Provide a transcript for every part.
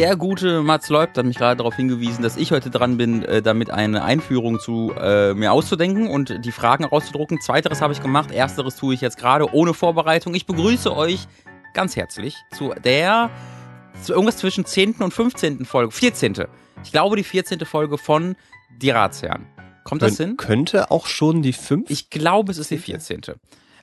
Der gute Mats Leupt hat mich gerade darauf hingewiesen, dass ich heute dran bin, äh, damit eine Einführung zu äh, mir auszudenken und die Fragen rauszudrucken. Zweiteres habe ich gemacht, ersteres tue ich jetzt gerade ohne Vorbereitung. Ich begrüße euch ganz herzlich zu der, zu irgendwas zwischen 10. und 15. Folge, 14. Ich glaube die 14. Folge von Die Ratsherren. Kommt das hin? Könnte auch schon die 5. Ich glaube, es ist die 14.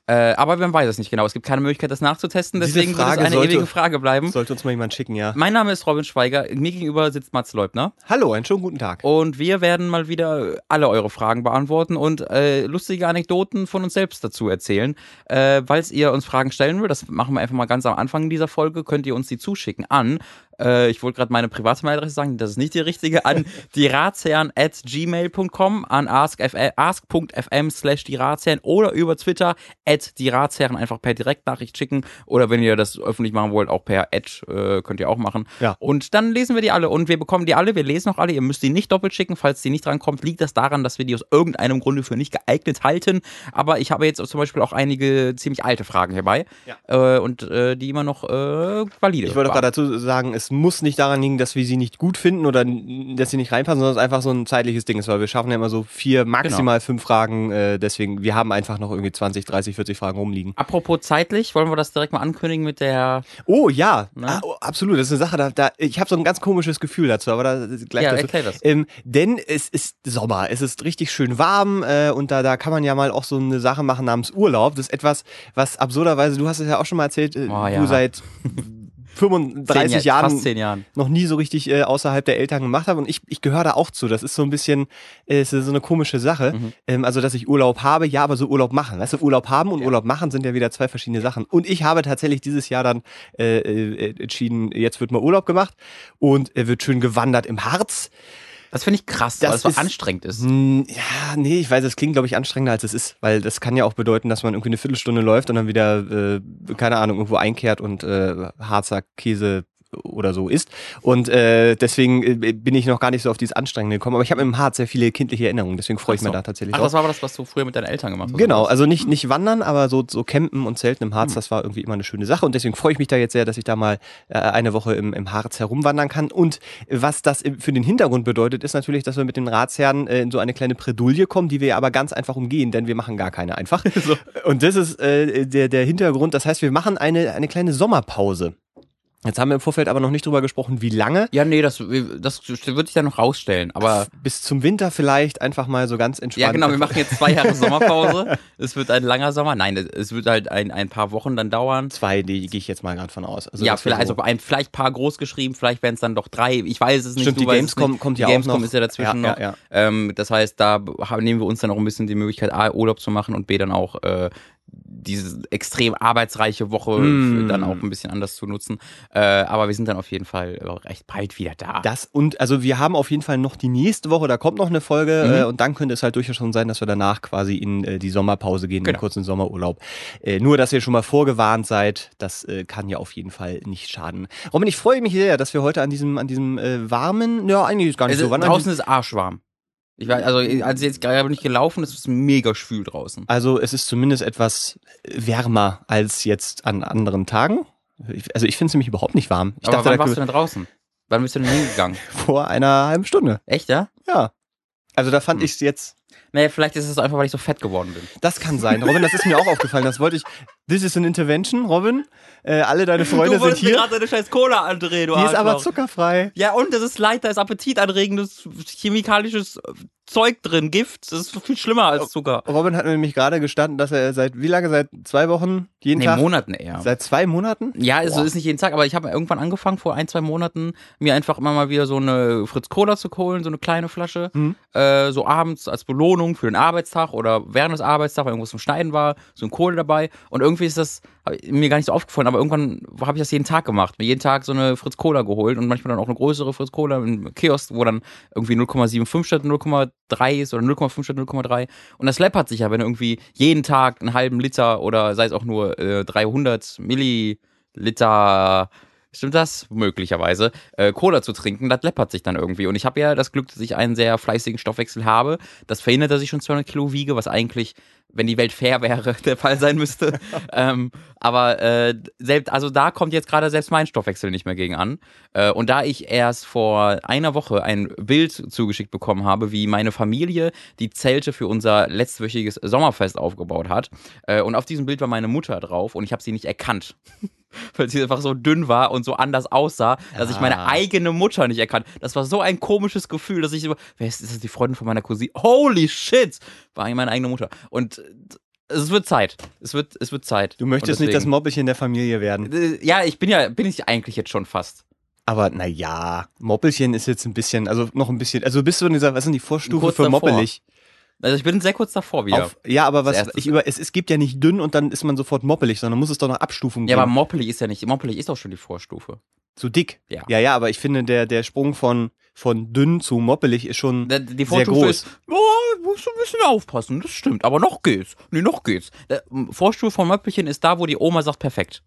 Äh, aber man weiß es nicht genau. Es gibt keine Möglichkeit, das nachzutesten. Diese Deswegen wird Frage es eine sollte- ewige Frage bleiben. Sollte uns mal jemand schicken, ja. Mein Name ist Robin Schweiger. Mir gegenüber sitzt Mats Leubner. Hallo, einen schönen guten Tag. Und wir werden mal wieder alle eure Fragen beantworten und äh, lustige Anekdoten von uns selbst dazu erzählen. Äh, Falls ihr uns Fragen stellen wollt, das machen wir einfach mal ganz am Anfang dieser Folge, könnt ihr uns die zuschicken an. Äh, ich wollte gerade meine private Mailadresse sagen, das ist nicht die richtige, an die Ratsherren at gmail.com, an ask.fm slash die Ratsherren oder über Twitter at die Ratsherren einfach per Direktnachricht schicken oder wenn ihr das öffentlich machen wollt, auch per Ad äh, könnt ihr auch machen. Ja. Und dann lesen wir die alle und wir bekommen die alle, wir lesen auch alle, ihr müsst die nicht doppelt schicken, falls die nicht drankommt, liegt das daran, dass wir die aus irgendeinem Grunde für nicht geeignet halten, aber ich habe jetzt zum Beispiel auch einige ziemlich alte Fragen hierbei äh, und äh, die immer noch äh, valide Ich wollte waren. gerade dazu sagen, es muss nicht daran liegen, dass wir sie nicht gut finden oder dass sie nicht reinpassen, sondern es ist einfach so ein zeitliches Ding ist, weil wir schaffen ja immer so vier, maximal fünf Fragen. Äh, deswegen, wir haben einfach noch irgendwie 20, 30, 40 Fragen rumliegen. Apropos zeitlich, wollen wir das direkt mal ankündigen mit der. Oh ja, Ne? ah, oh, absolut. Das ist eine Sache, da, da ich habe so ein ganz komisches Gefühl dazu, aber da gleich Ja, dazu. erklär das. Ähm, denn es ist Sommer, es ist richtig schön warm äh, und da, da kann man ja mal auch so eine Sache machen namens Urlaub. Das ist etwas, was absurderweise, du hast es ja auch schon mal erzählt, äh, Oh, ja. du seit 35 Zehn Jahren Fast zehn Jahren. noch nie so richtig äh, außerhalb der Eltern gemacht habe und ich, ich gehöre da auch zu. Das ist so ein bisschen, äh, ist so eine komische Sache. Mhm. Ähm, also, dass ich Urlaub habe, ja, aber so Urlaub machen. Weißt du, Urlaub haben und Urlaub machen sind ja wieder zwei verschiedene Sachen. Und ich habe tatsächlich dieses Jahr dann äh, äh, entschieden, jetzt wird mal Urlaub gemacht und er wird schön gewandert im Harz. Das finde ich krass, Das weil es so ist- anstrengend ist. Hm, Ja, nee, ich weiß, es klingt, glaube ich, anstrengender als es ist, weil das kann ja auch bedeuten, dass man irgendwie eine Viertelstunde läuft und dann wieder, äh, keine Ahnung, irgendwo einkehrt und äh, Harzer Käse oder so isst. Und äh, deswegen äh, bin ich noch gar nicht so auf dieses Anstrengende gekommen. Aber ich habe im Harz sehr viele kindliche Erinnerungen, deswegen freue ich so. mich da tatsächlich Ach, drauf. das war aber das, was du früher mit deinen Eltern gemacht hast. Genau, also nicht, nicht wandern, aber so, so campen und zelten im Hm. Harz, das war irgendwie immer eine schöne Sache und deswegen freue ich mich da jetzt sehr, dass ich da mal äh, eine Woche im, im Harz herumwandern kann. Und was das für den Hintergrund bedeutet, ist natürlich, dass wir mit den Ratsherren äh, in so eine kleine Bredouille kommen, die wir aber ganz einfach umgehen, denn wir machen gar keine einfach. Und das ist äh, der, der Hintergrund, das heißt, wir machen eine, eine kleine Sommerpause. Jetzt haben wir im Vorfeld aber noch nicht drüber gesprochen, wie lange. Ja, nee, das, das würde ich dann noch rausstellen. Aber Bis zum Winter vielleicht einfach mal so ganz entspannt. ja, genau, wir machen jetzt zwei Jahre Sommerpause. Es wird ein langer Sommer. Nein, es wird halt ein, ein paar Wochen dann dauern. Zwei, die gehe ich jetzt mal gerade von aus. Also ja, vielleicht, so- also ein, vielleicht paar groß geschrieben, vielleicht werden es dann doch drei. Ich weiß es nicht. Stimmt, du die Gamescom kommt die ja auch Gamescom noch. ist ja dazwischen Ja, noch. ja, Ähm, das heißt, da nehmen wir uns dann auch ein bisschen die Möglichkeit, A, Urlaub zu machen und B, dann auch äh, diese extrem arbeitsreiche Woche Mm. dann auch ein bisschen anders zu nutzen. Äh, aber wir sind dann auf jeden Fall recht bald wieder da. Das und also wir haben auf jeden Fall noch die nächste Woche, da kommt noch eine Folge Mhm. äh, und dann könnte es halt durchaus schon sein, dass wir danach quasi in äh, die Sommerpause gehen, in Genau. einen kurzen Sommerurlaub. Äh, nur, dass ihr schon mal vorgewarnt seid, das äh, kann ja auf jeden Fall nicht schaden. Robin, ich freue mich sehr, dass wir heute an diesem, an diesem äh, warmen, ja eigentlich ist gar nicht Also, so warm. draußen ist arschwarm. Ich weiß, also als ich jetzt gerade bin ich gelaufen, es ist mega schwül draußen. Also es ist zumindest etwas wärmer als jetzt an anderen Tagen. Also ich finde es nämlich überhaupt nicht warm. Ich aber dachte, wann da warst du denn draußen? Wann bist du denn hingegangen? vor einer halben Stunde. Echt, ja? Ja. Also da Hm. fand ich es jetzt Naja, vielleicht ist es einfach, weil ich so fett geworden bin. Das kann sein. Robin, das ist mir auch aufgefallen. Das wollte ich. This is an intervention, Robin. Äh, alle deine Freunde sind hier. deine scheiß Cola andrehen, du Die ist aber zuckerfrei. Ja, und das ist da ist appetitanregendes chemikalisches Zeug drin, Gift. Das ist viel schlimmer als Zucker. Robin hat mir nämlich gerade gestanden, dass er seit wie lange? Seit zwei Wochen jeden Nee, Tag. Monaten eher. Seit zwei Monaten? Ja, es Boah. ist nicht jeden Tag, aber ich habe irgendwann angefangen, vor ein, zwei Monaten, mir einfach immer mal wieder so eine Fritz Cola zu holen, so eine kleine Flasche, Mhm. äh, so abends als Belohnung für den Arbeitstag oder während des Arbeitstags, weil irgendwas zum Schneiden war, so ein Kohle dabei. Und irgendwie ist das mir gar nicht so aufgefallen, aber irgendwann habe ich das jeden Tag gemacht. Mir jeden Tag so eine Fritz Cola geholt und manchmal dann auch eine größere Fritz Cola im Kiosk, wo dann irgendwie 0,75 statt 0,3 ist oder 0,5 statt 0,3. Und das läppert sich ja, wenn du irgendwie jeden Tag einen halben Liter oder sei es auch nur äh, 300 Milliliter Stimmt das? Möglicherweise. Äh, Cola zu trinken, das läppert sich dann irgendwie. Und ich habe ja das Glück, dass ich einen sehr fleißigen Stoffwechsel habe. Das verhindert, dass ich schon 200 Kilo wiege, was eigentlich wenn die Welt fair wäre, der Fall sein müsste. ähm, aber äh, selbst, also da kommt jetzt gerade selbst mein Stoffwechsel nicht mehr gegen an. Äh, und da ich erst vor einer Woche ein Bild zugeschickt bekommen habe, wie meine Familie die Zelte für unser letztwöchiges Sommerfest aufgebaut hat. Äh, und auf diesem Bild war meine Mutter drauf und ich habe sie nicht erkannt. Weil sie einfach so dünn war und so anders aussah, dass ich meine Ah. eigene Mutter nicht erkannt. Das war so ein komisches Gefühl, dass ich immer, wer ist, ist das die Freundin von meiner Cousine? Holy shit! War meine eigene Mutter. Und es wird Zeit. Es wird, es wird Zeit. Du möchtest Und nicht das deswegen- Moppelchen der Familie werden. Äh, Ja, ich bin ja, bin ich eigentlich jetzt schon fast. Aber naja, Moppelchen ist jetzt ein bisschen, also noch ein bisschen, also bist du in dieser, was sind die Vorstufe Kurz für davor. moppelig? Also ich bin sehr kurz davor wieder. Auf, ja, aber was, ich über, es, es gibt ja nicht dünn und dann ist man sofort moppelig, sondern muss es doch noch Abstufungen ja, geben. aber moppelig ist ja nicht, moppelig ist doch schon die Vorstufe. Zu dick. Ja. ja, ja, aber ich finde, der, der Sprung von, von dünn zu moppelig ist schon Die, die sehr Vorstufe groß. ist, oh, musst du ein bisschen aufpassen, das stimmt, aber noch geht's. Nee, noch geht's. Der m, Vorstufe von Möppelchen ist da, wo die Oma sagt, perfekt.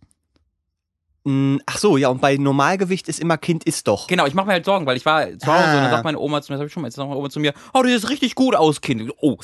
Mm, Ach so, ja, und bei Normalgewicht ist immer Kind ist doch. Genau, ich mache mir halt Sorgen, weil ich war zu Hause und dann Ah. sagt meine Oma zu mir, das hab ich schon mal, jetzt sagt meine Oma zu mir, oh, du siehst richtig gut aus, Kind. Ich Oh.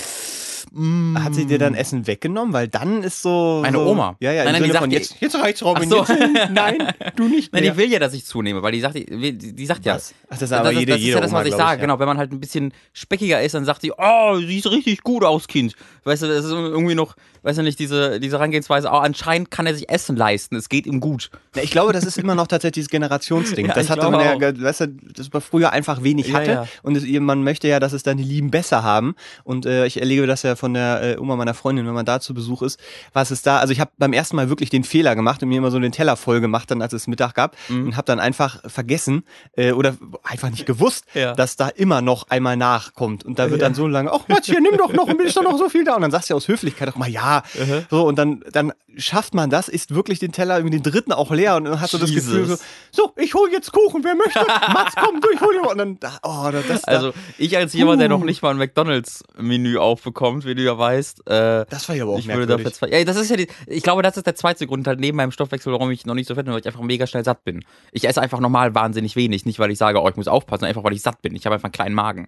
Mm. Hat sie dir dann Essen weggenommen? Weil dann ist so. Meine so, Oma. Ja, ja, Nein, nein, die Sinne von sagt, jetzt, jetzt reicht's, Robin. So. Jetzt, nein, du nicht Nein, mehr. die will ja, dass ich zunehme, weil die sagt, die, die, die sagt ja. Was? Ach, das ist aber das, jede, das ist ja das, Oma, was ich glaub sage. ja. Genau, wenn man halt ein bisschen speckiger ist, dann sagt die, oh, siehst richtig gut aus, Kind. Weißt du, das ist irgendwie noch, weißt du nicht, diese, diese Herangehensweise, oh, anscheinend kann er sich Essen leisten, es geht ihm gut. Ja, ich glaube, das ist immer noch tatsächlich dieses Generationsding. Ja, das ich hatte man ja, weißt du, das man früher einfach wenig hatte. ja. Und es, man möchte ja, dass es dann die Lieben besser haben. Und äh, ich erlebe das ja von der äh, Oma meiner Freundin, wenn man da zu Besuch ist. Was ist da? Also ich habe beim ersten Mal wirklich den Fehler gemacht und mir immer so den Teller voll gemacht, dann als es Mittag gab Mhm. und habe dann einfach vergessen äh, oder einfach nicht gewusst, dass da immer noch einmal nachkommt. Und da wird dann so lange, ach Matthias, nimm doch noch, ist doch noch so viel da. Und dann sagst du ja aus Höflichkeit auch mal ja. So, und dann, dann schafft man das, isst wirklich den Teller, den dritten auch leer und dann hast du das. Gefühl so, so, ich hol jetzt Kuchen, wer möchte? Mats, komm, du, ich hol dir mal. Und dann, da- oh, das, das, Also, ich als jemand, der noch nicht mal ein McDonalds-Menü aufbekommt, wie du ja weißt, äh, das war ja aber auch ich würde merkwürdig. dafür zwei. Ja, das ist ja die, ich glaube, das ist der zweite Grund halt neben meinem Stoffwechsel, warum ich noch nicht so fett bin, weil ich einfach mega schnell satt bin. Ich esse einfach normal wahnsinnig wenig, nicht weil ich sage, oh, ich muss aufpassen, einfach weil ich satt bin. Ich habe einfach einen kleinen Magen.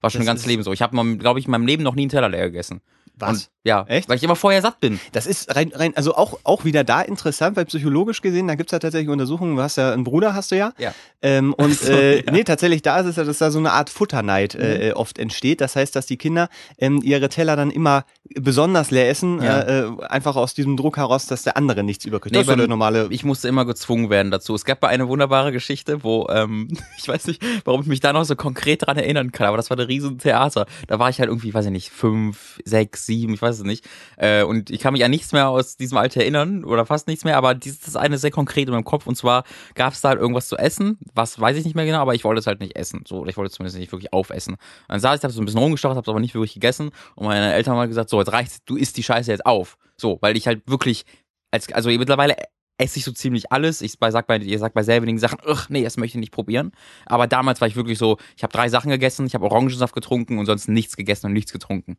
War schon Das mein ganzes Leben so. Ich habe, glaube ich, in meinem Leben noch nie einen Teller leer gegessen. Was? Und, ja, Echt? weil ich immer vorher satt bin. Das ist rein, rein also auch, auch wieder da interessant, weil psychologisch gesehen, da gibt's ja tatsächlich Untersuchungen, du hast ja einen Bruder, hast du ja. Ja. Ähm, und so, äh, ja. Mhm. nee, tatsächlich da ist es ja, dass da so eine Art Futterneid äh, äh, oft entsteht. Das heißt, dass die Kinder ähm, ihre Teller dann immer besonders leer essen, Ja. äh, äh, einfach aus diesem Druck heraus, dass der andere nichts überkriegt. Nee, das ist der normale. Ich musste immer gezwungen werden dazu. Es gab mal eine wunderbare Geschichte, wo, ähm, ich weiß nicht, warum ich mich da noch so konkret dran erinnern kann, aber das war ein riesen Theater. Da war ich halt irgendwie, weiß ich nicht, fünf, sechs, sieben, ich weiß es nicht. Äh, und ich kann mich an nichts mehr aus diesem Alter erinnern oder fast nichts mehr, aber dieses eine sehr konkret in meinem Kopf. Und zwar gab es da halt irgendwas zu essen, was weiß ich nicht mehr genau, aber ich wollte es halt nicht essen. So, oder ich wollte es zumindest nicht wirklich aufessen. dann saß ich da hab so ein bisschen rumgestocht, hab's aber nicht wirklich gegessen. Und meine Eltern haben halt gesagt, so, jetzt reicht's, du isst die Scheiße jetzt auf. So, weil ich halt wirklich als, also mittlerweile esse ich so ziemlich alles. Ich sag bei, ihr sagt bei selbigen Sachen, ach nee, das möchte ich nicht probieren. Aber damals war ich wirklich so, ich habe drei Sachen gegessen, ich habe Orangensaft getrunken und sonst nichts gegessen und nichts getrunken.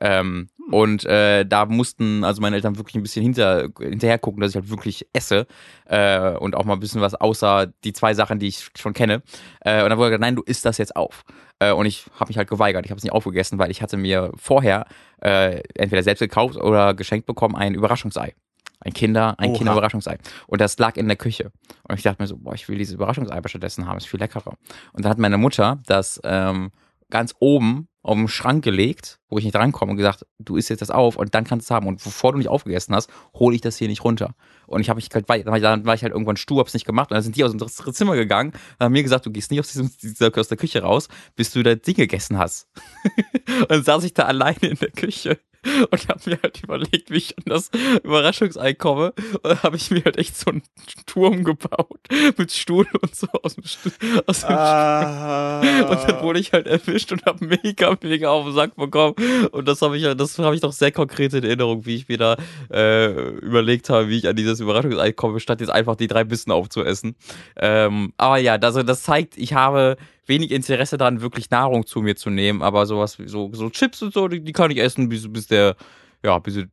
Ähm, Und äh, da mussten also meine Eltern wirklich ein bisschen hinter, hinterher gucken, dass ich halt wirklich esse äh, und auch mal ein bisschen was außer die zwei Sachen, die ich schon kenne. Äh, und dann wurde gesagt, nein, du isst das jetzt auf. Äh, und ich habe mich halt geweigert. Ich habe es nicht aufgegessen, weil ich hatte mir vorher äh, entweder selbst gekauft oder geschenkt bekommen ein Überraschungsei. Ein Kinder, ein Oha. Kinderüberraschungsei. Und das lag in der Küche. Und ich dachte mir so, boah, ich will dieses Überraschungsei aber stattdessen haben, ist viel leckerer. Und dann hat meine Mutter das ähm, ganz oben auf den Schrank gelegt, wo ich nicht rankomme und gesagt, du isst jetzt das auf und dann kannst du es haben. Und bevor du nicht aufgegessen hast, hole ich das hier nicht runter. Und ich habe mich halt, dann war ich halt irgendwann stur, hab's nicht gemacht. Und dann sind die aus dem Zimmer gegangen, haben mir gesagt, du gehst nicht aus, diesem, dieser, aus der Küche raus, bis du das Ding gegessen hast. und dann saß ich da alleine in der Küche und habe mir halt überlegt, wie ich an das Überraschungsei komme. Und dann habe ich mir halt echt so einen Turm gebaut mit Stuhl und so aus dem, Stu aus dem Ah. und dann wurde ich halt erwischt und habe mega, mega auf den Sack bekommen. Und das habe ich, ja- das habe ich noch sehr konkret in Erinnerung, wie ich mir da äh, überlegt habe, wie ich an dieses Überraschungsei komme, statt jetzt einfach die drei Bissen aufzuessen. Ähm, aber ja, also das zeigt, ich habe wenig Interesse daran, wirklich Nahrung zu mir zu nehmen. Aber sowas wie so, so Chips und so, die, die kann ich essen, bis, bis der, ja, bis es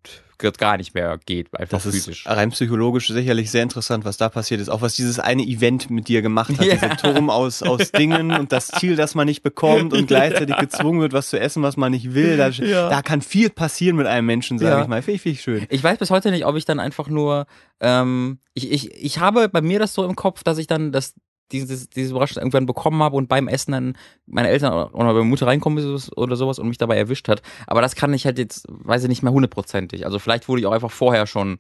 gar nicht mehr geht, einfach Das ist physisch. rein psychologisch sicherlich sehr interessant, was da passiert ist. Auch was dieses eine Event mit dir gemacht hat. Ja. Dieser Turm aus, aus Dingen und das Ziel, das man nicht bekommt und gleichzeitig gezwungen wird, was zu essen, was man nicht will. Da, Ja. da kann viel passieren mit einem Menschen, sage Ja. ich mal. Finde ich, finde ich schön. Ich weiß bis heute nicht, ob ich dann einfach nur, ähm, ich, ich, ich habe bei mir das so im Kopf, dass ich dann das, dieses, diese Überraschung irgendwann bekommen habe und beim Essen dann meine Eltern oder meine Mutter reinkommen oder sowas und mich dabei erwischt hat. Aber das kann ich halt jetzt, weiß ich nicht mehr hundertprozentig. Also vielleicht wurde ich auch einfach vorher schon.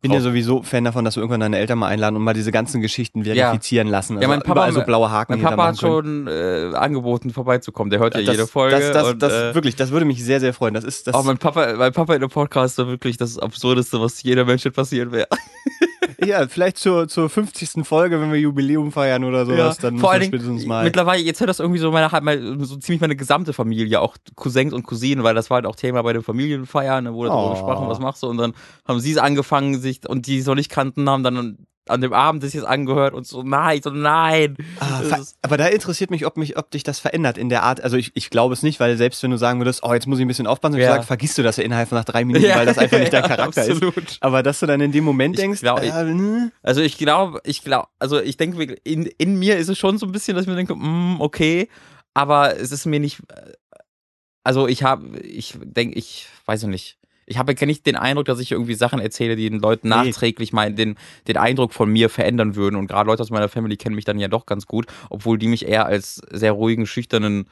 Bin ja sowieso Fan davon, dass wir irgendwann deine Eltern mal einladen und mal diese ganzen Geschichten verifizieren lassen. Also Ja, mein Papa- so blaue Haken Mein Papa hat schon äh, angeboten, vorbeizukommen. Der hört ja, das, jede Folge. Das, das, und, das, äh, wirklich, das würde mich sehr, sehr freuen. Das ist das. Oh, mein Papa, mein Papa in dem Podcast war wirklich das Absurdeste, was jeder Mensch passieren wäre. ja, vielleicht zur, zur 50. Folge, wenn wir Jubiläum feiern oder sowas, dann vor müssen allen wir spätestens mal. mittlerweile, jetzt hört das irgendwie so meine, meine, so ziemlich meine gesamte Familie, auch Cousins und Cousinen, weil das war halt auch Thema bei den Familienfeiern, wo darüber Oh. gesprochen, was machst du? Und dann haben sie es angefangen, sich, und die es noch nicht kannten, haben dann an dem Abend sich das angehört und so, nein, so, nein. Ah, ist- aber da interessiert mich, ob mich, ob dich das verändert in der Art. Also ich, ich glaube es nicht, weil selbst wenn du sagen würdest, oh, jetzt muss ich ein bisschen aufpassen, Ja. ja. sag, vergisst du das ja innerhalb von nach drei Minuten, weil das einfach nicht dein ja, Charakter ist. absolut. Aber dass du dann in dem Moment Ich denkst, glaub, äh, ne? Also ich glaube, ich glaube, also ich denke, in, in mir ist es schon so ein bisschen, dass ich mir denke, mm, okay, aber es ist mir nicht, äh, also ich habe, ich denke, ich weiß ja nicht, ich habe ja nicht den Eindruck, dass ich irgendwie Sachen erzähle, die den Leuten Nee. nachträglich mal den, den Eindruck von mir verändern würden. Und gerade Leute aus meiner Family kennen mich dann ja doch ganz gut, obwohl die mich eher als sehr ruhigen, schüchternen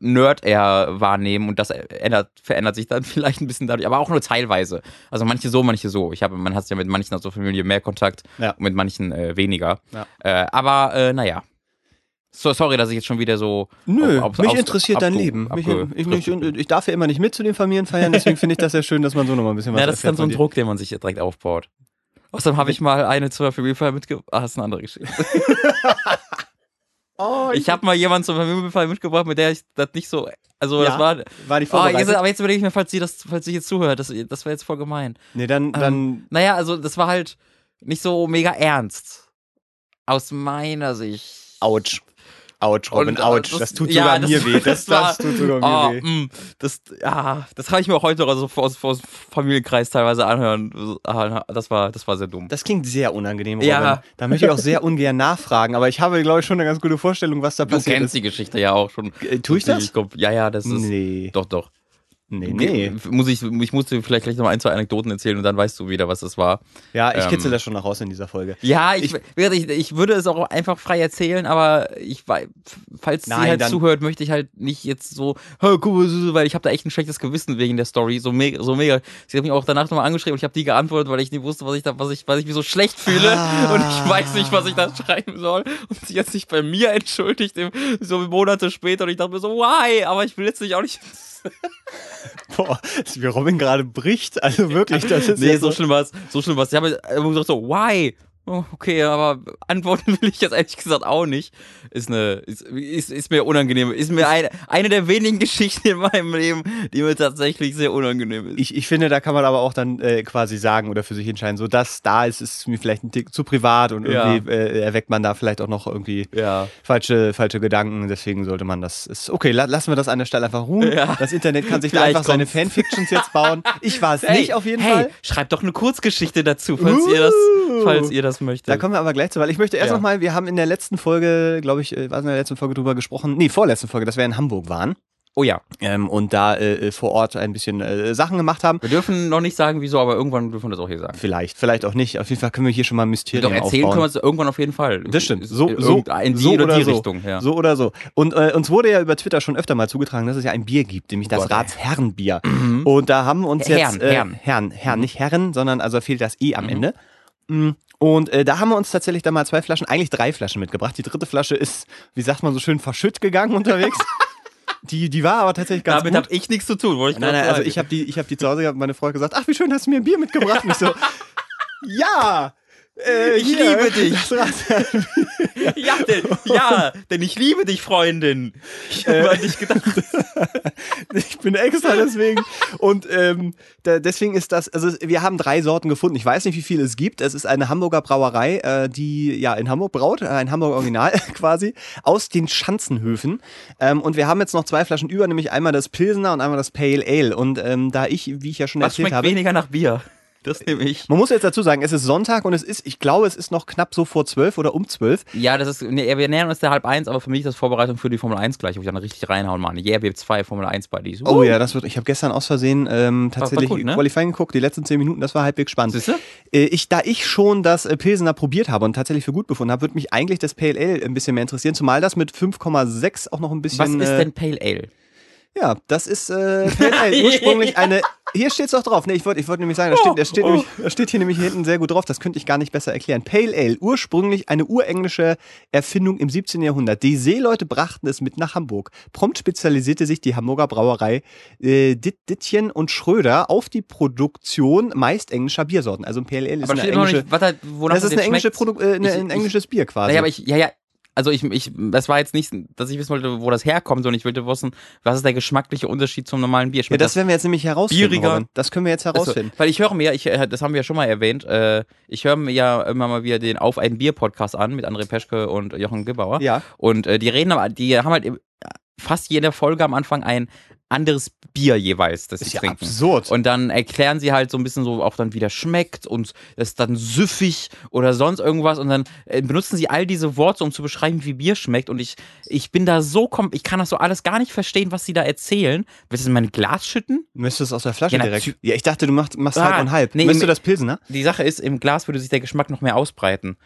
Nerd eher wahrnehmen und das ändert, verändert sich dann vielleicht ein bisschen dadurch, aber auch nur teilweise. Also manche so, manche so. Ich habe, man hat ja mit manchen aus der Familie mehr Kontakt Ja. und mit manchen äh, weniger. Ja. Äh, aber äh, naja. So, sorry, dass ich jetzt schon wieder so. Nö, auf- auf- mich interessiert dein Leben. Mich, ich, ich, ich darf ja immer nicht mit zu den Familienfeiern, deswegen finde ich das ja schön, dass man so noch mal ein bisschen was Ja, das ist dann so ein. Druck, den man sich direkt aufbaut. Außerdem habe ich mal eine zur Familienfeier mitgebracht. Ah, das ist eine andere Geschichte. Oh, Ich habe mal jemanden zur Familienfeier mitgebracht, mit der ich das nicht so. Also, Ja, das war. war die Oh, vorbereitet? jetzt, aber jetzt überlege ich mir, falls sie das, falls sie jetzt zuhört, das, das wäre jetzt voll gemein. nee, dann, dann Ähm, naja, also das war halt nicht so mega ernst. Aus meiner Sicht. ouch. Robin, Und, äh, ouch. das- Das, tut ja, sogar das- mir weh. Das, das war- das tut sogar Oh, mir weh. mh, das, ja, das kann ich mir auch heute noch also aus, aus Familienkreis teilweise anhören. Das war, das war sehr dumm. Das klingt sehr unangenehm, Robin. Ja. Da möchte ich auch sehr ungern nachfragen, aber ich habe, glaube ich, schon eine ganz gute Vorstellung, was da Du passiert kennst ist. die Geschichte ja auch schon. Äh, tue ich das? glaub, ja, ja, das ist. Nee. Doch, doch. Nee, nee. Muss ich, ich muss dir vielleicht gleich noch ein, zwei Anekdoten erzählen und dann weißt du wieder, was das war. Ja, ich Ähm, kitzel das schon noch raus in dieser Folge. Ja, ich, ich, ich würde es auch einfach frei erzählen, aber ich falls Nein, sie halt zuhört, möchte ich halt nicht jetzt so, weil ich habe da echt ein schlechtes Gewissen wegen der Story, so mega, so mega. Sie hat mich auch danach nochmal angeschrieben und ich habe die geantwortet, weil ich nicht wusste, was ich da, was ich, was ich mir so schlecht fühle Ah. und ich weiß nicht, was ich da schreiben soll und sie hat sich bei mir entschuldigt, so Monate später und ich dachte mir so, why? Aber ich will jetzt nicht auch nicht. Boah, wie Robin gerade bricht. Also wirklich, das ist Nee, so schlimm war's, so schlimm war's. Ich habe gesagt so, why? Oh, okay, aber antworten will ich jetzt ehrlich gesagt auch nicht. Ist eine, ist, ist, ist mir unangenehm. Ist mir eine, eine der wenigen Geschichten in meinem Leben, die mir tatsächlich sehr unangenehm ist. Ich, ich finde, da kann man aber auch dann äh, quasi sagen oder für sich entscheiden, so das da ist, ist mir vielleicht ein Tick zu privat und Ja. irgendwie äh, erweckt man da vielleicht auch noch irgendwie ja. falsche, falsche Gedanken. Deswegen sollte man das. Ist, okay, la, lassen wir das an der Stelle einfach ruhen. Ja. Das Internet kann sich da Vielleicht einfach seine kommt's. Fanfictions jetzt bauen. Ich war es nicht auf jeden hey, Fall. schreibt doch eine Kurzgeschichte dazu, falls ihr das, falls ihr das möchtet. Da kommen wir aber gleich zu, weil ich möchte erst Ja. noch mal, wir haben in der letzten Folge, glaube ich, äh, was in der letzten Folge drüber gesprochen, nee, vorletzten Folge, dass wir in Hamburg waren oh ja. ähm, und da äh, vor Ort ein bisschen äh, Sachen gemacht haben. Wir dürfen noch nicht sagen, wieso, aber irgendwann dürfen wir das auch hier sagen. Vielleicht, vielleicht auch nicht. Auf jeden Fall können wir hier schon mal Mysterien Doch erzählen aufbauen. können wir es irgendwann auf jeden Fall. Das stimmt. So, In so, so die oder oder die so. Richtung, ja. So oder so. Und äh, uns wurde ja über Twitter schon öfter mal zugetragen, dass es ja ein Bier gibt, nämlich das Gott, ey. Ratsherrenbier. Und da haben uns Herren, jetzt äh, Herren. Herren, Herren, nicht Herren, sondern also fehlt das E am Mhm. Ende. Mm, Und äh, da haben wir uns tatsächlich dann mal zwei Flaschen, eigentlich drei Flaschen mitgebracht. Die dritte Flasche ist, wie sagt man so schön, verschütt gegangen unterwegs. die, die war aber tatsächlich ganz Damit habe ich nichts zu tun, wollte ich Nein, nein, also sagen. ich habe die, ich habe die zu Hause gehabt. Meine Frau hat gesagt, ach, wie schön, hast du mir ein Bier mitgebracht. Und ich so, ja, Äh, Ich hier, liebe dich. Ja, denn, ja, denn ich liebe dich, Freundin. Ich habe an dich gedacht. ich bin extra deswegen. Und ähm, da, deswegen ist das, also wir haben drei Sorten gefunden. Ich weiß nicht, wie viele es gibt. Es ist eine Hamburger Brauerei, äh, die ja in Hamburg braut, äh, ein Hamburger Original quasi, aus den Schanzenhöfen. Ähm, und wir haben jetzt noch zwei Flaschen über, nämlich einmal das Pilsener und einmal das Pale Ale. Und ähm, da ich, wie ich ja schon Was erzählt habe. weniger nach Bier? Das nehme ich. Man muss jetzt dazu sagen, es ist Sonntag und es ist, ich glaube, es ist noch knapp so vor zwölf oder um zwölf. Ja, das ist, nee, wir nähern uns der halb eins, aber für mich ist das Vorbereitung für die Formel 1 gleich, wo ich dann richtig reinhauen, Mann. Yeah, wir haben zwei Formel 1 Buddies. Oh ja, das wird. Ich habe gestern aus Versehen ähm, tatsächlich gut, ne? Qualifying geguckt, die letzten zehn Minuten, das war halbwegs spannend. Siehste? Äh, ich, da ich schon das äh, Pilsener probiert habe und tatsächlich für gut befunden habe, würde mich eigentlich das Pale Ale ein bisschen mehr interessieren, zumal das mit 5,6 auch noch ein bisschen. Was ist äh, denn Pale Ale? Ja, das ist äh, Pale Ale. Ursprünglich eine. Hier steht's doch drauf. Nee, ich wollte ich wollte nämlich sagen, da steht, da, steht Oh. nämlich, da steht hier nämlich hinten sehr gut drauf. Das könnte ich gar nicht besser erklären. Pale Ale, ursprünglich eine urenglische Erfindung im 17. Jahrhundert. Die Seeleute brachten es mit nach Hamburg. Prompt spezialisierte sich die Hamburger Brauerei äh, Ditt, Dittchen und Schröder auf die Produktion meist englischer Biersorten. Also ein Pale Ale ist Aber eine steht noch englische. nicht, was da, wonach Das ist eine englische. Produ äh, eine, ein englisches Bier quasi. Naja, aber ich, ja, ja, also ich, ich, das war jetzt nicht, dass ich wissen wollte, wo das herkommt, sondern ich wollte wissen, was ist der geschmackliche Unterschied zum normalen Bier? ja, das werden wir jetzt nämlich herausfinden. bieriger? Robin. Das können wir jetzt Also, herausfinden. weil ich höre mir, ich, äh, das haben wir ja schon mal erwähnt, äh, ich höre mir ja immer mal wieder den Auf ein Bier Podcast an mit André Peschke und Jochen Gebauer. Ja. Und äh, die reden aber, die haben halt fast jede Folge am Anfang ein anderes Bier jeweils, das sie Ist ja trinken. absurd. Und dann erklären sie halt so ein bisschen so auch dann, wie das schmeckt und es ist dann süffig oder sonst irgendwas und dann äh, benutzen sie all diese Worte, um zu beschreiben, wie Bier schmeckt und ich, ich bin da so, ich kann das so alles gar nicht verstehen, was sie da erzählen. Willst du in mein Glas schütten? Möchtest du es aus der Flasche Ja, direkt? Ja, ich dachte, du machst, machst Ah, halb und halb. nee, Möchtest du das Pilsener? Die Sache ist, im Glas würde sich der Geschmack noch mehr ausbreiten.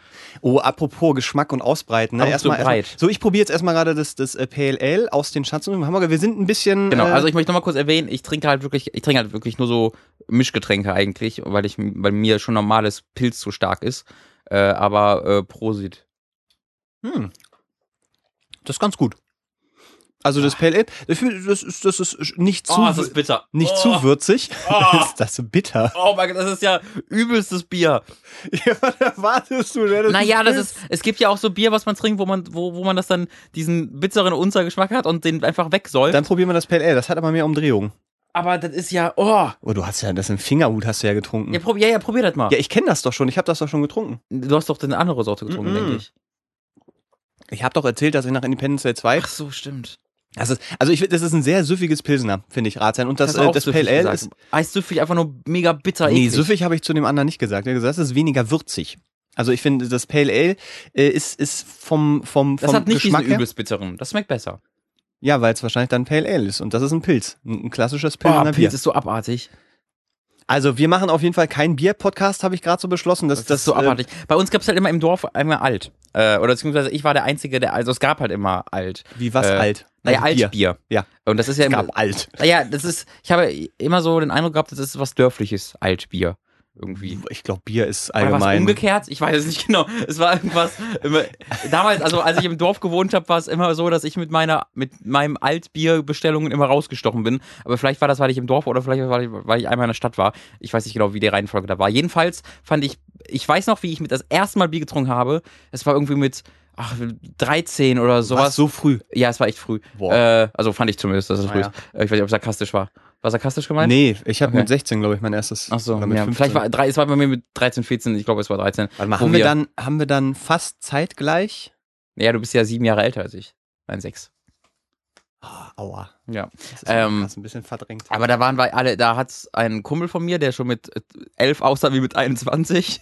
Oh, apropos Geschmack und Ausbreiten. Ne? Erstmal, so breit. erstmal, so, ich probiere jetzt erstmal gerade das, das äh, Ale aus den Hamburger. Wir sind ein bisschen. Genau, äh, also ich möchte noch mal kurz erwähnen, ich trinke halt wirklich, ich trinke halt wirklich nur so Mischgetränke eigentlich, weil ich, weil mir schon normales Pilz zu stark ist. Äh, aber äh, Prosit. hm. Das ist ganz gut. Also das Pale Ale, das ist, das ist, das nicht zu, Oh, es ist bitter. nicht oh. zu würzig. Oh. ist das bitter? Oh mein Gott, das ist ja übelstes Bier. Ja, was erwartest du denn? Naja, das ist, es gibt ja auch so Bier, was man trinkt, wo man, wo, wo man das dann, diesen bitteren Untergeschmack hat und den einfach wegsäuft. Dann probieren wir das Pale Ale. Das hat aber mehr Umdrehungen. Aber das ist ja, oh. Oh, du hast ja das im Fingerhut hast du ja getrunken. Ja, probier, ja, ja, probier das mal. Ja, ich kenne das doch schon. Ich habe das doch schon getrunken. Du hast doch eine andere Sorte getrunken, Mhm. denke ich. Ich habe doch erzählt, dass ich nach Independence Day 2 Ach so, stimmt. Das ist, also ich das ist ein sehr süffiges Pilsener, finde ich, Ratsherrn. Und das, du äh, das süffig Pale Ale ist. Eissüffig einfach nur mega bitter Nee, eklig. süffig habe ich zu dem anderen nicht gesagt. Er hat gesagt, das ist weniger würzig. Also ich finde, das Pale Ale äh, ist, ist vom, vom, Das vom hat nicht Geschmack diesen übelst bitteren. Das schmeckt besser. Ja, weil es wahrscheinlich dann Pale Ale ist. Und das ist ein Pilz. Ein, ein klassisches Oh, Pilsener Bier. Pilz ist so abartig. Also wir machen auf jeden Fall keinen Bier-Podcast, habe ich gerade so beschlossen. Das, Das, ist so äh, abartig. Bei uns gab es halt immer im Dorf einmal alt. Äh, oder beziehungsweise ich war der Einzige, der, also es gab halt immer alt. Wie was äh, alt? Naja, Also Bier. Altbier. Ja. Und das ist ja Es immer, gab alt. naja, das ist, ich habe immer so den Eindruck gehabt, das ist was Dörfliches, Altbier. Irgendwie. Ich glaube, Bier ist allgemein. umgekehrt? Ich weiß es nicht genau. Es war irgendwas. Immer, damals, also als ich im Dorf gewohnt habe, war es immer so, dass ich mit meiner, mit meinem Altbierbestellungen immer rausgestochen bin. Aber vielleicht war das, weil ich im Dorf oder vielleicht weil ich, weil ich einmal in der Stadt war. Ich weiß nicht genau, wie die Reihenfolge da war. Jedenfalls fand ich, ich weiß noch, wie ich mit das erste Mal Bier getrunken habe. Es war irgendwie mit ach, 13 oder sowas. Was so früh? Ja, es war echt früh. Boah. Äh, also fand ich zumindest, dass es Ah, früh ja. ist. Äh, Ich weiß nicht, ob es sarkastisch war. War sarkastisch gemeint? Nee, ich habe Okay. mit 16, glaube ich, mein erstes. Ach so, ja, 15. vielleicht war drei, es war bei mir mit 13, 14, ich glaube, es war 13. Warte mal, haben wir, dann, haben wir dann fast zeitgleich? Ja, du bist ja sieben Jahre älter als ich. Nein, sechs. Ah, aua. Ja. Das ist Ähm, ein bisschen verdrängt. Aber da waren wir alle, da hat's einen Kumpel von mir, der schon mit äh, elf aussah wie mit 21.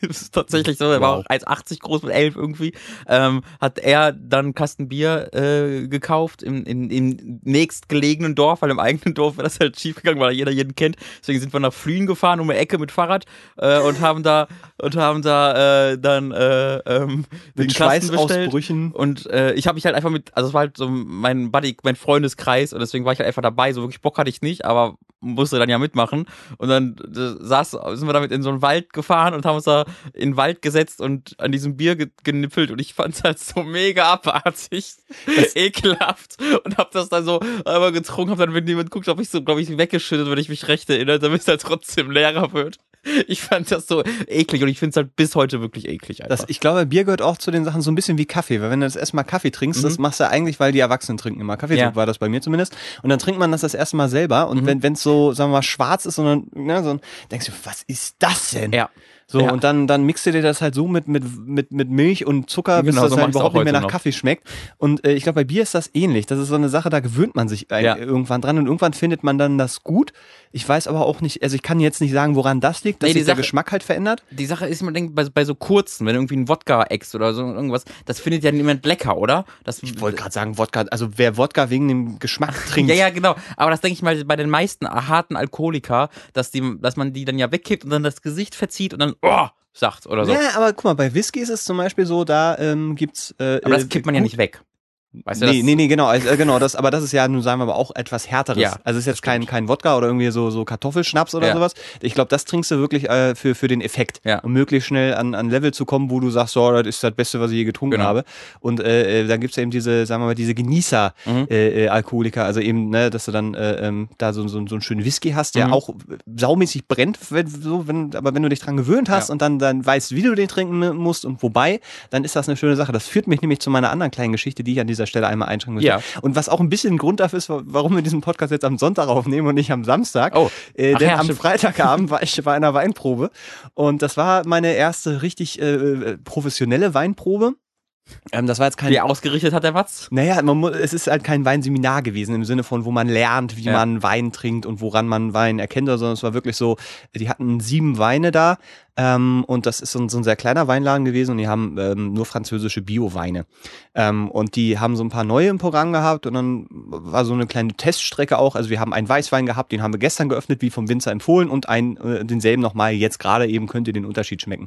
das ist tatsächlich so, war Wow. auch 1,80 groß mit elf irgendwie. Ähm, hat er dann einen Kasten Bier äh, gekauft im, in, im nächstgelegenen Dorf, weil im eigenen Dorf wäre das halt schief gegangen, weil jeder jeden kennt. Deswegen sind wir nach Flühen gefahren, um eine Ecke mit Fahrrad äh, und haben da und haben da äh, dann äh, ähm, den mit Kasten bestellt. Und äh, ich habe mich halt einfach mit, also es war halt so mein Buddy, mein Freundeskreis und deswegen war ich halt einfach dabei. So wirklich Bock hatte ich nicht, aber musste dann ja mitmachen. Und dann äh, saß, sind wir damit in so einen Wald gefahren und haben uns da in den Wald gesetzt und an diesem Bier ge genippelt und ich fand es halt so mega abartig, ekelhaft und hab das dann so einmal getrunken, hab dann, wenn jemand guckt, hab ich so, glaube ich, weggeschüttet, wenn ich mich recht erinnere, damit es halt trotzdem leerer wird. Ich fand das so eklig und ich finde es halt bis heute wirklich eklig. Das, ich glaube, Bier gehört auch zu den Sachen so ein bisschen wie Kaffee, weil wenn du das erste Mal Kaffee trinkst, Mhm. das machst du eigentlich, weil die Erwachsenen trinken immer. Kaffee Ja. war das bei mir zumindest. Und dann trinkt man das das erste Mal selber und Mhm. wenn es so, sagen wir mal, schwarz ist und dann, ne, so, denkst du, was ist das denn? ja. So, Ja. und dann, dann mixt dir das halt so mit, mit, mit, mit Milch und Zucker, bis Genau, das so halt überhaupt nicht mehr nach noch. Kaffee schmeckt. Und äh, ich glaube, bei Bier ist das ähnlich. Das ist so eine Sache, da gewöhnt man sich Ja. irgendwann dran und irgendwann findet man dann das gut. Ich weiß aber auch nicht, also ich kann jetzt nicht sagen, woran das liegt, dass Nee, sich der Sache- Geschmack halt verändert. Die Sache ist, man denkt, bei, bei so kurzen, wenn irgendwie einen Wodka ex oder so irgendwas, das findet ja niemand lecker, oder? Das, Ich wollte gerade sagen, Wodka, also wer Wodka wegen dem Geschmack trinkt. Ja, ja, genau. Aber das denke ich mal bei den meisten harten Alkoholiker, dass, die, dass man die dann ja wegkippt und dann das Gesicht verzieht und dann, oh, sagt oder so. Ja, aber guck mal, bei Whisky ist es zum Beispiel so, da ähm, gibt's. Äh, Aber das äh, kippt man ja gut- nicht weg. Weißt du, nee, das, nee, nee, genau, also, äh, genau, das, aber das ist ja, nun sagen wir mal, auch etwas härteres. Ja, also es ist jetzt kein, kein Wodka oder irgendwie so, so Kartoffelschnaps oder Ja. sowas. Ich glaube, das trinkst du wirklich äh, für, für den Effekt, Ja. um möglichst schnell an, an Level zu kommen, wo du sagst, so, das ist das Beste, was ich je getrunken Genau. habe. Und äh, äh, dann gibt's ja eben diese, sagen wir mal, diese Genießer Mhm. äh, äh, Alkoholiker, also eben, ne, dass du dann äh, ähm, da so, so, so einen schönen Whisky hast, der Mhm. auch saumäßig brennt, wenn, so, wenn, aber wenn du dich dran gewöhnt hast Ja. und dann, dann weißt, wie du den trinken musst und wobei, dann ist das eine schöne Sache. Das führt mich nämlich zu meiner anderen kleinen Geschichte, die ich an dieser Stelle einmal einschränken möchte. Ja. Und was auch ein bisschen ein Grund dafür ist, warum wir diesen Podcast jetzt am Sonntag aufnehmen und nicht am Samstag. Oh. Äh, denn ja, am. Freitagabend war ich bei einer Weinprobe und das war meine erste richtig äh, professionelle Weinprobe. Ähm, das war jetzt kein Wie ausgerichtet hat der Watz? naja, man muss, es ist halt kein Weinseminar gewesen im Sinne von, wo man lernt, wie Ja. man Wein trinkt und woran man Wein erkennt, sondern es war wirklich so, die hatten sieben Weine da ähm, und das ist so ein, so ein sehr kleiner Weinladen gewesen und die haben ähm, nur französische Bio-Weine. Ähm, und die haben so ein paar neue im Programm gehabt und dann war so eine kleine Teststrecke auch. Also wir haben einen Weißwein gehabt, den haben wir gestern geöffnet, wie vom Winzer empfohlen und einen, äh, denselben nochmal jetzt gerade eben könnt ihr den Unterschied schmecken.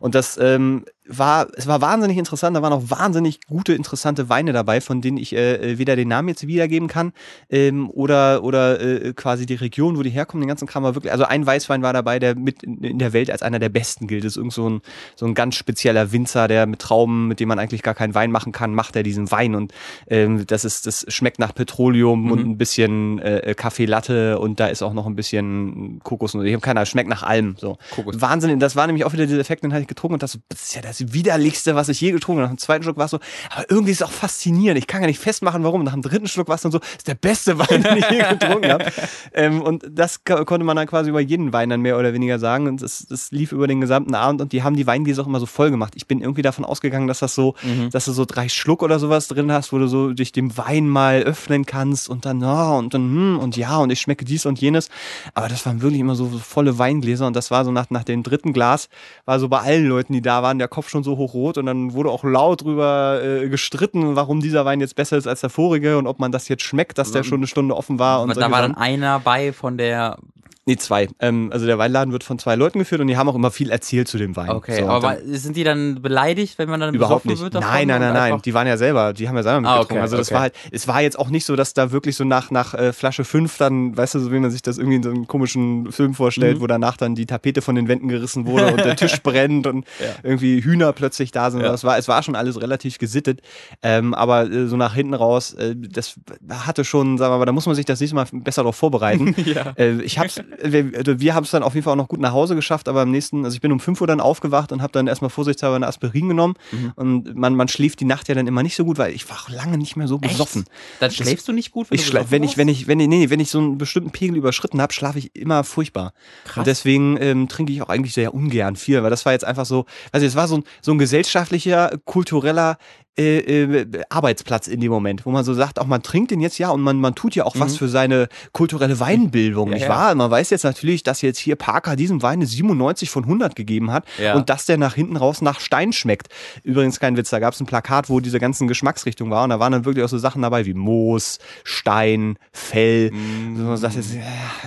Und das ähm, war, es war wahnsinnig interessant, da waren auch wahnsinnig gute, interessante Weine dabei, von denen ich äh, weder den Namen jetzt wiedergeben kann ähm, oder, oder äh, quasi die Region, wo die herkommen, den ganzen Kram war wirklich, also ein Weißwein war dabei, der mit in der Welt als einer der besten gilt. Das ist irgend so ein, so ein ganz spezieller Winzer, der mit Trauben, mit dem man eigentlich gar keinen Wein machen kann, macht er diesen Wein und ähm, das ist, das schmeckt nach Petroleum und ein bisschen äh, Kaffee Latte und da ist auch noch ein bisschen Kokos ich habe keine Ahnung, schmeckt nach allem so. Kokos. Wahnsinn, das war nämlich auch wieder dieser Effekt, den hatte ich getrunken und das, das ist ja das widerlichste, was ich je getrunken habe. Nach dem zweiten Schluck war es so, aber irgendwie ist es auch faszinierend. Ich kann gar nicht festmachen, warum. Nach dem dritten Schluck war es dann so, ist der beste Wein, den ich je getrunken habe. Ähm, und das ko- konnte man dann quasi über jeden Wein dann mehr oder weniger sagen. Und das, das lief über den gesamten Abend und die haben die Weingläser auch immer so voll gemacht. Ich bin irgendwie davon ausgegangen, dass das so, dass du so drei Schluck oder sowas drin hast, wo du so dich dem Wein mal öffnen kannst und dann, ja, und dann, hm, und ja, und ich schmecke dies und jenes. Aber das waren wirklich immer so, so volle Weingläser und das war so nach, nach dem dritten Glas, war so bei allen Leuten, die da waren, der Kopf schon so hochrot und dann wurde auch laut drüber äh, gestritten, warum dieser Wein jetzt besser ist als der vorige und ob man das jetzt schmeckt, dass der schon eine Stunde offen war und da war dann einer bei von der. Nee, zwei. Ähm, also der Weinladen wird von zwei Leuten geführt und die haben auch immer viel erzählt zu dem Wein. Okay, So, aber sind die dann beleidigt, wenn man dann Überhaupt nicht. wird? Nein, nein, nein, nein. Die waren ja selber, die haben ja selber Ah, mitgetrunken. okay, also das okay. war halt, es war jetzt auch nicht so, dass da wirklich so nach, nach äh, Flasche 5 dann, weißt du, so wie man sich das irgendwie in so einem komischen Film Mhm. vorstellt, wo danach dann die Tapete von den Wänden gerissen wurde und der Tisch brennt und irgendwie Hühner plötzlich da sind. Ja. Das war, es war schon alles relativ gesittet. Ähm, aber äh, so nach hinten raus, äh, das hatte schon, sagen wir mal, da muss man sich das nächste Mal besser darauf vorbereiten. Ja. Äh, ich hab's, wir, also wir haben es dann auf jeden Fall auch noch gut nach Hause geschafft, aber am nächsten, also ich bin um 5 Uhr dann aufgewacht und habe dann erstmal vorsichtshalber eine Aspirin genommen. Mhm. Und man, man schläft die Nacht ja dann immer nicht so gut, weil ich war auch lange nicht mehr so Echt? besoffen. Dann schläfst du nicht gut, wenn Ich du schla- wenn ich, wenn ich, wenn ich, nee, wenn ich so einen bestimmten Pegel überschritten habe, schlafe ich immer furchtbar. Krass. Und deswegen ähm, trinke ich auch eigentlich sehr ungern viel, weil das war jetzt einfach so, also es war so ein, so ein gesellschaftlicher, kultureller äh, äh, Arbeitsplatz in dem Moment, wo man so sagt, auch man trinkt den jetzt ja und man, man tut ja auch was für seine kulturelle Weinbildung, Mhm. Ja, nicht ja. wahr? Man weiß jetzt natürlich, dass jetzt hier Parker diesem Wein eine 97 von 100 gegeben hat Ja. und dass der nach hinten raus nach Stein schmeckt. Übrigens kein Witz, da gab es ein Plakat, wo diese ganzen Geschmacksrichtungen waren und da waren dann wirklich auch so Sachen dabei wie Moos, Stein, Fell. So, man sagt ja,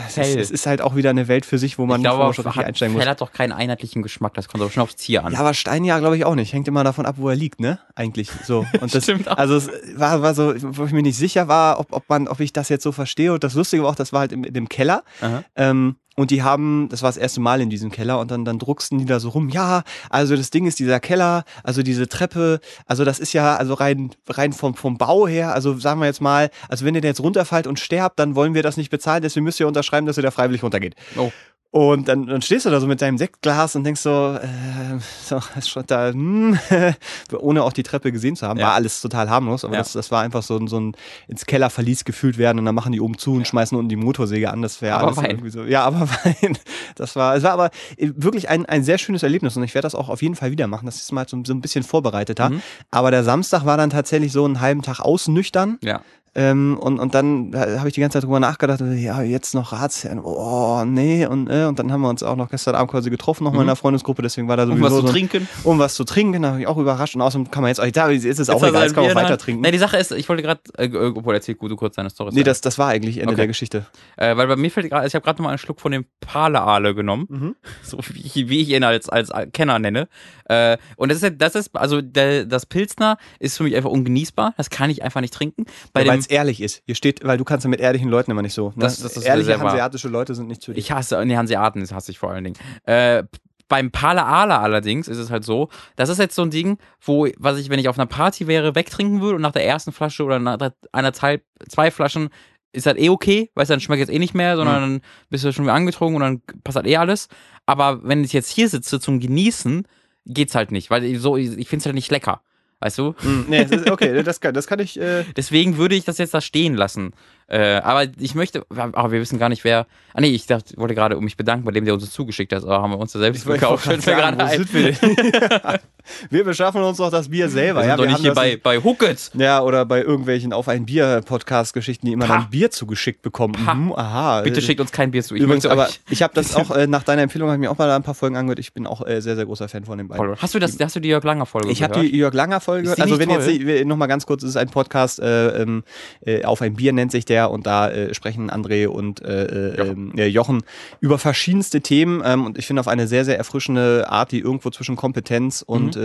es, ist, es ist halt auch wieder eine Welt für sich, wo man glaube, wo man schon richtig einsteigen muss. Fell hat doch keinen einheitlichen Geschmack, das kommt aber schon aufs Tier an. Ja, aber Stein ja, glaube ich auch nicht. Hängt immer davon ab, wo er liegt, ne? Eigentlich so. Und das, Stimmt auch. Also es war, war so, wo ich mir nicht sicher war, ob, ob man, ob ich das jetzt so verstehe. Und das Lustige war auch, das war halt im, dem Keller. Ähm, und die haben, das war das erste Mal in diesem Keller und dann, dann drucksten die da so rum. Ja, also das Ding ist dieser Keller, also diese Treppe, also das ist ja, also rein, rein vom, vom Bau her, also sagen wir jetzt mal, also wenn ihr da jetzt runterfallt und sterbt, dann wollen wir das nicht bezahlen, deswegen müsst ihr unterschreiben, dass ihr da freiwillig runtergeht. Oh. Und dann, dann stehst du da so mit deinem Sektglas und denkst so, äh, so schon da, hm, ohne auch die Treppe gesehen zu haben, Ja. war alles total harmlos, aber Ja. das, das war einfach so, ein- so ein ins Kellerverlies gefühlt werden und dann machen die oben zu und schmeißen unten die Motorsäge an. Das wäre Aber alles Wein. irgendwie so. Ja, aber Wein. Das war, es war aber äh, wirklich ein, ein sehr schönes Erlebnis und ich werde das auch auf jeden Fall wieder machen. Das ist mal so, so ein bisschen vorbereiteter. Mhm. Aber der Samstag war dann tatsächlich so einen halben Tag ausnüchtern. Ja. Ähm, und, und dann habe ich die ganze Zeit drüber nachgedacht, ja, jetzt noch Ratsherren, oh, nee, und, äh, und dann haben wir uns auch noch gestern Abend quasi getroffen, nochmal in der Freundesgruppe, deswegen war da Um sowieso was zu so ein, trinken. um was zu trinken, da habe ich auch überrascht und außerdem kann man jetzt, da ist es auch Jetzt er egal, jetzt kann man auch weiter trinken. Nee, die Sache ist, ich wollte gerade, äh, obwohl erzähl gut, du kurz deine Story. Nee, das, das war eigentlich Ende Okay. der Geschichte. Äh, weil bei mir fällt gerade, ich habe gerade noch mal einen Schluck von dem Pale-Ale genommen, Mhm. so wie ich, wie ich ihn als, als Kenner nenne. Äh, und das ist, das ist, also der, das Pilsner ist für mich einfach ungenießbar. Das kann ich einfach nicht trinken. Bei Weil es ehrlich ist. Hier steht, weil du kannst ja mit ehrlichen Leuten immer nicht so. Ne? Das- das ist Ehrliche hanseatische Leute sind nicht zu dir. ich hasse, nee, Hanseaten das hasse ich vor allen Dingen. Äh, beim Pale-Ale allerdings ist es halt so, das ist jetzt so ein Ding, wo, was ich, wenn ich auf einer Party wäre, wegtrinken würde und nach der ersten Flasche oder nach der- anderthalb, zwei Flaschen ist halt eh okay, weil es dann schmeckt jetzt eh nicht mehr, sondern dann bist du schon wieder angetrunken und dann passt halt eh alles. Aber wenn ich jetzt hier sitze zum Genießen, geht's halt nicht, weil ich so, ich finde es halt nicht lecker. Weißt du? Hm, nee, okay, das kann, das kann ich. Äh, Deswegen würde ich das jetzt da stehen lassen. Äh, aber ich möchte, aber wir wissen gar nicht, wer. Ah nee, ich dachte, wollte gerade um mich bedanken bei dem, der uns das zugeschickt hat. Aber haben wir uns da selbst wollte gekauft. Fällt mir gerade ein. wir wir beschaffen uns doch das Bier selber. Wir sind ja, doch wir nicht hier bei, bei Hookets. Ja, oder bei irgendwelchen auf ein Bier-Podcast-Geschichten, die immer Pah. dann Bier zugeschickt bekommen. Mhm, aha. Bitte schickt uns kein Bier zu. Ich Übrigens, aber ich habe das auch, äh, nach deiner Empfehlung habe ich mir auch mal ein paar Folgen angehört. Ich bin auch äh, sehr, sehr großer Fan von den beiden. Hast du das, hast du die Jörg Langer Folge Ich habe gehört? die Jörg Langer Folge gehört. Also wenn nicht jetzt noch mal ganz kurz, es ist ein Podcast äh, ähm, äh, auf ein Bier nennt sich der und da äh, sprechen André und äh, äh, Jochen. Jochen. Äh, Jochen über verschiedenste Themen ähm, und ich finde auf eine sehr sehr erfrischende Art, die irgendwo zwischen Kompetenz und Mhm.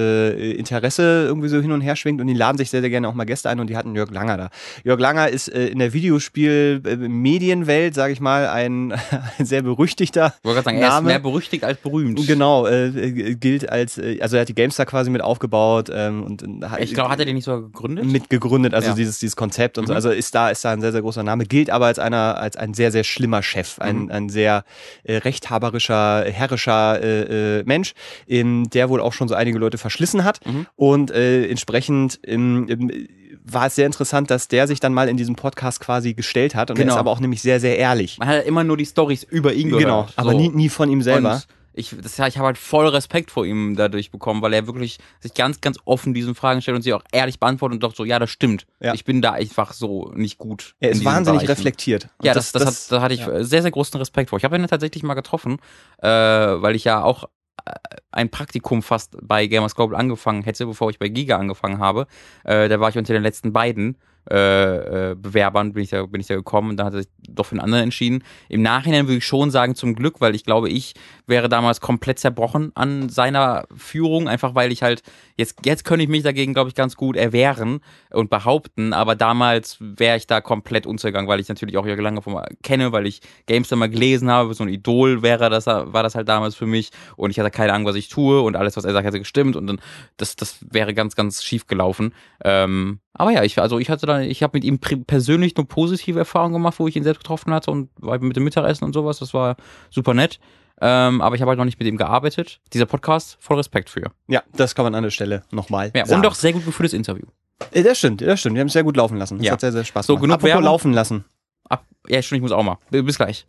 Interesse irgendwie so hin und her schwingt und die laden sich sehr sehr gerne auch mal Gäste ein und die hatten Jörg Langer da. Jörg Langer ist in der Videospiel äh, Medienwelt, sage ich mal, ein, ein sehr berüchtigter Ich wollte gerade sagen, er ist Name. mehr berüchtigt als berühmt. Genau, gilt als, also er hat die GameStar quasi mit aufgebaut ähm, und hat- Ich glaube, hat er den nicht sogar gegründet? mit gegründet, also Ja. dieses, dieses Konzept und so. Mhm. Also ist da, ist da ein sehr, sehr großer Name, gilt aber als einer, als ein sehr, sehr schlimmer Chef, ein, Mhm. ein sehr äh, rechthaberischer, herrischer äh, äh, Mensch, ähm, der wohl auch schon so einige Leute verschlissen hat. Mhm. Und äh, entsprechend ähm, ähm, war es sehr interessant, dass der sich dann mal in diesem Podcast quasi gestellt hat. Und er Genau. ist aber auch nämlich sehr, sehr ehrlich. Man hat ja immer nur die Stories über ihn gehört. Genau, aber So. nie, nie von ihm selber. Und ich, das, ich habe halt voll Respekt vor ihm dadurch bekommen, weil er wirklich sich ganz, ganz offen diesen Fragen stellt und sie auch ehrlich beantwortet und doch so, ja, das stimmt. Ja. Ich bin da einfach so nicht gut. er ist wahnsinnig Bereichen. reflektiert. Und Ja, das, das, hat, da hatte ich ja. sehr, sehr großen Respekt vor. Ich habe ihn tatsächlich mal getroffen, äh, weil ich ja auch äh, ein Praktikum fast bei Gamers Global angefangen hätte, bevor ich bei Giga angefangen habe. Äh, da war ich unter den letzten beiden äh, äh, Bewerbern, bin ich, da, bin ich da gekommen und da hat er sich doch für einen anderen entschieden. Im Nachhinein würde ich schon sagen, zum Glück, weil ich glaube, ich wäre damals komplett zerbrochen an seiner Führung, einfach weil ich halt, jetzt, jetzt könnte ich mich dagegen, glaube ich, ganz gut erwehren und behaupten, aber damals wäre ich da komplett untergegangen, weil ich natürlich auch Jörg Lange vom kenne, weil ich Games immer gelesen habe, so ein Idol wäre das, war das halt damals für mich und ich hatte keine Ahnung, was ich tue und alles, was er sagt, hätte gestimmt und dann, das, das wäre ganz, ganz schief gelaufen. Ähm, aber ja, ich, also ich hatte da, ich habe mit ihm persönlich nur positive Erfahrungen gemacht, wo ich ihn selbst getroffen hatte und mit dem Mittagessen und sowas, das war super nett. Ähm, aber ich habe halt noch nicht mit ihm gearbeitet. Dieser Podcast, voll Respekt für. Ja, das kann man an der Stelle nochmal Ja, sagen. und auch sehr gut geführtes Interview. Äh, Das stimmt, das stimmt. Wir haben es sehr gut laufen lassen. Das Ja. hat sehr, sehr Spaß So, gemacht. genug Apropos Werbung. laufen lassen. Ab, ja, stimmt, ich muss auch mal. Bis gleich.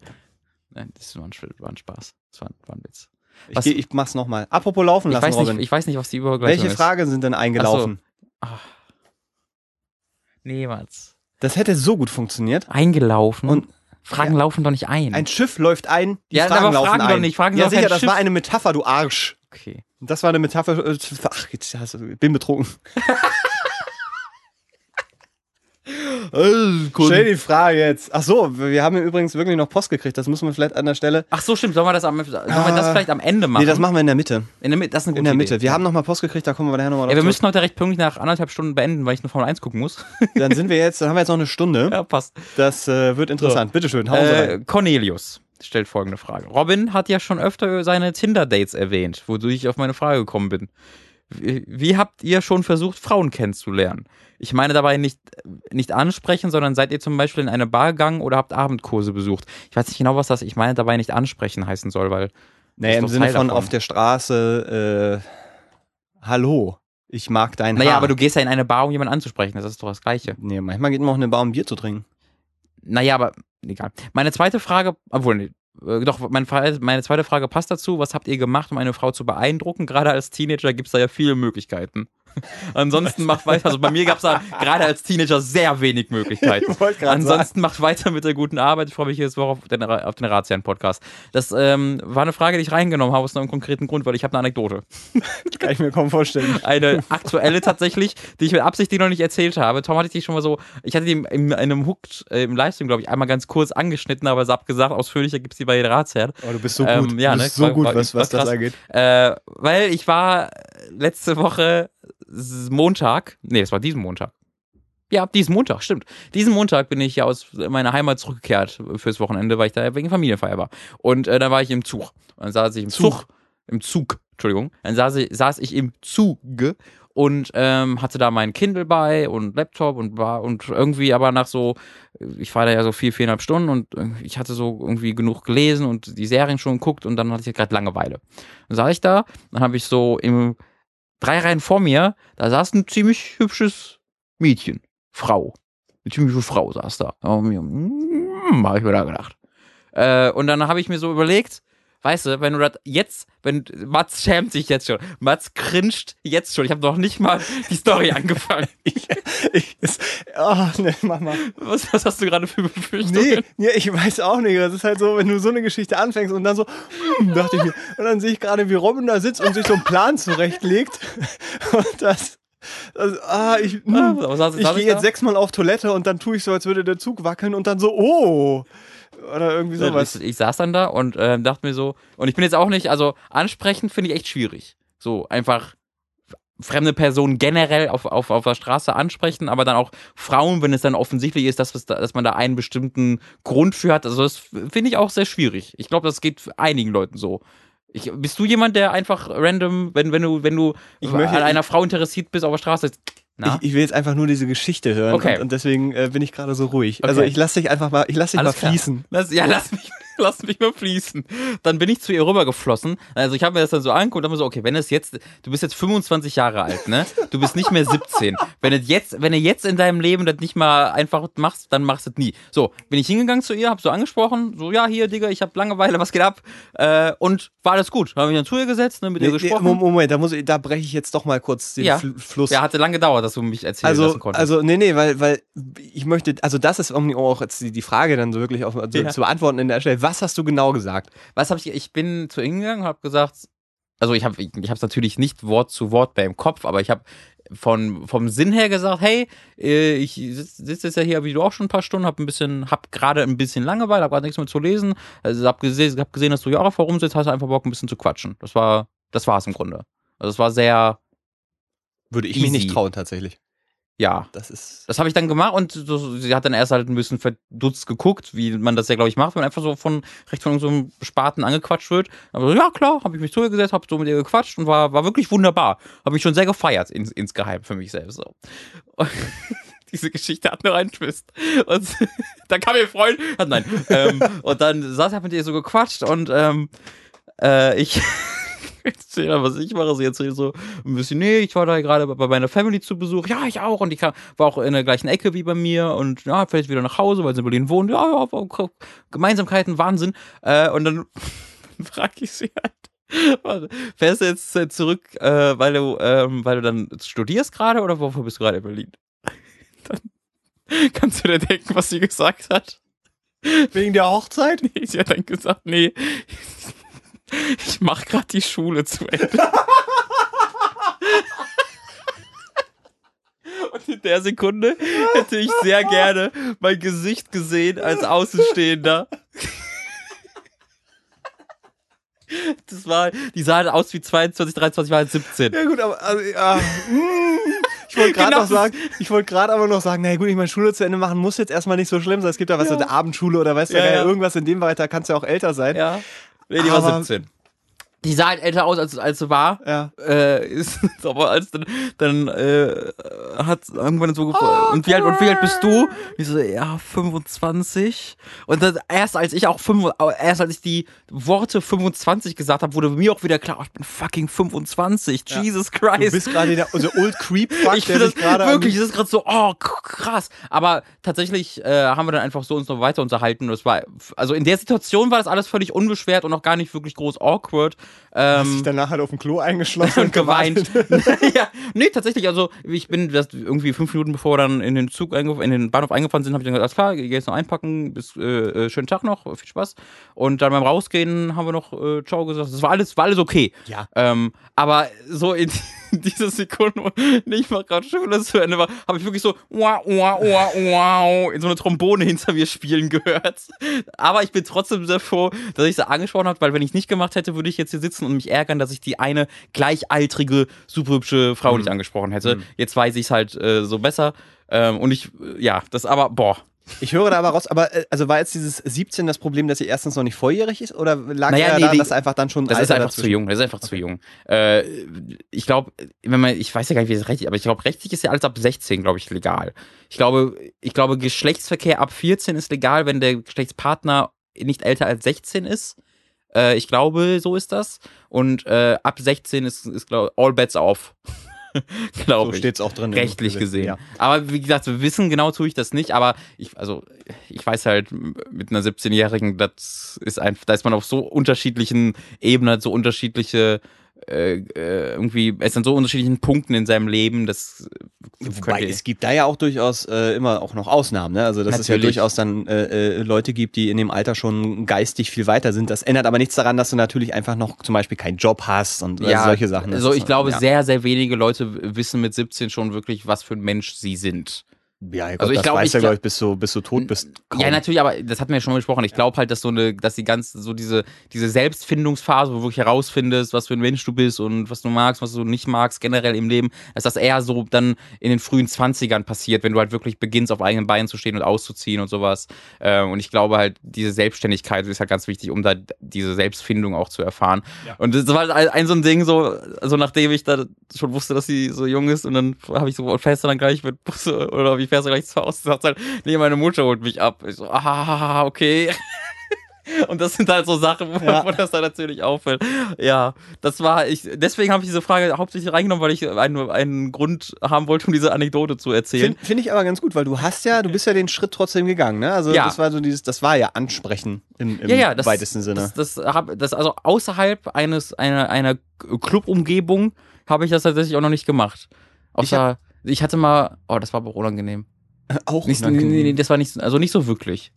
Nein, das war ein, war ein Spaß. Das war, war ein Witz. Ich, Was- geh, ich mach's nochmal. Apropos laufen Ich lassen, weiß, nicht, Robin. ich weiß nicht, was die Übergleichung Welche ist. Fragen sind denn eingelaufen? Niemals. Das hätte so gut funktioniert. Eingelaufen. Und- Fragen laufen doch nicht ein. Ein Schiff läuft ein, die Ja, Fragen aber laufen Fragen ein. doch nicht, Fragen ja, sicher, das Schiff. war eine Metapher, du Arsch. okay. Das war eine Metapher. äh, Ach, jetzt bin betrogen. Stell die Frage jetzt. Ach so, wir haben übrigens wirklich noch Post gekriegt. Das müssen wir vielleicht an der Stelle. Ach so, stimmt. Sollen wir das, am, sollen wir das Ah. vielleicht am Ende machen? Nee, das machen wir in der Mitte. in der Mitte. Das ist eine gute In der Mitte. Idee. Wir haben noch mal Post gekriegt, da kommen wir daher nochmal ja, wir müssen heute recht pünktlich nach anderthalb Stunden beenden, weil ich nur Formel 1 gucken muss. Dann sind wir jetzt, dann haben wir jetzt noch eine Stunde. ja, passt. Das äh, wird interessant. Bitteschön, hauen Sie rein. Äh, Cornelius stellt folgende Frage. Robin hat ja schon öfter seine Tinder-Dates erwähnt, wodurch ich auf meine Frage gekommen bin. Wie, habt ihr schon versucht, Frauen kennenzulernen? Ich meine dabei nicht, nicht ansprechen, sondern seid ihr zum Beispiel in eine Bar gegangen oder habt Abendkurse besucht? Ich weiß nicht genau, was das ich meine dabei nicht ansprechen heißen soll, weil. Naja, im Sinne von davon. auf der Straße, äh, hallo, ich mag dein Naja, Haar. aber du gehst ja in eine Bar, um jemanden anzusprechen. Das ist doch das Gleiche. Nee, manchmal geht man auch in eine Bar, um Bier zu trinken. Naja, aber egal. Meine zweite Frage, obwohl, nee, doch, meine, Fra- meine zweite Frage passt dazu. Was habt ihr gemacht, um eine Frau zu beeindrucken? Gerade als Teenager gibt es da ja viele Möglichkeiten. Ansonsten macht weiter, also bei mir gab es da gerade als Teenager sehr wenig Möglichkeiten. Ansonsten macht weiter mit der guten Arbeit. Ich freue mich jetzt Woche auf den, auf den Ratsherren-Podcast. Das ähm, war eine Frage, die ich reingenommen habe aus einem konkreten Grund, weil ich habe eine Anekdote. Kann ich mir kaum vorstellen. Eine aktuelle tatsächlich, die ich mit Absicht die noch nicht erzählt habe. Tom hatte ich die schon mal so, ich hatte die im, in einem Hooked, äh, im Livestream, glaube ich, einmal ganz kurz angeschnitten, aber es abgesagt, ausführlicher gibt es die bei den Ratsherren. Aber du bist so Ähm, gut. ja, du ne? so War- gut, was, was das angeht. Äh, weil ich war letzte Woche Montag, nee, das war diesen Montag. Ja, diesen Montag, stimmt. Diesen Montag bin ich ja aus meiner Heimat zurückgekehrt fürs Wochenende, weil ich da wegen Familienfeier war. Und äh, dann war ich im Zug. Und dann saß ich im Zug. Zug. Im Zug, Entschuldigung. Dann saß ich, saß ich im Zuge und ähm, hatte da mein Kindle bei und Laptop und war und irgendwie aber nach so, ich fahre da ja so vier, viereinhalb Stunden und irgendwie- ich hatte so irgendwie genug gelesen und die Serien schon geguckt und dann hatte ich gerade Langeweile. Dann saß ich da, dann habe ich so im drei Reihen vor mir, da saß ein ziemlich hübsches Mädchen, Frau. Eine ziemliche Frau saß da. Habe ich mir da gedacht. Äh, und dann habe ich mir so überlegt, weißt du, wenn du das jetzt, wenn Mats schämt sich jetzt schon, Mats cringet jetzt schon. Ich habe noch nicht mal die Story angefangen. Ich, ich, ist, oh, ne, mach mal. Was, was hast du gerade für Befürchtungen? Nee, nee, ich weiß auch nicht. Das ist halt so, wenn du so eine Geschichte anfängst und dann so, hm, dachte ich mir. Und dann sehe ich gerade, wie Robin da sitzt und sich so einen Plan zurechtlegt. Und das. das ah, ich, hm, Ah, ich gehe jetzt sechsmal auf Toilette und dann tue ich so, als würde der Zug wackeln und dann so, oh. Oder irgendwie sowas. Ich, ich saß dann da und äh, dachte mir so, und ich bin jetzt auch nicht, also ansprechen finde ich echt schwierig. So einfach fremde Personen generell auf, auf, auf der Straße ansprechen, aber dann auch Frauen, wenn es dann offensichtlich ist, dass, da, dass man da einen bestimmten Grund für hat. Also das finde ich auch sehr schwierig. Ich glaube, das geht einigen Leuten so. Ich, bist du jemand, der einfach random, wenn, wenn du, wenn du Ich an möchte- einer Frau interessiert bist auf der Straße, na? Ich, ich will jetzt einfach nur diese Geschichte hören Okay. und, und deswegen äh, bin ich gerade so ruhig. Also Okay. ich lasse dich einfach mal, ich lasse dich Alles mal fließen. Lass, ja, lass mich, lass mich mal fließen. Dann bin ich zu ihr rübergeflossen. Also ich habe mir das dann so angeguckt und habe mir so, okay, wenn es jetzt, du bist jetzt 25 Jahre alt, ne? Du bist nicht mehr 17. Wenn du jetzt, wenn du jetzt in deinem Leben das nicht mal einfach machst, dann machst du es nie. So, bin ich hingegangen zu ihr, habe so angesprochen, so, ja, hier, Digga, ich habe Langeweile, was geht ab? Äh, und war alles gut. Habe mich dann zu ihr gesetzt, ne, mit ihr Nee, nee, gesprochen. Mo- Moment, da, muss ich, da breche ich jetzt doch mal kurz den Ja. Fl Fluss. ja, hatte lange gedauert, dass du mich erzählen also, lassen konntest. also, nee, nee, weil, weil ich möchte, also das ist um auch jetzt die, die Frage dann so wirklich auf, also Ja. zu beantworten in der Stelle. Was hast du genau gesagt? was habe ich, ich bin zu ihr gegangen und habe gesagt, also ich habe ich, ich habe es natürlich nicht Wort zu Wort bei im Kopf, aber ich habe von vom Sinn her gesagt, hey, äh, ich sitze sitz jetzt ja hier wie du auch schon ein paar Stunden, habe ein bisschen, habe gerade ein bisschen Langeweile, habe gerade nichts mehr zu lesen, also habe gesehen, hab gesehen, dass du hier auch warum sitzt, hast einfach Bock ein bisschen zu quatschen. Das war, das war es im Grunde. Also es war sehr, Würde ich Easy. mich nicht trauen, tatsächlich. Ja, Das ist. das habe ich dann gemacht und so, sie hat dann erst halt ein bisschen verdutzt geguckt, wie man das ja, glaube ich, macht, wenn man einfach so von recht von so einem Spaten angequatscht wird. Aber so, ja, klar, habe ich mich zu ihr gesetzt, habe so mit ihr gequatscht und war, war wirklich wunderbar. Habe mich schon sehr gefeiert ins, insgeheim für mich selbst. So. Diese Geschichte hat nur einen Twist. Und dann kam ihr Freund, hat nein. Ähm, und dann saß er mit ihr so gequatscht und ähm, äh, ich was ich mache. Sie erzählt so ein bisschen, nee, ich war da gerade bei meiner Family zu Besuch. Ja, ich auch. Und die kam, war auch in der gleichen Ecke wie bei mir. Und ja, vielleicht wieder nach Hause, weil sie in Berlin wohnt. Ja, ja, Gemeinsamkeiten, Wahnsinn. Äh, und dann frage ich sie halt, warte, fährst du jetzt zurück, äh, weil, du, ähm, weil du dann studierst gerade oder wofür bist du gerade in Berlin? Dann kannst du dir denken, was sie gesagt hat. Wegen der Hochzeit? Nee, sie hat dann gesagt, nee, ich mach gerade die Schule zu Ende. Und in der Sekunde hätte ich sehr gerne mein Gesicht gesehen als Außenstehender. Das war, die sah halt aus wie 22, 23, war halt 17. Ja gut, aber also, ja, mm, ich wollte gerade Genau. noch sagen, ich wollte gerade aber noch sagen, na gut, ich meine Schule zu Ende machen muss jetzt erstmal nicht so schlimm sein. Es gibt ja was Ja. so eine Abendschule oder weißt du Ja, ja, ja. irgendwas in dem Bereich, da kannst du ja auch älter sein. Ja. Nee, die war Aber- 17. die sah halt älter aus, als, als sie war. Ja. Äh, ist, aber als dann, dann äh, hat irgendwann so gefragt, und, wie alt, und wie alt bist du? Ich so, ja, 25. Und dann, erst als ich auch 5, erst als ich die Worte 25 gesagt habe, wurde mir auch wieder klar, oh, ich bin fucking 25. Ja. Jesus Du Christ. bist gerade der unser Old Creep Fuck, Ich der finde sich gerade wirklich, das ist gerade so, oh, krass. Aber tatsächlich äh, haben wir dann einfach so uns noch weiter unterhalten. Das war, also in der Situation war das alles völlig unbeschwert und auch gar nicht wirklich groß awkward. Hast dich Ähm, danach halt auf dem Klo eingeschlossen und geweint. ja, nee, tatsächlich, also ich bin das irgendwie fünf Minuten bevor wir dann in den Zug, in den Bahnhof eingefahren sind, habe ich dann gesagt, alles klar, geh jetzt noch einpacken, bis äh, äh, schönen Tag noch, viel Spaß. Und dann beim Rausgehen haben wir noch äh, Ciao gesagt. Das war alles, war alles okay. Ja. Ähm, aber so in dieser Sekunde, wo nicht mal gerade Schule zu Ende war, habe ich wirklich so wow, wow, wow, wow in so eine Trombone hinter mir spielen gehört. Aber ich bin trotzdem sehr froh, dass ich sie angesprochen habe, weil wenn ich es nicht gemacht hätte, würde ich jetzt hier sitzen und mich ärgern, dass ich die eine gleichaltrige, super hübsche Frau nicht angesprochen hätte. Jetzt weiß ich es halt äh, so besser. Ähm, und ich, äh, ja, das aber, boah. Ich höre da aber raus, aber äh, also war jetzt dieses 17 das Problem, dass sie erstens noch nicht volljährig ist oder lag Naja, eher nee, daran, dass einfach dann schon Das ist Alter einfach dazwischen- zu jung. Das ist einfach zu jung. Äh, ich glaube, wenn man, ich weiß ja gar nicht, wie das rechtlich, aber ich glaube, rechtlich ist ja alles ab 16, glaube ich, legal. Ich glaube, ich glaube, Geschlechtsverkehr ab 14 ist legal, wenn der Geschlechtspartner nicht älter als 16 ist. Äh, ich glaube, so ist das. Und äh, ab 16 ist, ist glaube all bets off. So glaube ich steht es auch drin. rechtlich gesehen. Ja. Aber wie gesagt, wir wissen genau tue ich das nicht, aber ich, also ich weiß halt, mit einer 17-Jährigen, das ist einfach, da ist man auf so unterschiedlichen Ebenen, so unterschiedliche äh, äh, irgendwie, es sind so unterschiedlichen Punkten in seinem Leben, das Wobei es gibt da ja auch durchaus äh, immer auch noch Ausnahmen. Ne? Also dass es ja Natürlich. durchaus dann äh, äh, Leute gibt, die in dem Alter schon geistig viel weiter sind. Das ändert aber nichts daran, dass du natürlich einfach noch zum Beispiel keinen Job hast und äh, solche Sachen. Also ich glaube, ja. sehr, sehr wenige Leute wissen mit 17 schon wirklich, was für ein Mensch sie sind. Ja, Gott, Also ich das glaub, weiß ich ja, glaub- glaube ich, bis du, bis du tot bist. Kaum. Ja, natürlich, aber das hatten wir ja schon mal besprochen. Ich glaube halt, dass so eine, dass die ganze, so diese, diese Selbstfindungsphase, wo du wirklich herausfindest, was für ein Mensch du bist und was du magst, was du nicht magst, generell im Leben, dass das eher so dann in den frühen 20ern passiert, wenn du halt wirklich beginnst, auf eigenen Beinen zu stehen und auszuziehen und sowas. Ähm, Und ich glaube halt, diese Selbstständigkeit ist halt ganz wichtig, um da diese Selbstfindung auch zu erfahren. Und das war halt ein so ein Ding, so, also nachdem ich da schon wusste, dass sie so jung ist und dann habe ich so, und fährst du dann gleich mit Bus oder wie fährst du gleich zu Hause? Sagt halt, nee, meine Mutter holt mich ab. Ich so, ah, okay. Und das sind halt so Sachen, wo, Ja. wo das dann natürlich auffällt. Ja, das war ich. Deswegen habe ich diese Frage hauptsächlich reingenommen, weil ich einen, einen Grund haben wollte, um diese Anekdote zu erzählen. Finde find ich aber ganz gut, weil du hast ja, du bist ja den Schritt trotzdem gegangen, ne? Also Ja. das war so dieses, das war ja Ansprechen im, im ja, ja, das, weitesten Sinne. Das, das, hab, das also außerhalb eines einer, einer Clubumgebung habe ich das tatsächlich auch noch nicht gemacht. Außer ich, hatte mal, oh, das war aber unangenehm. auch Nicht, unangenehm. nee, nee, das war nicht, also nicht so wirklich.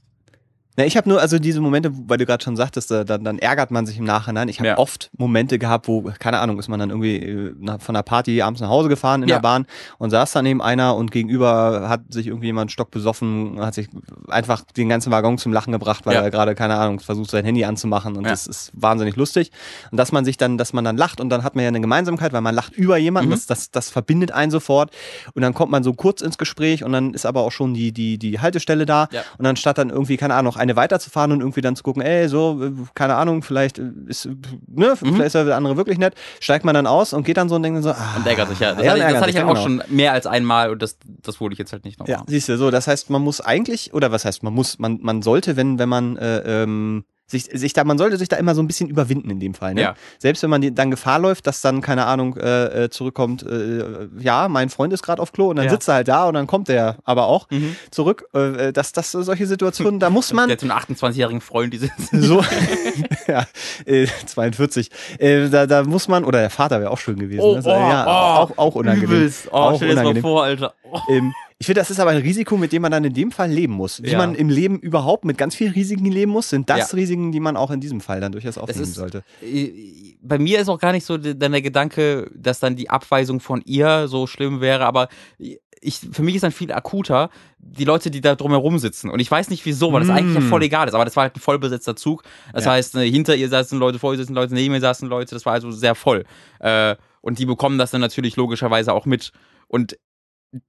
Na, ich habe nur, also diese Momente, weil du gerade schon sagtest, da, dann, dann ärgert man sich im Nachhinein. Ich habe Ja. oft Momente gehabt, wo, keine Ahnung, ist man dann irgendwie äh, von einer Party abends nach Hause gefahren in Ja. der Bahn und saß da neben einer und gegenüber hat sich irgendwie jemand stock besoffen, hat sich einfach den ganzen Waggon zum Lachen gebracht, weil Ja. er gerade, keine Ahnung, versucht sein Handy anzumachen und das ist wahnsinnig lustig. Und dass man sich dann, dass man dann lacht und dann hat man ja eine Gemeinsamkeit, weil man lacht über jemanden, Mhm. das, das, das verbindet einen sofort und dann kommt man so kurz ins Gespräch und dann ist aber auch schon die, die, die Haltestelle da und anstatt dann irgendwie, keine Ahnung, noch eine weiterzufahren und irgendwie dann zu gucken, ey, so, keine Ahnung, vielleicht äh, ist, ne, Mhm. vielleicht ist ja der andere wirklich nett, steigt man dann aus und geht dann so und denkt so, ah. Und ärgert sich ja. Das ja, hatte, ich- das hatte ich halt auch genau. schon mehr als einmal und das, das wurde ich jetzt halt nicht nochmal. Ja, siehst du, so, das heißt, man muss eigentlich, oder was heißt, man muss, man, man sollte, wenn, wenn man, äh, ähm, sich, sich da, man sollte sich da immer so ein bisschen überwinden in dem Fall. Ne? Ja. Selbst wenn man dann Gefahr läuft, dass dann, keine Ahnung, äh, äh, zurückkommt, äh, ja, mein Freund ist gerade auf Klo und dann Ja. sitzt er halt da und dann kommt er aber auch Mhm. zurück. Äh, dass das solche Situationen, da muss man Der hat so einen 28-jährigen Freund, die sitzen. so, ja, äh, 42. Äh, da, da muss man, oder der Vater wäre auch schön gewesen. Oh, ne? oh, ja, oh, auch, auch unangenehm. Übelst. Oh, auch stell dir das mal vor, Alter. Oh. Ähm, ich finde, das ist aber ein Risiko, mit dem man dann in dem Fall leben muss. Wie Ja. man im Leben überhaupt mit ganz vielen Risiken leben muss, sind das Ja. Risiken, die man auch in diesem Fall dann durchaus aufnehmen ist- sollte. Äh, Bei mir ist auch gar nicht so dann der Gedanke, dass dann die Abweisung von ihr so schlimm wäre, aber ich, für mich ist dann viel akuter die Leute, die da drumherum sitzen. Und ich weiß nicht wieso, weil das eigentlich ja voll egal ist, aber das war halt ein vollbesetzter Zug. Das Ja. heißt, äh, hinter ihr saßen Leute, vor ihr saßen Leute, neben ihr saßen Leute, das war also sehr voll. Äh, und die bekommen das dann natürlich logischerweise auch mit. Und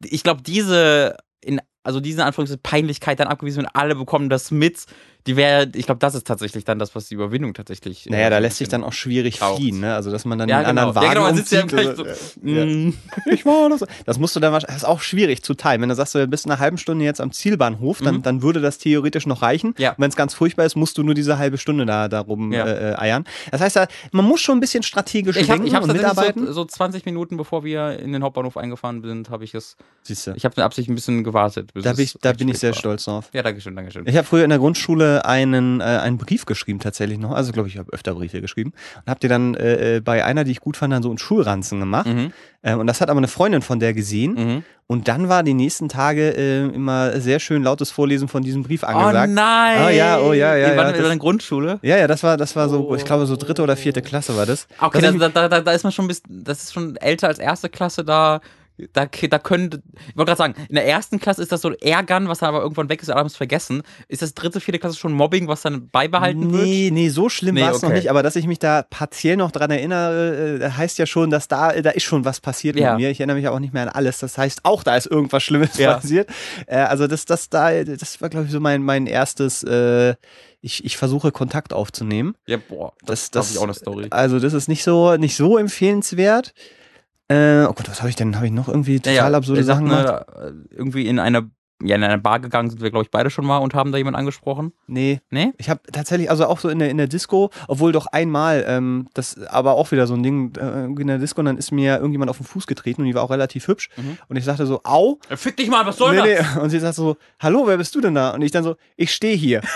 ich glaube, diese in also diese Anführungszeichen Peinlichkeit dann abgewiesen und alle bekommen das mit. Die wäre, ich glaube, das ist tatsächlich dann das, was die Überwindung tatsächlich. Naja, äh, da so ein lässt sich dann auch schwierig braucht. fliehen, ne? Also, dass man dann Ja, den anderen genau. Ja, Wagen genau, man sitzt ja also, so, ja. mm. Ich war das. Das musst du dann wahrscheinlich, das ist auch schwierig zu teilen. Wenn du sagst, du bist eine halbe Stunde jetzt am Zielbahnhof, dann, Mhm. dann würde das theoretisch noch reichen. Ja. Wenn es ganz furchtbar ist, musst du nur diese halbe Stunde da darum Ja. äh, äh, eiern. Das heißt, da- man muss schon ein bisschen strategisch Ich habe denken ich hab und mitarbeiten. so, so 20 Minuten, bevor wir in den Hauptbahnhof eingefahren sind, habe ich es. Siehst du. Ich habe absichtlich ein bisschen gewartet. Bis Da, bin ich, da bin ich sehr stolz drauf. Ja, danke schön, danke schön. Ich habe früher in der Grundschule einen, äh, einen Brief geschrieben, tatsächlich noch. Also, glaube ich, ich habe öfter Briefe geschrieben. Und habe dir dann äh, äh, bei einer, die ich gut fand, dann so einen Schulranzen gemacht. Mhm, Ähm, und das hat aber eine Freundin von der gesehen. mhm. Und dann war die nächsten Tage äh, immer sehr schön lautes Vorlesen von diesem Brief Oh angesagt. nein! Oh ja, oh ja, ja, Wir waren ja, in das- der Grundschule. ja, ja, das war, das war so, Oh. ich glaube, so dritte oder vierte Klasse war das. Okay, da, da, da, da ist man schon ein bisschen, das ist schon älter als erste Klasse, da, da, da könnte, ich wollte gerade sagen, in der ersten Klasse ist das so Ärgern, was dann aber irgendwann weg ist, alle haben es vergessen. Ist das dritte, vierte Klasse schon Mobbing, was dann beibehalten wird? Nee, nee, so schlimm Nee, war es noch okay. nicht, aber dass ich mich da partiell noch dran erinnere, äh, heißt ja schon, dass da, da ist schon was passiert Ja. mit mir. Ich erinnere mich auch nicht mehr an alles. Das heißt, auch da ist irgendwas Schlimmes Ja. passiert. Äh, also das, das da, das war, glaube ich, so mein, mein erstes, äh, ich, ich versuche Kontakt aufzunehmen. Ja, boah, Das, das, das, das ist auch eine Story. Also das ist nicht so, nicht so empfehlenswert. Äh, oh Gott, was habe ich denn? Habe ich noch irgendwie total absurde er sagt, Sachen gemacht? ne, irgendwie in einer, ja, in einer Bar gegangen sind wir, glaube ich, beide schon mal und haben da jemanden angesprochen. Nee. Nee? Ich habe tatsächlich, also auch so in der, in der Disco, obwohl doch einmal, ähm, das aber auch wieder so ein Ding, äh, in der Disco, und dann ist mir irgendjemand auf den Fuß getreten und die war auch relativ hübsch. Mhm. Und ich sagte so, au. Fick dich mal, was soll Nee, das? nee. Und sie sagt so, hallo, wer bist du denn da? Und ich dann so, ich stehe hier.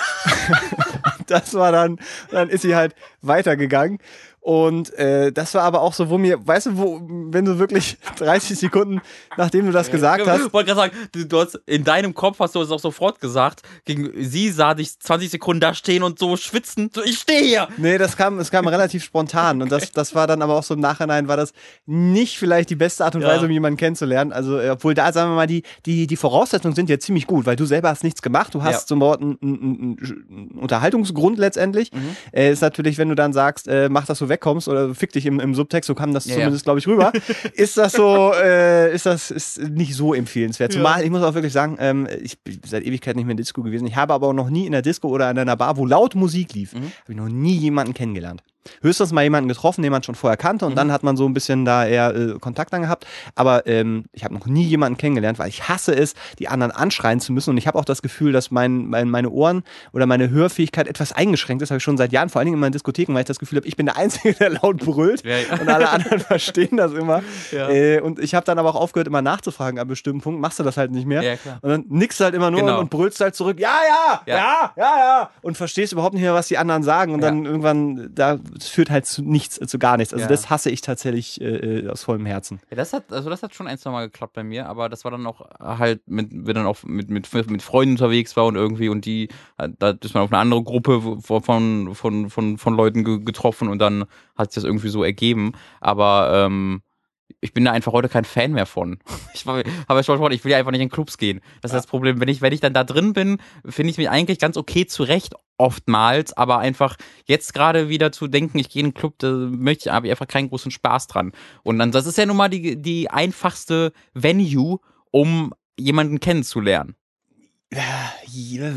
das war dann, dann ist sie halt weitergegangen. Und äh, das war aber auch so, wo mir, weißt du, wo, wenn du wirklich 30 Sekunden, nachdem du das gesagt hast, Ich wollte gerade sagen, du, du hast, in deinem Kopf hast du es auch sofort gesagt. Gegen, sie sah dich 20 Sekunden da stehen und so schwitzen. So, ich stehe hier. Nee, das kam, es kam relativ spontan. Und das, das war dann aber auch so im Nachhinein, war das nicht vielleicht die beste Art und Ja. Weise, um jemanden kennenzulernen. Also, äh, obwohl da, sagen wir mal, die, die, die Voraussetzungen sind ja ziemlich gut, weil du selber hast nichts gemacht. Du hast Ja. zum Wort einen, einen, einen Unterhaltungsgrund letztendlich. Mhm. Äh, ist natürlich, wenn du dann sagst, äh, mach, dass du wegkommst oder fick dich im, im Subtext, so kam das Ja, zumindest, glaube ich, rüber. ist das so, äh, ist das ist nicht so empfehlenswert. Ja. Zumal, ich muss auch wirklich sagen, ähm, ich bin seit Ewigkeit nicht mehr in Disco gewesen. Ich habe aber auch noch nie in der Disco oder in einer Bar, wo laut Musik lief, Mhm. habe ich noch nie jemanden kennengelernt. Höchstens mal jemanden getroffen, den man schon vorher kannte und Mhm. dann hat man so ein bisschen da eher äh, Kontakt dann gehabt. Aber ähm, ich habe noch nie jemanden kennengelernt, weil ich hasse es, die anderen anschreien zu müssen. Und ich habe auch das Gefühl, dass mein, mein, meine Ohren oder meine Hörfähigkeit etwas eingeschränkt ist. Habe ich schon seit Jahren, vor allen Dingen in meinen Diskotheken, weil ich das Gefühl habe, ich bin der Einzige, der laut brüllt. Ja, ja. Und alle anderen verstehen das immer. Ja. Äh, und ich habe dann aber auch aufgehört, immer nachzufragen an bestimmten Punkten. Machst du das halt nicht mehr? Und dann nickst du halt immer nur Genau. und, und brüllst halt zurück, ja, ja, ja, Ja. ja, Und verstehst überhaupt nicht mehr, was die anderen sagen. Und dann irgendwann, da das führt halt zu nichts, zu gar nichts. Also Ja. das hasse ich tatsächlich äh, äh, aus vollem Herzen. Ja, das hat, also das hat schon ein, zwei Mal geklappt bei mir, aber das war dann auch halt, mit, wenn dann auch mit, mit, mit Freunden unterwegs war und irgendwie und die, äh, da ist man auf eine andere Gruppe von, von, von, von Leuten ge getroffen und dann hat sich das irgendwie so ergeben. Aber ähm, ich bin da einfach heute kein Fan mehr von. Ich habe ja schon gesprochen, ich will ja einfach nicht in Clubs gehen. Das ist das Problem. Wenn ich, wenn ich dann da drin bin, finde ich mich eigentlich ganz okay zurecht, oftmals, aber einfach jetzt gerade wieder zu denken, ich gehe in einen Club, da möchte ich, habe ich einfach keinen großen Spaß dran. Und dann, das ist ja nun mal die, die einfachste Venue, um jemanden kennenzulernen. Ja,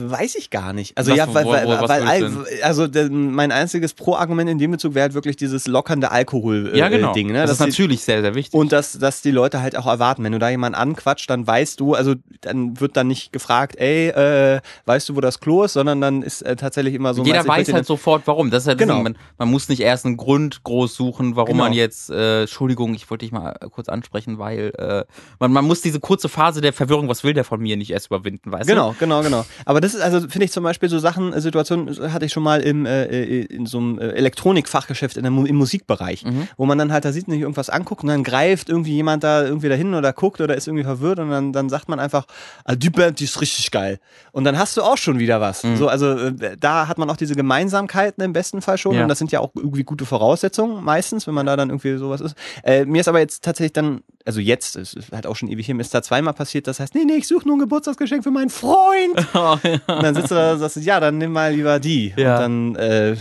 weiß ich gar nicht. Also Was- ja, weil, wo- weil, wo- weil all, also mein einziges Pro-Argument in dem Bezug wäre halt wirklich dieses lockernde Alkohol-Ding. Ja, genau. Ding, ne? Das, ist die- natürlich sehr, sehr wichtig. Und dass, dass die Leute halt auch erwarten, wenn du da jemanden anquatscht, dann weißt du, also dann wird dann nicht gefragt, ey, äh, weißt du, wo das Klo ist, sondern dann ist äh, tatsächlich immer so. Jeder weiß würd halt sofort, warum. Das ist halt Genau. Man, man muss nicht erst einen Grund groß suchen, warum Genau. man jetzt, äh, Entschuldigung, ich wollte dich mal kurz ansprechen, weil äh, man, man muss diese kurze Phase der Verwirrung, was will der von mir, nicht erst überwinden, weißt du? Genau, genau, genau. Aber das ist also, finde ich zum Beispiel so Sachen, äh, Situationen hatte ich schon mal im, äh, äh, in so einem äh, Elektronikfachgeschäft in der, im Musikbereich, Mhm. wo man dann halt da sieht, sich irgendwas anguckt und dann greift irgendwie jemand da irgendwie dahin oder guckt oder ist irgendwie verwirrt und dann, dann sagt man einfach, ah, die Band, die ist richtig geil. Und dann hast du auch schon wieder was. Mhm. So, also äh, da hat man auch diese Gemeinsamkeiten im besten Fall schon Ja. und das sind ja auch irgendwie gute Voraussetzungen meistens, wenn man da dann irgendwie sowas ist. Äh, mir ist aber jetzt tatsächlich dann, also jetzt, es ist halt auch schon ewig hin, ist da zweimal passiert, das heißt, nee, nee, ich suche nur ein Geburtstagsgeschenk für meinen Freund. Und dann sitzt du da und sagst, ja, dann nimm mal lieber die. Ja. Und dann äh,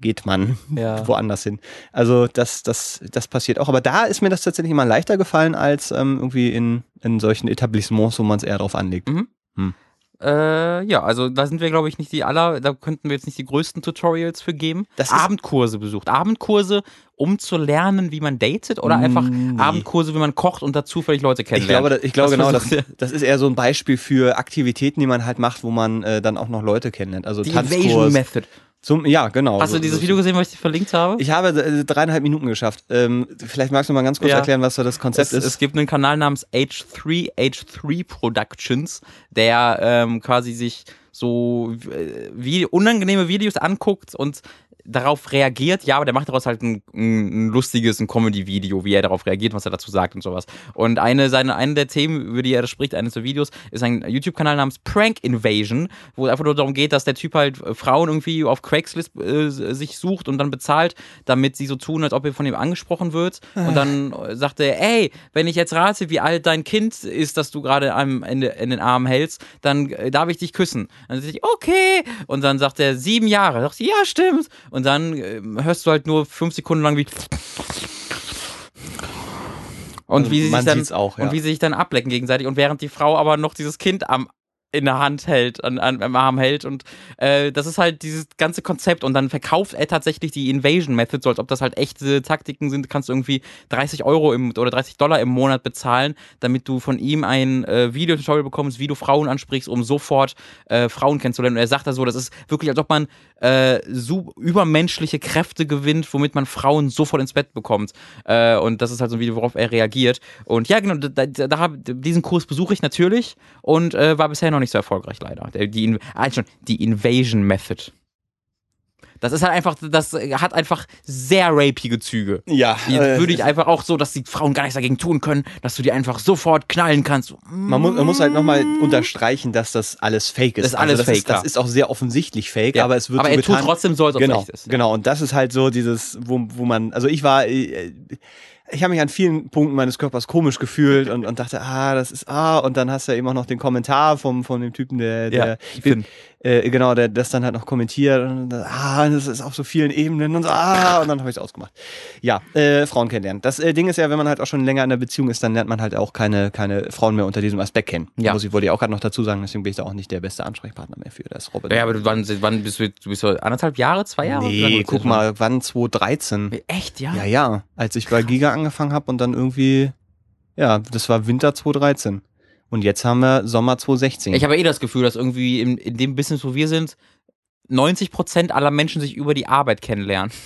geht man Ja. woanders hin. Also das, das, das passiert auch. Aber da ist mir das tatsächlich immer leichter gefallen als ähm, irgendwie in, in solchen Etablissements, wo man es eher drauf anlegt. Mhm. Hm. Äh, ja, also da sind wir, glaube ich, nicht die aller, da könnten wir jetzt nicht die größten Tutorials für geben. Das Abendkurse besucht. Abendkurse, um zu lernen, wie man datet oder einfach Nee. Abendkurse, wie man kocht und da zufällig Leute Ich kennenlernt. glaube, da- ich glaube Das genau, das, das ist eher so ein Beispiel für Aktivitäten, die man halt macht, wo man äh, dann auch noch Leute kennenlernt. Also Die Invasion Tanzkurs. Method. Zum, ja, genau. Hast so, du dieses so, Video gesehen, was ich dir verlinkt habe? Ich habe äh, dreieinhalb Minuten geschafft. Ähm, vielleicht magst du mal ganz kurz Ja. erklären, was so das Konzept es, ist. es gibt einen Kanal namens H3, H3 Productions, der ähm, quasi sich so äh, wie unangenehme Videos anguckt und darauf reagiert, ja, aber der macht daraus halt ein, ein, ein lustiges, ein Comedy-Video, wie er darauf reagiert, was er dazu sagt und sowas. Und eine, seine, eine der Themen, über die er spricht, eines der Videos, ist ein YouTube-Kanal namens Prank Invasion, wo es einfach nur darum geht, dass der Typ halt äh, Frauen irgendwie auf Craigslist äh, sich sucht und dann bezahlt, damit sie so tun, als ob er von ihm angesprochen wird. Und dann äh, sagt er, ey, wenn ich jetzt rate, wie alt dein Kind ist, das du gerade Ende in den Arm hältst, dann äh, darf ich dich küssen. Dann sage ich, okay. Und dann sagt er, sieben Jahre. Sagt sie, ja, stimmt. Und dann äh, hörst du halt nur fünf Sekunden lang wie. Und wie sie sich dann auch, ja. und wie sie sich dann ablecken gegenseitig und während die Frau aber noch dieses Kind am in der Hand hält, an, an, am Arm hält und äh, das ist halt dieses ganze Konzept und dann verkauft er tatsächlich die Invasion Method, so als ob das halt echte Taktiken sind, kannst du irgendwie 30 Euro im, oder 30 Dollar im Monat bezahlen, damit du von ihm ein äh, Video-Tutorial bekommst, wie du Frauen ansprichst, um sofort äh, Frauen kennenzulernen. Und er sagt da so, das ist wirklich, als ob man äh, so übermenschliche Kräfte gewinnt, womit man Frauen sofort ins Bett bekommt. Äh, und das ist halt so ein Video, worauf er reagiert. Und ja, genau, da, da, da diesen Kurs besuche ich natürlich und äh, war bisher noch nicht so erfolgreich, leider. Der- Die, ah, schon, die Invasion Method. Das ist halt einfach, das hat einfach sehr rapige Züge. ja, Die äh, würde ich einfach auch so, dass die Frauen gar nichts dagegen tun können, dass du die einfach sofort knallen kannst. man, muss, man muss halt nochmal unterstreichen, dass das alles fake ist. Das ist alles das fake, Ist, das ist auch sehr offensichtlich fake, Ja, aber es wird aber so er tut trotzdem so, als ob es genau, echt ist. Genau, und das ist halt so dieses, wo, wo man, also ich war, äh, ich habe mich an vielen Punkten meines Körpers komisch gefühlt und, und dachte, ah, das ist, ah, und dann hast du ja eben auch noch den Kommentar vom, von dem Typen, der, der Ja, Finn. Äh, genau, der das dann halt noch kommentiert und ah, das ist auf so vielen Ebenen und so, ah, und dann habe ich es ausgemacht. Ja, äh, Frauen kennenlernen. Das äh, Ding ist ja, wenn man halt auch schon länger in einer Beziehung ist, dann lernt man halt auch keine, keine Frauen mehr unter diesem Aspekt kennen. Ja. Muss ich wollte ich auch gerade noch dazu sagen, deswegen bin ich da auch nicht der beste Ansprechpartner mehr für. Das Robert. Ja, aber du, wann, wann bist du, du bist so anderthalb Jahre, zwei Jahre? Nee, guck mal, wann 2013. Echt, ja? Ja, ja, als ich bei Giga angefangen habe und dann irgendwie, ja, das war Winter 2013. Und jetzt haben wir Sommer 2016. Ich habe eh das Gefühl, dass irgendwie in, in dem Business, wo wir sind, 90% aller Menschen sich über die Arbeit kennenlernen.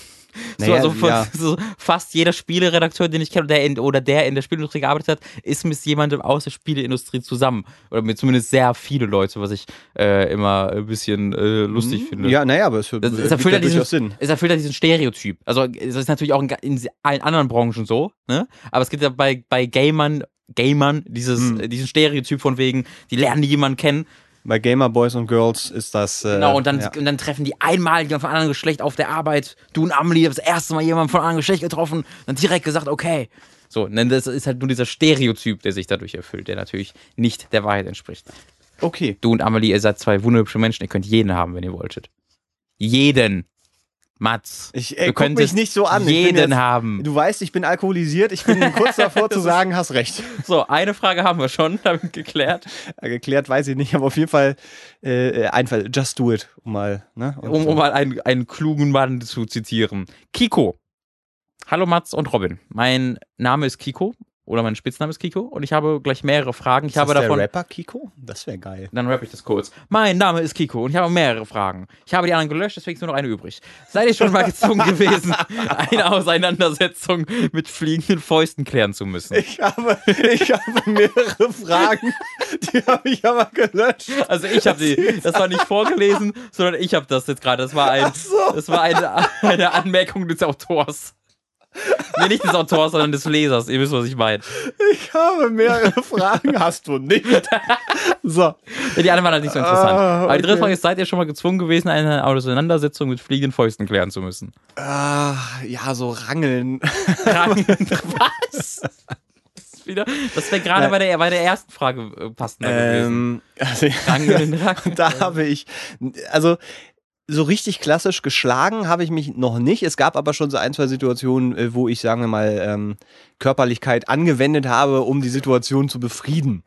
So, Naja, also von, ja. so fast jeder Spieleredakteur, den ich kenne, oder der in, oder der in der Spielindustrie gearbeitet hat, ist mit jemandem aus der Spieleindustrie zusammen. Oder mit zumindest sehr viele Leute, was ich äh, immer ein bisschen äh, lustig finde. Mhm. Ja, naja, aber es, Das, es erfüllt ja diesen, Sinn. es erfüllt ja diesen Stereotyp. Also es ist natürlich auch in, in allen anderen Branchen so, ne? Aber es gibt ja bei, bei Gamern, Gamern dieses, Hm. äh, diesen Stereotyp von wegen, die lernen jemanden kennen. Bei Gamer Boys und Girls ist das. Äh, Genau, und dann, ja. und dann treffen die einmal jemanden von einem anderen Geschlecht auf der Arbeit. Du und Amelie haben das erste Mal jemanden von einem anderen Geschlecht getroffen. Dann direkt gesagt, okay. So, ne, das ist halt nur dieser Stereotyp, der sich dadurch erfüllt, der natürlich nicht der Wahrheit entspricht. Okay. Du und Amelie, ihr seid zwei wunderhübsche Menschen. Ihr könnt jeden haben, wenn ihr wolltet. Jeden. Mats. Ich äh, Du guck mich könntest nicht so an. Jeden jetzt, haben. Du weißt, ich bin alkoholisiert. Ich bin kurz davor zu sagen, hast recht. So, eine Frage haben wir schon damit geklärt. Äh, Geklärt weiß ich nicht, aber auf jeden Fall äh, einfach just do it, um mal. Ne? Um, um mal einen, einen klugen Mann zu zitieren. Kiko. Hallo Mats und Robin. Mein Name ist Kiko oder mein Spitzname ist Kiko und ich habe gleich mehrere Fragen. Ich ist das habe der davon. Rapper Kiko? Das wäre geil. Dann rappe ich das kurz. Mein Name ist Kiko und ich habe mehrere Fragen. Ich habe die anderen gelöscht, deswegen ist nur noch eine übrig. Seid ihr schon mal gezwungen gewesen, eine Auseinandersetzung mit fliegenden Fäusten klären zu müssen? Ich habe, ich habe mehrere Fragen, die habe ich aber gelöscht. Also ich habe die, das war nicht vorgelesen, sondern ich habe das jetzt gerade. Das war ein, so. das war eine, eine Anmerkung des Autors. Nee, nicht des Autors, sondern des Lesers. Ihr wisst, was ich meine. Ich habe mehrere Fragen, hast du nicht. So. Die anderen waren halt nicht so interessant. Ah, Aber die dritte okay. Frage ist, seid ihr schon mal gezwungen gewesen, eine Auseinandersetzung mit fliegenden Fäusten klären zu müssen? Ah, ja, so rangeln. Rangen. Was? Wieder, das wäre gerade bei der, bei der ersten Frage äh, passender gewesen. Ähm, also, Rangeln, rangeln. da habe ich, also so richtig klassisch geschlagen habe ich mich noch nicht. Es gab aber schon so ein, zwei Situationen, äh, wo ich, sagen wir mal, ähm, Körperlichkeit angewendet habe, um die Situation zu befrieden.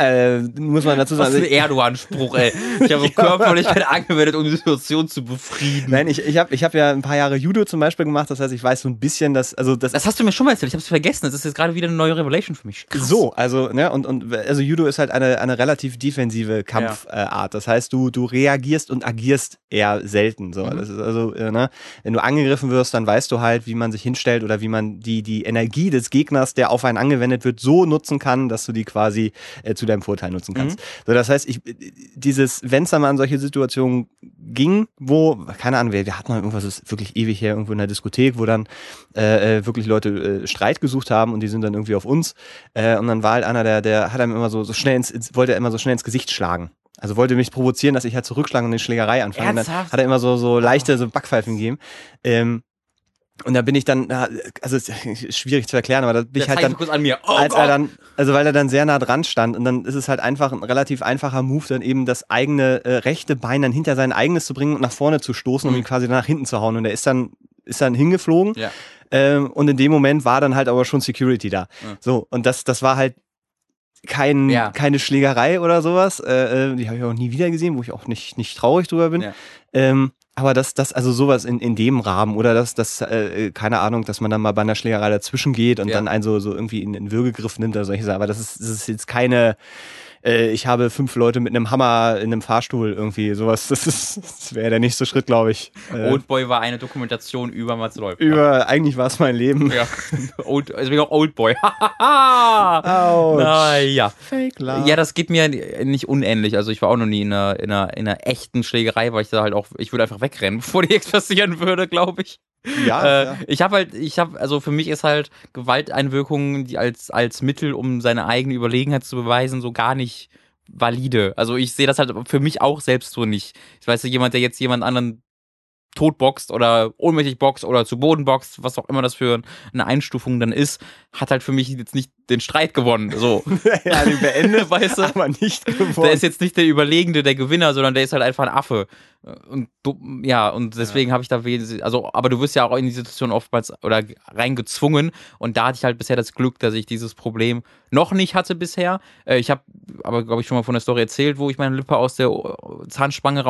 Äh, muss man dazu sagen. ist ein Erdogan-Spruch, ey. Ich habe Körperlichkeit angewendet, um die Situation zu befrieden. Nein, ich, ich habe ich hab ja ein paar Jahre Judo zum Beispiel gemacht, das heißt, ich weiß so ein bisschen, dass, also das, Das hast du mir schon mal erzählt, ich habe es vergessen. Das ist jetzt gerade wieder eine neue Revelation für mich. Krass. So, also, ne, und, und also Judo ist halt eine, eine relativ defensive Kampfart. das heißt, du, du reagierst und agierst eher selten. So. Mhm. Das ist also, äh, ne, wenn du angegriffen wirst, dann weißt du halt, wie man sich hinstellt oder wie man die, die Energie des Gegners, der auf einen angewendet wird, so nutzen kann, dass du die quasi äh, zu deinem Vorteil nutzen kannst. Mhm. So, das heißt, ich, dieses, wenn es dann mal an solche Situationen ging, wo, keine Ahnung, wir, wir hatten mal irgendwas, das ist wirklich ewig her, irgendwo in der Diskothek, wo dann äh, äh, wirklich Leute äh, Streit gesucht haben und die sind dann irgendwie auf uns. Äh, und dann war halt einer, der, der hat einem immer so, so schnell ins, ins, wollte er immer so schnell ins Gesicht schlagen. Also wollte mich provozieren, dass ich halt zurückschlagen und eine Schlägerei anfange. Und dann hat er immer so, so leichte so Backpfeifen gegeben. Ähm, und da bin ich dann, also es ist schwierig zu erklären, aber da bin ich halt dann, so kurz an mir. Oh als Gott. er dann, also weil er dann sehr nah dran stand und dann ist es halt einfach ein relativ einfacher Move, dann eben das eigene äh, rechte Bein dann hinter sein eigenes zu bringen und nach vorne zu stoßen, um Mhm. ihn quasi dann nach hinten zu hauen. Und er ist dann, ist dann hingeflogen. Ja. Ähm, und in dem Moment war dann halt aber schon Security da. Ja. So, und das, das war halt kein, Ja. keine Schlägerei oder sowas. Äh, äh, die habe ich auch nie wieder gesehen, wo ich auch nicht, nicht traurig drüber bin. Ja. Ähm, aber das, das, also sowas in, in dem Rahmen oder das, das, äh, keine Ahnung, dass man dann mal bei einer Schlägerei dazwischen geht und Ja. dann einen so, so irgendwie in den Würgegriff nimmt oder solche Sachen. Aber das ist, das ist jetzt keine, äh, ich habe fünf Leute mit einem Hammer in einem Fahrstuhl irgendwie, sowas, das ist, das wäre der nächste Schritt, glaube ich. Äh, Oldboy war eine Dokumentation über Mats Läufer. über, eigentlich war es mein Leben. Ja. Old, deswegen auch Oldboy. Naja. Fake love. Ja, das geht mir nicht unähnlich. Also ich war auch noch nie in einer, in einer, in einer echten Schlägerei, weil ich da halt auch, ich würde einfach wegrennen, bevor die jetzt passieren würde, glaube ich. Ja, äh, ja. Ich habe halt, ich habe, also für mich ist halt Gewalteinwirkung, die als, als Mittel, um seine eigene Überlegenheit zu beweisen, so gar nicht valide. Also ich sehe das halt für mich auch selbst so nicht. Ich weiß, jemand, der jetzt jemand anderen totboxt oder ohnmächtig boxt oder zu Boden boxt, was auch immer das für eine Einstufung dann ist, hat halt für mich jetzt nicht den Streit gewonnen. So. ja, den beendet, weißt du? aber nicht geworden. Der ist jetzt nicht der Überlegende, der Gewinner, sondern der ist halt einfach ein Affe. Und du- ja, und deswegen habe ich da wenig, also, aber du wirst ja auch in die Situation oftmals oder reingezwungen. Und da hatte ich halt bisher das Glück, dass ich dieses Problem noch nicht hatte bisher. Äh, Ich habe aber, glaube ich, schon mal von der Story erzählt, wo ich meine Lippe aus der Zahnspange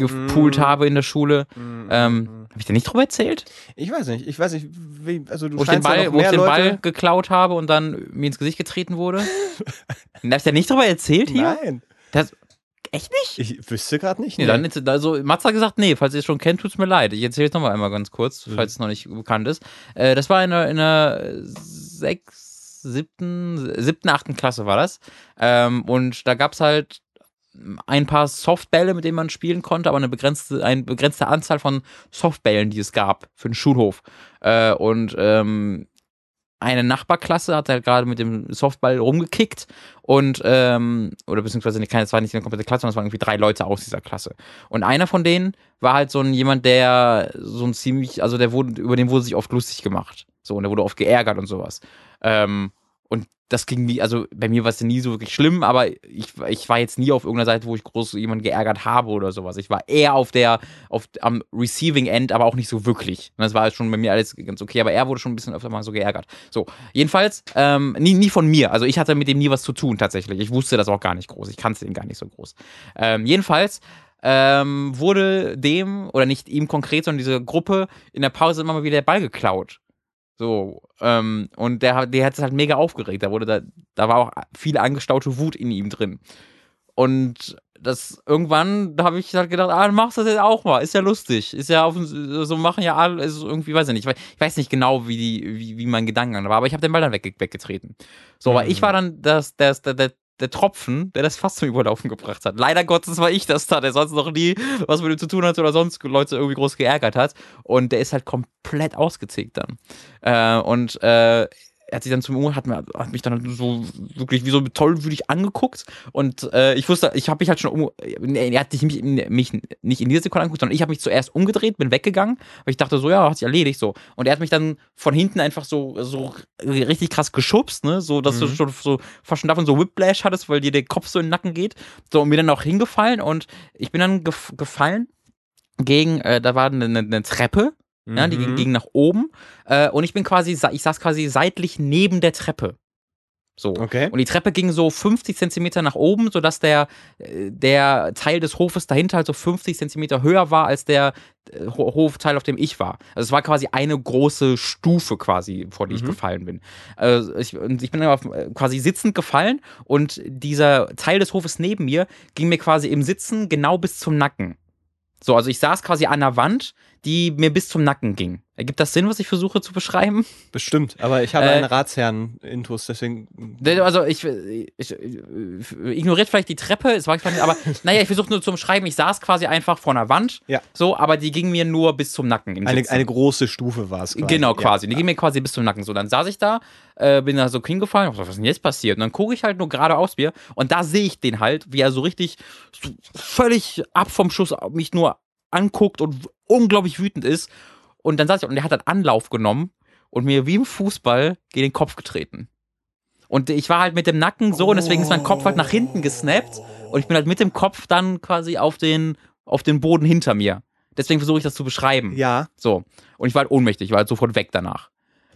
rausgepult Mm. habe in der Schule. Mhm, Ähm, mhm. habe ich da nicht drüber erzählt? ich weiß nicht, ich weiß nicht, wie, also du Wo ich den ja Ball, wo ich den Leute. Ball geklaut habe und dann mir ins Gesicht getreten wurde? Habe ich da nicht drüber erzählt hier? Nein, Das, echt nicht? ich wüsste gerade nicht. Nee, dann ist, also Mats hat gesagt, nee, falls ihr es schon kennt, tut's mir leid. Ich erzähle es nochmal einmal ganz kurz, Mhm. falls es noch nicht bekannt ist. Äh, das war in der, in der sechs, siebten, siebten, achten Klasse war das. Ähm, und da gab's halt ein paar Softbälle, mit denen man spielen konnte, aber eine begrenzte, eine begrenzte Anzahl von Softbällen, die es gab für den Schulhof. Äh, und ähm, eine Nachbarklasse hat halt gerade mit dem Softball rumgekickt und ähm, oder beziehungsweise nicht, es war nicht eine komplette Klasse, sondern es waren irgendwie drei Leute aus dieser Klasse. Und einer von denen war halt so ein jemand, der so ein ziemlich, also der wurde, über den wurde sich oft lustig gemacht. So, und der wurde oft geärgert und sowas. Ähm, das ging nie, also bei mir war es nie so wirklich schlimm, aber ich, ich war jetzt nie auf irgendeiner Seite, wo ich groß jemanden geärgert habe oder sowas. Ich war eher auf der, auf, am Receiving End, aber auch nicht so wirklich. Das war schon bei mir alles ganz okay, aber er wurde schon ein bisschen öfter mal so geärgert. So, jedenfalls, ähm, nie, nie von mir. Also ich hatte mit dem nie was zu tun tatsächlich. Ich wusste das auch gar nicht groß. Ich kannte den gar nicht so groß. Ähm, jedenfalls ähm, wurde dem, oder nicht ihm konkret, sondern diese Gruppe in der Pause immer mal wieder der Ball geklaut. So, ähm, und der, hat- der hat es halt mega aufgeregt. Da wurde da, da war auch viel angestaute Wut in ihm drin. Und das irgendwann, da habe ich halt gedacht, ah, du machst das jetzt auch mal, ist ja lustig, ist ja auf, so machen ja alle, ist irgendwie, weiß ich nicht, ich weiß, ich weiß nicht genau, wie die, wie, wie mein Gedankengang war, aber ich habe den Ball dann wegge weggetreten. So, aber Mhm. ich war dann das, das, der, der, der Tropfen, der das fast zum Überlaufen gebracht hat. Leider Gottes war ich das da, der sonst noch nie was mit ihm zu tun hatte oder sonst Leute irgendwie groß geärgert hat. Und der ist halt komplett ausgezickt dann. Äh, und äh, er hat sich dann zum Uhr, hat, hat mich dann so wirklich wie so tollwütig angeguckt und äh, ich wusste, ich habe mich halt schon um, er hat mich, mich nicht in dieser Sekunde angeguckt, sondern ich habe mich zuerst umgedreht, bin weggegangen, weil ich dachte so, ja, hat sich erledigt so. Und er hat mich dann von hinten einfach so, so richtig krass geschubst, ne, so, dass du Mhm. schon so fast schon davon so Whiplash hattest, weil dir der Kopf so in den Nacken geht. So, und mir dann auch hingefallen und ich bin dann gef gefallen gegen, äh, da war eine, eine Treppe, ja, die ging, Mhm. ging nach oben. Äh, und ich bin quasi, ich saß quasi seitlich neben der Treppe. So. Okay. Und die Treppe ging so 50 Zentimeter nach oben, sodass der, der Teil des Hofes dahinter halt so 50 Zentimeter höher war als der äh, Ho- Hofteil, auf dem ich war. Also es war quasi eine große Stufe quasi, vor die ich Mhm. gefallen bin. Also ich, und ich bin auf, äh, quasi sitzend gefallen und dieser Teil des Hofes neben mir ging mir quasi im Sitzen genau bis zum Nacken. So, also ich saß quasi an der Wand, die mir bis zum Nacken ging. Ergibt das Sinn, was ich versuche zu beschreiben? Bestimmt. Aber ich habe Äh, einen Ratsherrn-Intus, deswegen. Also ich, ich, ich ignoriert vielleicht die Treppe, es war quasi, aber naja, ich versuche nur zum Schreiben, ich saß quasi einfach vor einer Wand, Ja. so, aber die ging mir nur bis zum Nacken. Eine, eine große Stufe war es. Genau, quasi. Ja. Die ging mir quasi bis zum Nacken. So, dann saß ich da, äh, bin da so hingefallen, was ist denn jetzt passiert? Und dann gucke ich halt nur gerade aus mir und da sehe ich den halt, wie er so richtig so völlig ab vom Schuss mich nur anguckt und unglaublich wütend ist. Und dann saß ich und der hat halt Anlauf genommen und mir wie im Fußball gegen den Kopf getreten. Und ich war halt mit dem Nacken so und deswegen ist mein Kopf halt nach hinten gesnappt und ich bin halt mit dem Kopf dann quasi auf den, auf den Boden hinter mir. Deswegen versuche ich das zu beschreiben. Ja. So. Und ich war halt ohnmächtig, ich war halt sofort weg danach.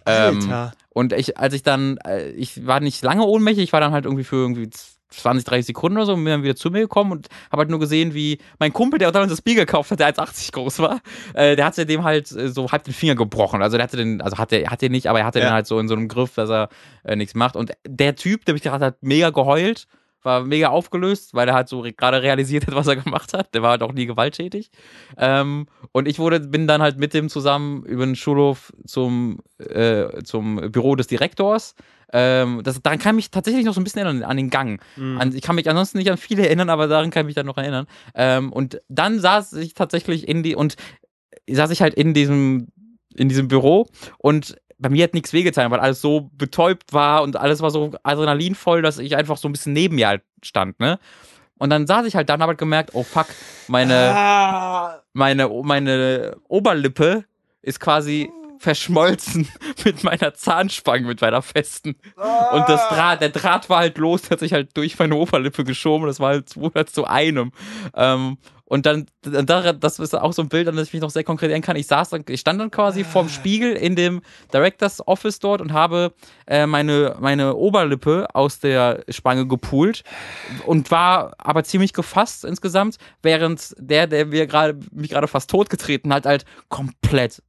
Ähm, Alter. und ich, als ich dann, äh, ich war nicht lange ohnmächtig, ich war dann halt irgendwie für irgendwie 20, 30 Sekunden oder so und bin dann wieder zu mir gekommen und habe halt nur gesehen, wie mein Kumpel, der damals das Bier gekauft hat, der 1,80 groß war, äh, der hatte dem halt äh, so halb den Finger gebrochen. Also der hatte den, also hat der, hat den nicht, aber er hatte Ja. den halt so in so einem Griff, dass er äh, nichts macht. Und der Typ, der mich gerade hat mega geheult, war mega aufgelöst, weil er halt so re gerade realisiert hat, was er gemacht hat. Der war halt auch nie gewalttätig. Ähm, und ich wurde, bin dann halt mit dem zusammen über den Schulhof zum, äh, zum Büro des Direktors. Ähm, das, daran kann ich mich tatsächlich noch so ein bisschen erinnern, an den Gang. Mhm. An, ich kann mich ansonsten nicht an viele erinnern, aber daran kann ich mich dann noch erinnern. Ähm, und dann saß ich tatsächlich in die, und saß ich halt in diesem, in diesem Büro und bei mir hat nichts wehgetan, weil alles so betäubt war und alles war so adrenalinvoll, dass ich einfach so ein bisschen neben mir halt stand, ne? Und dann saß ich halt da und hab halt gemerkt, oh fuck, meine, Ah. meine, meine Oberlippe ist quasi verschmolzen mit meiner Zahnspange, mit meiner festen. Und das Draht, der Draht war halt los, der hat sich halt durch meine Oberlippe geschoben. Das war halt zu, halt zu einem. Ähm, und dann, dann, das ist auch so ein Bild, an das ich mich noch sehr konkret erinnern kann. Ich saß dann, ich stand dann quasi vorm Spiegel in dem Directors Office dort und habe äh, meine, meine Oberlippe aus der Spange gepult und war aber ziemlich gefasst insgesamt, während der, der mir gerade, mich gerade fast totgetreten hat, halt komplett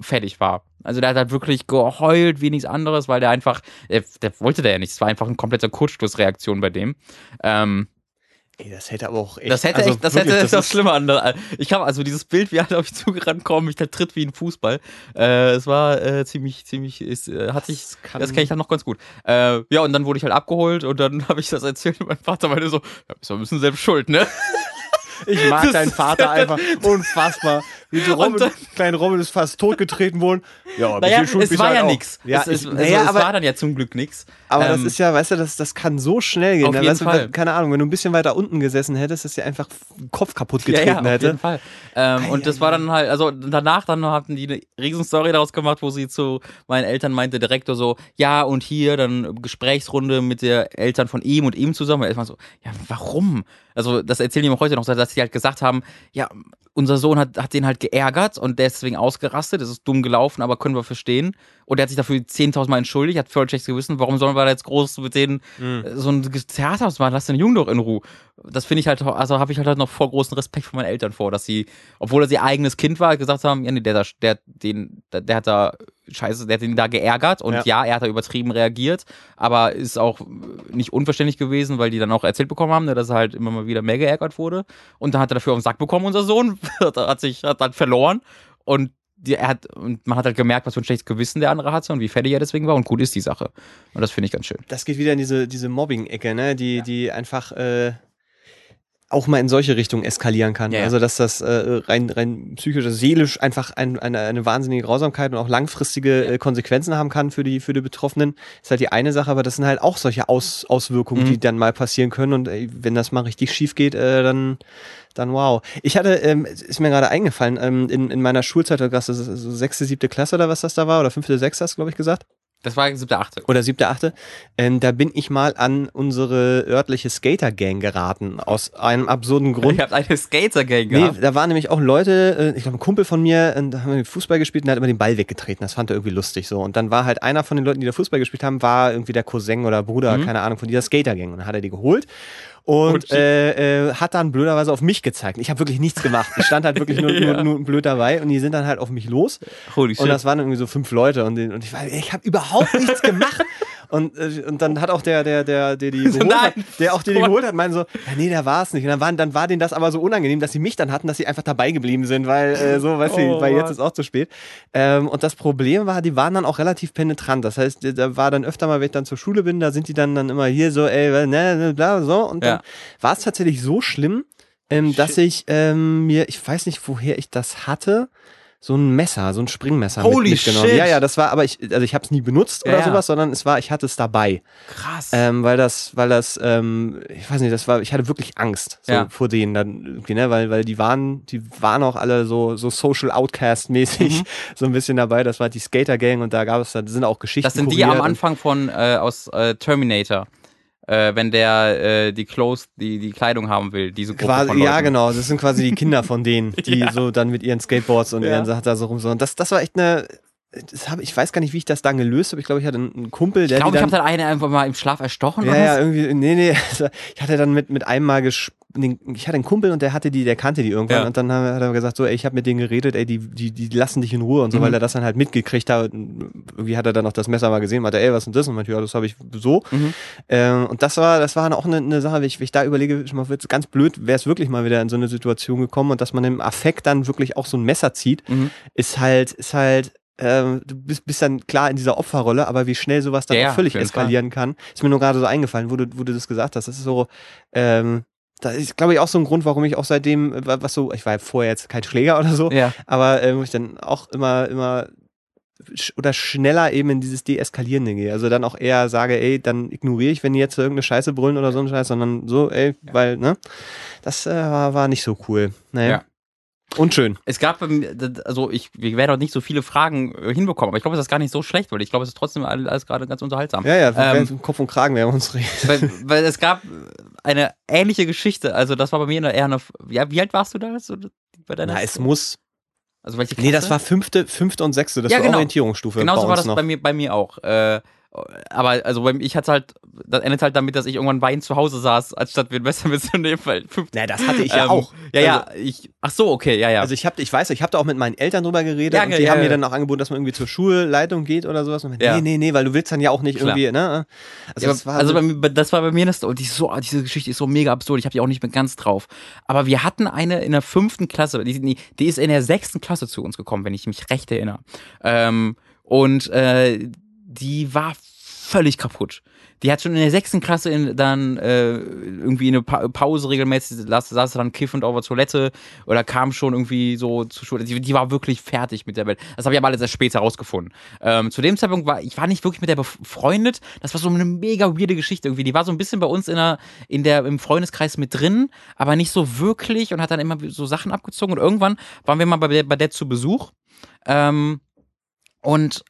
fertig war. Also der hat halt wirklich geheult wie nichts anderes, weil der einfach, der, der wollte der ja nicht. Es war einfach eine komplette Kurzschlussreaktion bei dem. Ähm, Ey, das hätte aber auch echt. das hätte also echt, das wirklich, hätte das das ist- schlimmer an. Ich habe also dieses Bild, wie er auf mich zugerannt kommt, mich da tritt wie ein Fußball. Äh, es war äh, ziemlich, ziemlich, ist, äh, hat sich, Das kann- das kenne ich dann noch ganz gut. Äh, ja, und dann wurde ich halt abgeholt und dann habe ich das erzählt und mein Vater meinte so, ja, bist du ein bisschen selbst schuld, ne? Ich mag Das- deinen Vater einfach unfassbar. Wie so Robin, dann- klein Robin ist fast totgetreten worden. Ja, ein Naja, bisschen schuld es war ja halt nix. Ja, es, es, ich, also, naja, es aber, war dann ja zum Glück nix. aber das ähm, ist ja, weißt du, das, das kann so schnell gehen. Auf ne? jeden weißt du, Fall. keine Ahnung, wenn du ein bisschen weiter unten gesessen hättest, dass dir einfach Kopf kaputt Ja, getreten ja, auf hätte. jeden Fall. Ähm, und das war dann halt, also danach dann hatten die eine Riesenstory daraus gemacht, wo sie zu meinen Eltern meinte, der Direktor so, ja und hier dann Gesprächsrunde mit der Eltern von ihm und ihm zusammen. Und erstmal so, ja warum? Also das erzählen die mir heute noch, dass sie halt gesagt haben, ja unser Sohn hat, hat den halt geärgert und deswegen ausgerastet, das ist dumm gelaufen, aber können wir verstehen. Und er hat sich dafür 10.000 Mal entschuldigt, hat voll schlechtes Gewissen, warum sollen wir da jetzt groß mit denen Mhm. so ein Theater ausmachen, lass den Jungen doch in Ruhe. Das finde ich halt, also habe ich halt noch vor großen Respekt vor meinen Eltern vor, dass sie, obwohl er ihr eigenes Kind war, gesagt haben, ja, nee, der, der, den, der, der hat da, scheiße, der hat ihn da geärgert und Ja. ja. er hat da übertrieben reagiert, aber ist auch nicht unverständlich gewesen, weil die dann auch erzählt bekommen haben, ne, dass er halt immer mal wieder mehr geärgert wurde und dann hat er dafür auf den Sack bekommen, unser Sohn, hat, hat sich, hat dann verloren und die, er hat, und man hat halt gemerkt, was für ein schlechtes Gewissen der andere hatte und wie fertig er deswegen war und gut ist die Sache. Und das finde ich ganz schön. Das geht wieder in diese, diese Mobbing-Ecke, ne? die, die einfach äh, auch mal in solche Richtungen eskalieren kann. Ja, ja. Also, dass das äh, rein, rein psychisch, seelisch einfach ein, eine, eine wahnsinnige Grausamkeit und auch langfristige äh, Konsequenzen haben kann für die, für die Betroffenen. Ist halt die eine Sache, aber das sind halt auch solche Aus, Auswirkungen, Mhm. die dann mal passieren können. Und wenn das mal richtig schief geht, äh, dann, dann wow. Ich hatte, ähm, es ist mir gerade eingefallen, ähm, in, in meiner Schulzeit, das ist so sechste, siebte Klasse oder was das da war, oder fünfte, sechste hast du, glaube ich, gesagt. Das war siebte, achte. oder siebte, achte, ähm, da bin ich mal an unsere örtliche Skater-Gang geraten. Aus einem absurden Grund. Ihr habt eine Skater-Gang Nee, gehabt. da waren nämlich auch Leute, äh, ich glaube, ein Kumpel von mir, äh, da haben wir Fußball gespielt und der hat immer den Ball weggetreten. Das fand er irgendwie lustig so. Und dann war halt einer von den Leuten, die da Fußball gespielt haben, war irgendwie der Cousin oder Bruder, Mhm. keine Ahnung, von dieser Skater-Gang. Und dann hat er die geholt. Und äh, äh, hat dann blöderweise auf mich gezeigt. Ich habe wirklich nichts gemacht. Ich stand halt wirklich nur, Ja. nur, nur blöd dabei und die sind dann halt auf mich los. Holy Und das waren irgendwie so fünf Leute und, die- und ich war, ich habe überhaupt nichts gemacht. Und, äh, und dann hat auch der, der, der, der die geholt hat, der auch die, die geholt hat, meinte so, ja, nee, der war es nicht. Und dann, waren, dann war denen das aber so unangenehm, dass sie mich dann hatten, dass sie einfach dabei geblieben sind, weil äh, so, weißt du, Oh, weil jetzt ist auch zu spät. Ähm, und das Problem war, die waren dann auch relativ penetrant. Das heißt, da war dann öfter mal, wenn ich dann zur Schule bin, da sind die dann, dann immer hier so, ey, ne, ne, bla, so. Und dann Ja. war es tatsächlich so schlimm, ähm, dass ich ähm, mir, ich weiß nicht, woher ich das hatte, so ein Messer, so ein Springmesser Holy mit, mitgenommen. shit. Ja, ja, das war, aber ich, also ich habe es nie benutzt Ja, oder sowas, sondern es war, ich hatte es dabei, Krass. ähm, weil das, weil das, ähm, ich weiß nicht, das war, ich hatte wirklich Angst so Ja. vor denen dann irgendwie, ne, weil, weil die waren, die waren auch alle so, so Social Outcast mäßig Mhm. so ein bisschen dabei. Das war die Skater Gang und da gab es, da sind auch Geschichten. das sind die am Anfang von äh, aus äh, Terminator. Äh, wenn der äh, die Clothes, die, die Kleidung haben will, diese Gruppe Quasi, von Leuten. ja, genau. Das sind quasi die Kinder von denen, die Ja. so dann mit ihren Skateboards und Ja. ihren Sachen da so rum. So. Und das, das war echt eine. Das hab, ich weiß gar nicht, wie ich das dann gelöst habe. Ich glaube, ich hatte einen Kumpel, der Ich glaube, ich habe dann eine einfach mal im Schlaf erstochen. ja, oder ja, irgendwie, nee, nee. Ich hatte dann mit, mit einem Mal den, ich hatte einen Kumpel und der hatte die, der kannte die irgendwann Ja. und dann hat er gesagt, so, ey, ich habe mit denen geredet, ey, die, die, die lassen dich in Ruhe und so, Mhm. weil er das dann halt mitgekriegt hat. Irgendwie hat er dann noch das Messer mal gesehen, meinte, ey, was ist das? Und meinte, ja, das habe ich so. Mhm. Ähm, und das war, das war auch eine, eine Sache, wenn ich, wenn ich da überlege, mal wird's ganz blöd, wäre es wirklich mal wieder in so eine Situation gekommen und dass man im Affekt dann wirklich auch so ein Messer zieht, Mhm. ist halt, ist halt, ähm, du bist, bist dann klar in dieser Opferrolle, aber wie schnell sowas dann Ja, auch völlig eskalieren kann, ist mir nur gerade so eingefallen, wo du, wo du das gesagt hast. Das ist so, ähm, das ist, glaube ich, auch so ein Grund, warum ich auch seitdem, was so, ich war ja vorher jetzt kein Schläger oder so, Ja. aber äh, wo ich dann auch immer, immer oder schneller eben in dieses Deeskalierende gehe. Also dann auch eher sage, ey, dann ignoriere ich, wenn die jetzt irgendeine Scheiße brüllen oder so ein Scheiß, sondern so, ey, weil, ne? Das äh, war, war nicht so cool. Naja. Ja. Unschön. Es gab, das- also ich, wir werden auch nicht so viele Fragen äh, hinbekommen, aber ich glaube, das ist gar nicht so schlecht, weil ich glaube, es ist trotzdem alles, gerade ganz unterhaltsam. Ja, ja, Ähm, Kopf und Kragen, werden wir uns reden. weil, weil es gab eine ähnliche Geschichte, also das war bei mir eine, eher eine, ja, wie alt warst du da? So, bei deiner, Na, es muss. also welche Klasse? Nee, das war fünfte, fünfte und sechste, das Ja, war genau. Orientierungsstufe. Genauso war das noch. bei mir, bei mir auch. Äh, aber also bei, mir- ich hatte halt, das endet halt damit, dass ich irgendwann weinend zu Hause saß, anstatt mir ein Messer mitzunehmen, weil fünf, Na, das hatte ich ja ähm, auch. Ja, ja, ich, ach so, okay, ja, ja. Also ich hab, ich weiß, ich habe da auch mit meinen Eltern drüber geredet Ja, und die ja, haben mir dann auch angeboten, dass man irgendwie zur Schulleitung geht oder sowas. Und. Nee, nee, nee, weil du willst dann ja auch nicht Klar. irgendwie, ne? Also, das war also so, bei mir, das war bei mir das, und die, so, diese Geschichte ist so mega absurd, ich habe die auch nicht mehr ganz drauf. Aber wir hatten eine in der fünften Klasse, die, die, die ist in der sechsten Klasse zu uns gekommen, wenn ich mich recht erinnere. Ähm, und äh, die war völlig kaputt. Die hat schon in der sechsten Klasse in, dann äh, irgendwie in eine pa Pause regelmäßig, saß, saß dann kiffend auf der Toilette oder kam schon irgendwie so zur Schule. Die, die war wirklich fertig mit der Welt. Das habe ich aber alles erst später rausgefunden. Ähm, zu dem Zeitpunkt war ich war nicht wirklich mit der befreundet. Das war so eine mega weirde Geschichte irgendwie. Die war so ein bisschen bei uns in der, in der, im Freundeskreis mit drin, aber nicht so wirklich und hat dann immer so Sachen abgezogen. Und irgendwann waren wir mal bei der, bei der zu Besuch. Ähm, und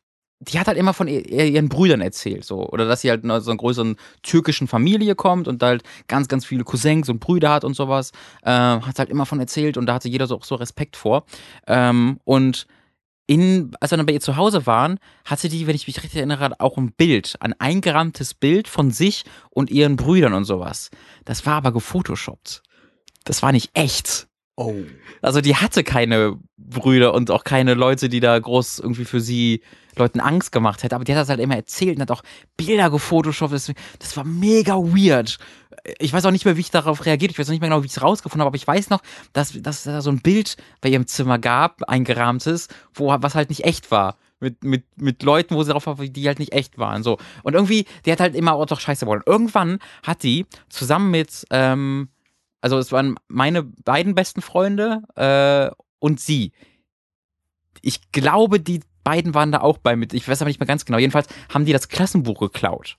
die hat halt immer von ihr, ihren Brüdern erzählt, so. Oder dass sie halt aus so einer größeren türkischen Familie kommt und halt ganz, ganz viele Cousins und Brüder hat und sowas. Ähm, hat halt immer von erzählt und da hatte jeder so auch so Respekt vor. Ähm, und in, als wir dann bei ihr zu Hause waren, hatte die, wenn ich mich richtig erinnere, auch ein Bild, ein eingerahmtes Bild von sich und ihren Brüdern und sowas. Das war aber gefotoshoppt. Das war nicht echt. Oh. Also die hatte keine Brüder und auch keine Leute, die da groß irgendwie für sie Leuten Angst gemacht hätte. Aber die hat das halt immer erzählt und hat auch Bilder gefotoshoppt. Das, war mega weird. Ich weiß auch nicht mehr, wie ich darauf reagiert. Ich weiß auch nicht mehr genau, wie ich es rausgefunden habe. Aber ich weiß noch, dass, dass es da so ein Bild bei ihrem Zimmer gab, eingerahmtes, wo was halt nicht echt war. Mit, mit, mit Leuten, wo sie drauf war, die halt nicht echt waren. So. Und irgendwie, die hat halt immer auch doch Scheiße wollen. Irgendwann hat die zusammen mit, ähm, also es waren meine beiden besten Freunde äh, und sie. Ich glaube, die beiden waren da auch bei mit. Ich weiß aber nicht mehr ganz genau. Jedenfalls haben die das Klassenbuch geklaut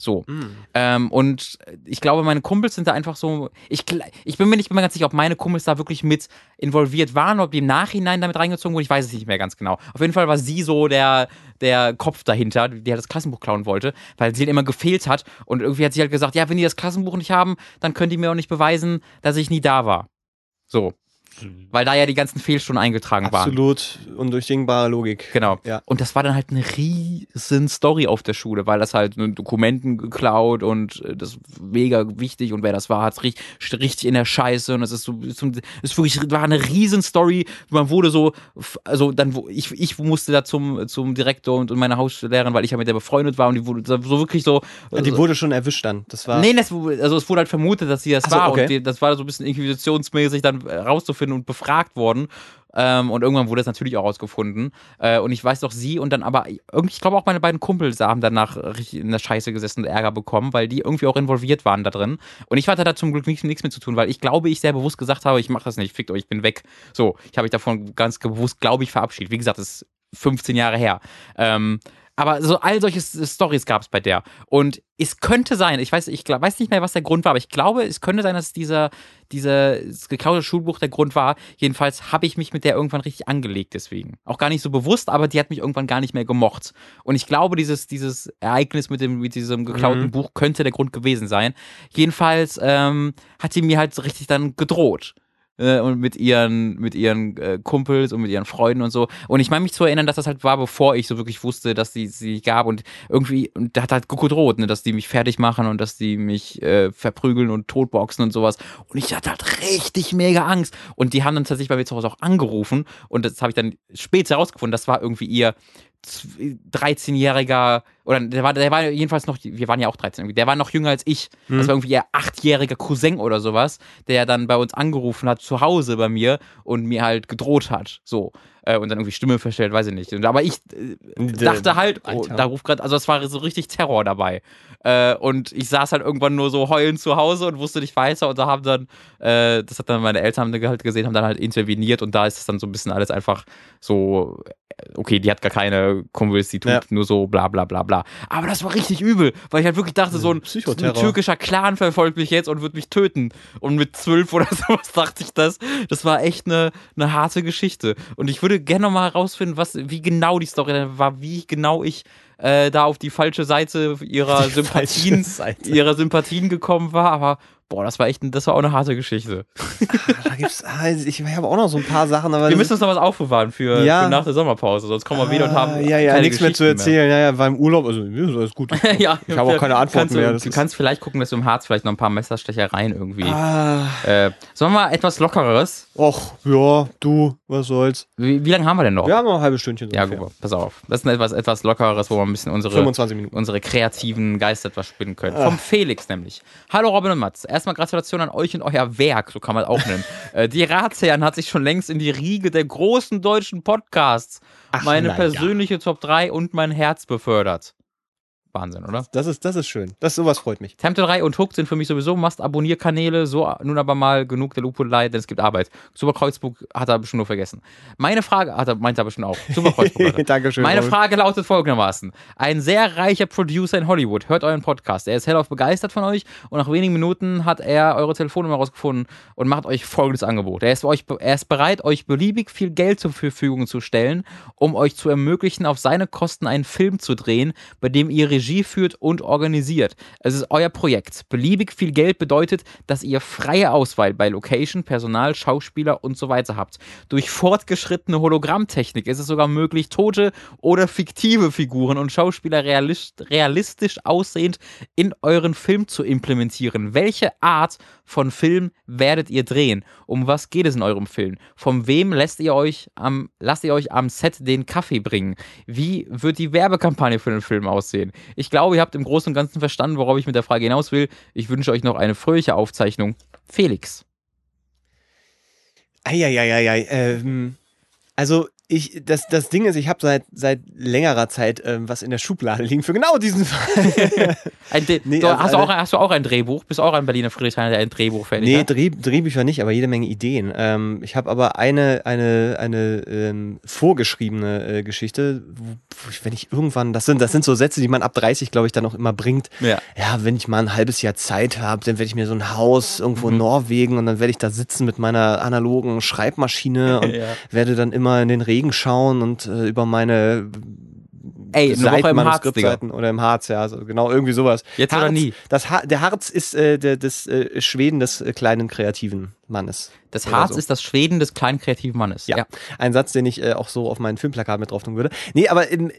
So. Ähm, und ich glaube, meine Kumpels sind da einfach so. Ich, ich bin mir nicht mehr ganz sicher, ob meine Kumpels da wirklich mit involviert waren, ob die im Nachhinein damit reingezogen wurden. Ich weiß es nicht mehr ganz genau. Auf jeden Fall war sie so der, der Kopf dahinter, halt das Klassenbuch klauen wollte, weil sie halt immer gefehlt hat. Und irgendwie hat sie halt gesagt: Ja, wenn die das Klassenbuch nicht haben, dann können die mir auch nicht beweisen, dass ich nie da war. So. Weil da ja die ganzen Fehlstunden eingetragen waren. Absolut undurchdringbare Logik. Genau. Ja. Und das war dann halt eine riesen Story auf der Schule, weil das halt Dokumenten geklaut und äh, das mega wichtig und wer das war, hat's richtig, richtig in der Scheiße und es ist so, so- ist wirklich, war eine riesen Story. Man wurde so, also dann, ich, ich musste da zum, zum Direktor und, und meine Hauslehrerin, weil ich ja mit der befreundet war und die wurde so wirklich so. Ja, die wurde schon erwischt dann. Das war. Nee, das, also es wurde halt vermutet, dass sie das so, war okay. und die, das war so ein bisschen inquisitionsmäßig dann äh, rauszufinden und befragt worden. Ähm, und irgendwann wurde es natürlich auch rausgefunden. Äh, und ich weiß doch, sie und dann aber irgendwie, ich glaube auch meine beiden Kumpels haben danach richtig in der Scheiße gesessen und Ärger bekommen, weil die irgendwie auch involviert waren da drin. Und ich hatte da zum Glück nichts, nichts mit zu tun, weil ich glaube, ich sehr bewusst gesagt habe, ich mache das nicht, fickt euch, ich bin weg. So, ich habe mich davon ganz bewusst, glaube ich, verabschiedet. Wie gesagt, das ist 15 Jahre her. Ähm, aber so all solche Stories gab es bei der. Und es könnte sein, ich weiß, ich glaub, weiß nicht mehr, was der Grund war, aber ich glaube, es könnte sein, dass dieser, dieses geklaute Schulbuch der Grund war. Jedenfalls habe ich mich mit der irgendwann richtig angelegt deswegen. Auch gar nicht so bewusst, aber die hat mich irgendwann gar nicht mehr gemocht. Und ich glaube, dieses, dieses Ereignis mit, dem, mit diesem geklauten Mhm. Buch könnte der Grund gewesen sein. Jedenfalls ähm, hat sie mir halt so richtig dann gedroht äh, und mit ihren, mit ihren äh, Kumpels und mit ihren Freunden und so. Und ich meine mich zu erinnern, dass das halt war, bevor ich so wirklich wusste, dass die sie gab und irgendwie, und da hat halt gedroht, ne, dass die mich fertig machen und dass die mich äh, verprügeln und totboxen und sowas. Und ich hatte halt richtig mega Angst. Und die haben dann tatsächlich bei mir zu Hause auch angerufen und das habe ich dann später herausgefunden, das war irgendwie ihr 13-jähriger, oder der war, der war jedenfalls noch, wir waren ja auch 13, irgendwie, der war noch jünger als ich. Das war irgendwie ihr achtjähriger Cousin oder sowas, der dann bei uns angerufen hat, zu Hause bei mir und mir halt gedroht hat. So. Äh, und dann irgendwie Stimme verstellt, weiß ich nicht. Aber ich äh, dachte halt, oh, da ruft gerade, also es war so richtig Terror dabei. Äh, und ich saß halt irgendwann nur so heulend zu Hause und wusste nicht weiter und da haben dann, äh, das hat dann meine Eltern haben halt gesehen, haben dann halt interveniert und da ist es dann so ein bisschen alles einfach so, äh, okay, die hat gar keine tut Ja. nur so bla bla bla bla. Aber das war richtig übel, weil ich halt wirklich dachte, so ein, ein türkischer Clan verfolgt mich jetzt und wird mich töten. Und mit zwölf oder sowas dachte ich das. Das war echt eine, eine harte Geschichte. Und ich würde gerne noch mal herausfinden, was, wie genau die Story war, wie genau ich äh, da auf die falsche Seite ihrer Die Sympathien, falsche Seite. ihrer Sympathien gekommen war. Aber boah, das war echt, das war auch eine harte Geschichte. Da gibt's, ah, ich habe auch noch so ein paar Sachen, aber Wir müssen uns noch was aufbewahren für, Ja. für nach der Sommerpause, sonst kommen wir wieder und haben Ah, ja, ja, nichts mehr zu erzählen. Ja, ja, war im Urlaub, also mir ist alles gut. ja, Ich habe auch keine Antworten kannst du, mehr, Du ist- kannst vielleicht gucken, dass du im Harz vielleicht noch ein paar Messerstechereien irgendwie. Ah, Äh, sollen wir mal etwas Lockeres? och, ja, du, was soll's. Wie, wie lange haben wir denn noch? Wir haben noch ein halbes Stündchen. Ja, ungefähr. gut, pass auf. Das ist ein etwas, etwas Lockeres, wo wir ein bisschen unsere, 25 Minuten. unsere kreativen Geister etwas spinnen können. Ah. Vom Felix nämlich. Hallo Robin und Mats. Erstmal Gratulation an euch und euer Werk, so kann man es auch nennen. äh, die Ratsherren hat sich schon längst in die Riege der großen deutschen Podcasts Ach, meine na ja. persönliche Top 3 und mein Herz befördert. Wahnsinn, oder? Das ist, das ist schön. Das sowas freut mich. Tempel 3 und Hooked sind für mich sowieso Must-Abonnierkanäle. So nun aber mal genug der Lupulei, denn es gibt Arbeit. Super Kreuzburg hat er bestimmt nur vergessen. Meine Frage, hat er, meint er bestimmt auch. Super Kreuzburg. Dankeschön. Meine. Frage lautet folgendermaßen. Ein sehr reicher Producer in Hollywood hört euren Podcast. Er ist hellauf begeistert von euch und nach wenigen Minuten hat er eure Telefonnummer rausgefunden und macht euch folgendes Angebot. Er ist, euch, er ist bereit, euch beliebig viel Geld zur Verfügung zu stellen, um euch zu ermöglichen, auf seine Kosten einen Film zu drehen, bei dem ihr Regie führt und organisiert. Es ist euer Projekt. Beliebig viel Geld bedeutet, dass ihr freie Auswahl bei Location, Personal, Schauspieler und so weiter habt. Durch fortgeschrittene Hologrammtechnik ist es sogar möglich, tote oder fiktive Figuren und Schauspieler realist, realistisch aussehend in euren Film zu implementieren. Welche Art von Film werdet ihr drehen? Um was geht es in eurem Film? Von wem lässt ihr euch am, lasst ihr euch am Set den Kaffee bringen? Wie wird die Werbekampagne für den Film aussehen? Ich glaube, ihr habt im Großen und Ganzen verstanden, worauf ich mit der Frage hinaus will. Ich wünsche euch noch eine fröhliche Aufzeichnung. Felix. Eieieiei. Ähm, also, Ich, das, das Ding ist, ich habe seit, seit längerer Zeit ähm, was in der Schublade liegen für genau diesen Fall. Ein D- Nee, du, also hast, du auch, hast du auch ein Drehbuch? Bist auch ein Berliner Friedrichshain, der ein Drehbuch fertig Nee? Dreh, Drehbücher nicht, aber jede Menge Ideen. Ähm, ich habe aber eine, eine, eine ähm, vorgeschriebene äh, Geschichte, ich, wenn ich irgendwann, das sind, das sind so Sätze, die man ab 30, glaube ich, dann auch immer bringt. Ja. Ja, wenn ich mal ein halbes Jahr Zeit habe, dann werde ich mir so ein Haus irgendwo Mhm. in Norwegen und dann werde ich da sitzen mit meiner analogen Schreibmaschine und Ja. werde dann immer in den Regen schauen und äh, über meine Ey, eine Woche im Harz, Manuskriptseiten oder im Harz, ja, also genau irgendwie sowas. Jetzt Harz, oder nie. Das ha der Harz ist äh, der, das äh, Schweden des äh, kleinen kreativen Mannes. Das Harz so. ist das Schweden des kleinen kreativen Mannes. Ja, ein Satz, den ich äh, auch so auf meinen Filmplakat mit drauf tun würde. Nee, aber ähm,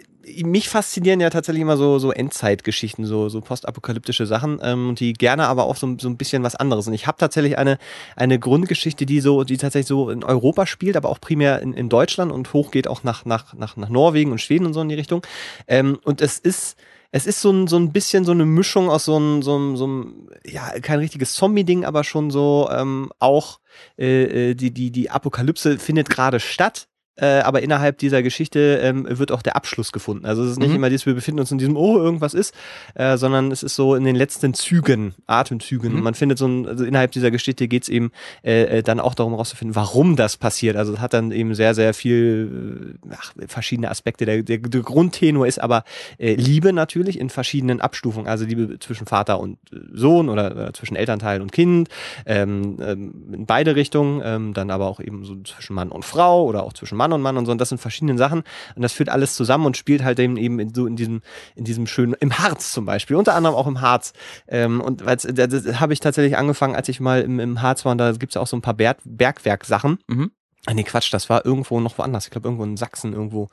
mich faszinieren ja tatsächlich immer so, so Endzeitgeschichten, so, so postapokalyptische Sachen ähm, die gerne aber auch so, so ein bisschen was anderes. Und ich habe tatsächlich eine, eine Grundgeschichte, die so, die tatsächlich so in Europa spielt, aber auch primär in, in Deutschland und hochgeht auch nach, nach, nach, nach Norwegen und Schweden und so in die Richtung. Ähm, und es ist es ist so ein, so ein bisschen so eine Mischung aus so einem, so einem, so einem ja, kein richtiges Zombie-Ding, aber schon so ähm, auch äh, äh, die, die, die Apokalypse findet gerade statt. Äh, aber innerhalb dieser Geschichte ähm, wird auch der Abschluss gefunden. Also es ist nicht Mhm. immer dieses, wir befinden uns in diesem, oh, irgendwas ist, äh, sondern es ist so in den letzten Zügen, Atemzügen. Mhm. Und man findet so ein, also innerhalb dieser Geschichte geht es eben äh, äh, dann auch darum rauszufinden, warum das passiert. Also es hat dann eben sehr, sehr viel äh, ach, verschiedene Aspekte. Der, der, der Grundtenor ist aber äh, Liebe natürlich in verschiedenen Abstufungen. Also Liebe zwischen Vater und Sohn oder zwischen Elternteil und Kind, ähm, ähm, in beide Richtungen, ähm, dann aber auch eben so zwischen Mann und Frau oder auch zwischen Mann und Mann und so. Und das sind verschiedene Sachen. Und das führt alles zusammen und spielt halt eben, eben in, so in diesem, in diesem schönen, im Harz zum Beispiel, unter anderem auch im Harz. Ähm, und weil's- da- das habe ich tatsächlich angefangen, als ich mal im, im Harz war, und da gibt es ja auch so ein paar Berg, Bergwerksachen. Mhm. Ah, nee, Quatsch, das war irgendwo noch woanders. Ich glaube, irgendwo in Sachsen, irgendwo.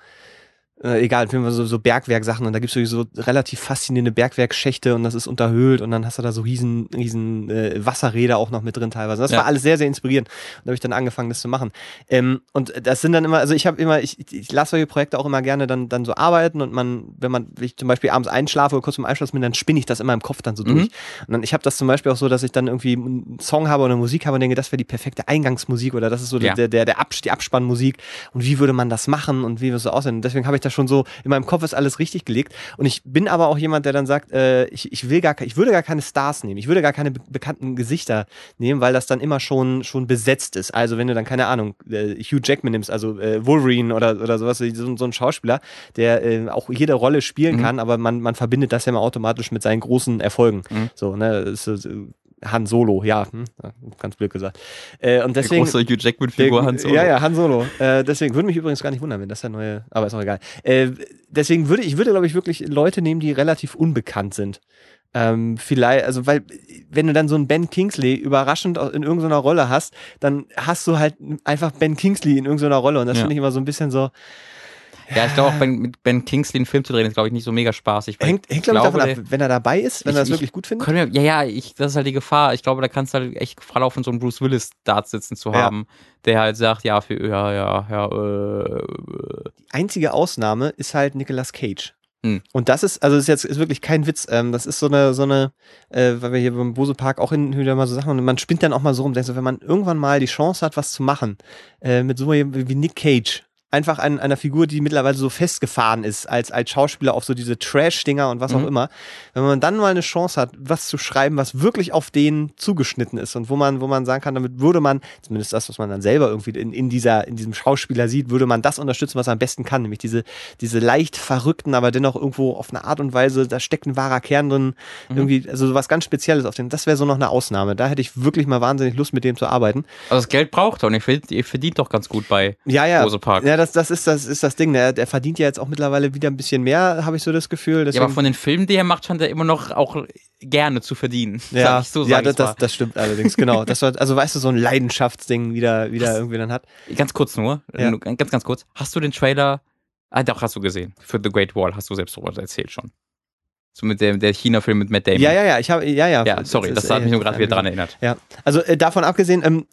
Äh, egal, auf jeden Fall so, so Bergwerksachen und da gibt es so relativ faszinierende Bergwerkschächte und das ist unterhöhlt und dann hast du da so riesen, riesen äh, Wasserräder auch noch mit drin teilweise. Das Ja. war alles sehr, sehr inspirierend. Und da habe ich dann angefangen, das zu machen. Ähm, und das sind dann immer, also ich habe immer, ich, ich lasse solche Projekte auch immer gerne dann, dann so arbeiten und man, wenn man, wenn ich zum Beispiel abends einschlafe oder kurz vorm Einschlafen bin, dann spinne ich das immer im Kopf dann so Mhm. durch. Und dann, ich habe das zum Beispiel auch so, dass ich dann irgendwie einen Song habe oder Musik habe und denke, das wäre die perfekte Eingangsmusik oder das ist so Ja. der, der, der Abs die Abspannmusik und wie würde man das machen und wie würde es so aussehen. Und deswegen habe ich das schon so, in meinem Kopf ist alles richtig gelegt. Und ich bin aber auch jemand, der dann sagt, äh, ich, ich will gar ich würde gar keine Stars nehmen, ich würde gar keine be bekannten Gesichter nehmen, weil das dann immer schon, schon besetzt ist. Also wenn du dann, keine Ahnung, äh, Hugh Jackman nimmst, also äh, Wolverine oder, oder sowas, so, so ein Schauspieler, der äh, auch jede Rolle spielen Mhm. kann, aber man, man verbindet das ja immer automatisch mit seinen großen Erfolgen. Mhm. So, ne, ist, so, Han Solo, ja, hm, ganz blöd gesagt. Äh, und deswegen, Die große Hugh Jackman-Figur der- Hans Solo. Ja, ja, Han Solo. Äh, deswegen würde mich übrigens gar nicht wundern, wenn das der neue, aber ist auch egal. Äh, deswegen würde ich würde, glaube ich, wirklich Leute nehmen, die relativ unbekannt sind. Ähm, vielleicht, also weil, wenn du dann so einen Ben Kingsley überraschend in irgendeiner Rolle hast, dann hast du halt einfach Ben Kingsley in irgendeiner Rolle und das Ja. finde ich immer so ein bisschen so, Ja, ich glaube auch, Ben, mit Ben Kingsley einen Film zu drehen, ist, glaube ich, nicht so mega spaßig. hängt, hängt glaube ich davon ab, wenn er dabei ist, wenn Ich- er das ich wirklich gut findet. Können wir, ja, ja, ich, das ist halt die Gefahr. Ich glaube, da kannst du halt echt Gefahr laufen, so einen Bruce Willis da sitzen zu Ja. haben, der halt sagt, ja, für, ja, ja, ja, äh, Die einzige Ausnahme ist halt Nicolas Cage. Hm. Und das ist, also das ist jetzt ist wirklich kein Witz. Ähm, das ist so eine, so eine, äh, weil wir hier beim Bose Park auch hin wieder mal so Sachen und man spinnt dann auch mal so rum, denkst du, wenn man irgendwann mal die Chance hat, was zu machen, äh, mit so jemandem wie Nick Cage, einfach an einer Figur, die mittlerweile so festgefahren ist, als, als Schauspieler auf so diese Trash-Dinger und was auch Mhm. immer, wenn man dann mal eine Chance hat, was zu schreiben, was wirklich auf den zugeschnitten ist und wo man, wo man sagen kann, damit würde man, zumindest das, was man dann selber irgendwie in, in dieser, in diesem Schauspieler sieht, würde man das unterstützen, was er am besten kann, nämlich diese, diese leicht verrückten, aber dennoch irgendwo auf eine Art und Weise, da steckt ein wahrer Kern drin, Mhm. irgendwie, also was ganz Spezielles auf den, das wäre so noch eine Ausnahme. Da hätte ich wirklich mal wahnsinnig Lust, mit dem zu arbeiten. also das Geld braucht er und ihr verdient, ihr verdient doch ganz gut bei Ja, ja. Rose Park. Ja, das, das, ist, das ist das Ding. Der, der verdient ja jetzt auch mittlerweile wieder ein bisschen mehr, habe ich so das Gefühl. Ja, Deswegen, aber von den Filmen, die er macht, scheint er immer noch auch gerne zu verdienen. ja, so, ja das, das, das stimmt allerdings, genau. Das war, also weißt du, so ein Leidenschaftsding wieder, wieder irgendwie dann hat. Ganz kurz nur, Ja. ganz, ganz kurz. Hast du den Trailer, ah doch, hast du gesehen, für The Great Wall, hast du selbst darüber erzählt schon. So mit dem, der China-Film mit Matt Damon. Ja, ja, ja, ich habe, ja, ja. Ja, sorry, das, ist, hat mich nur gerade wieder dran erinnert. Ja, also äh, davon abgesehen, ähm,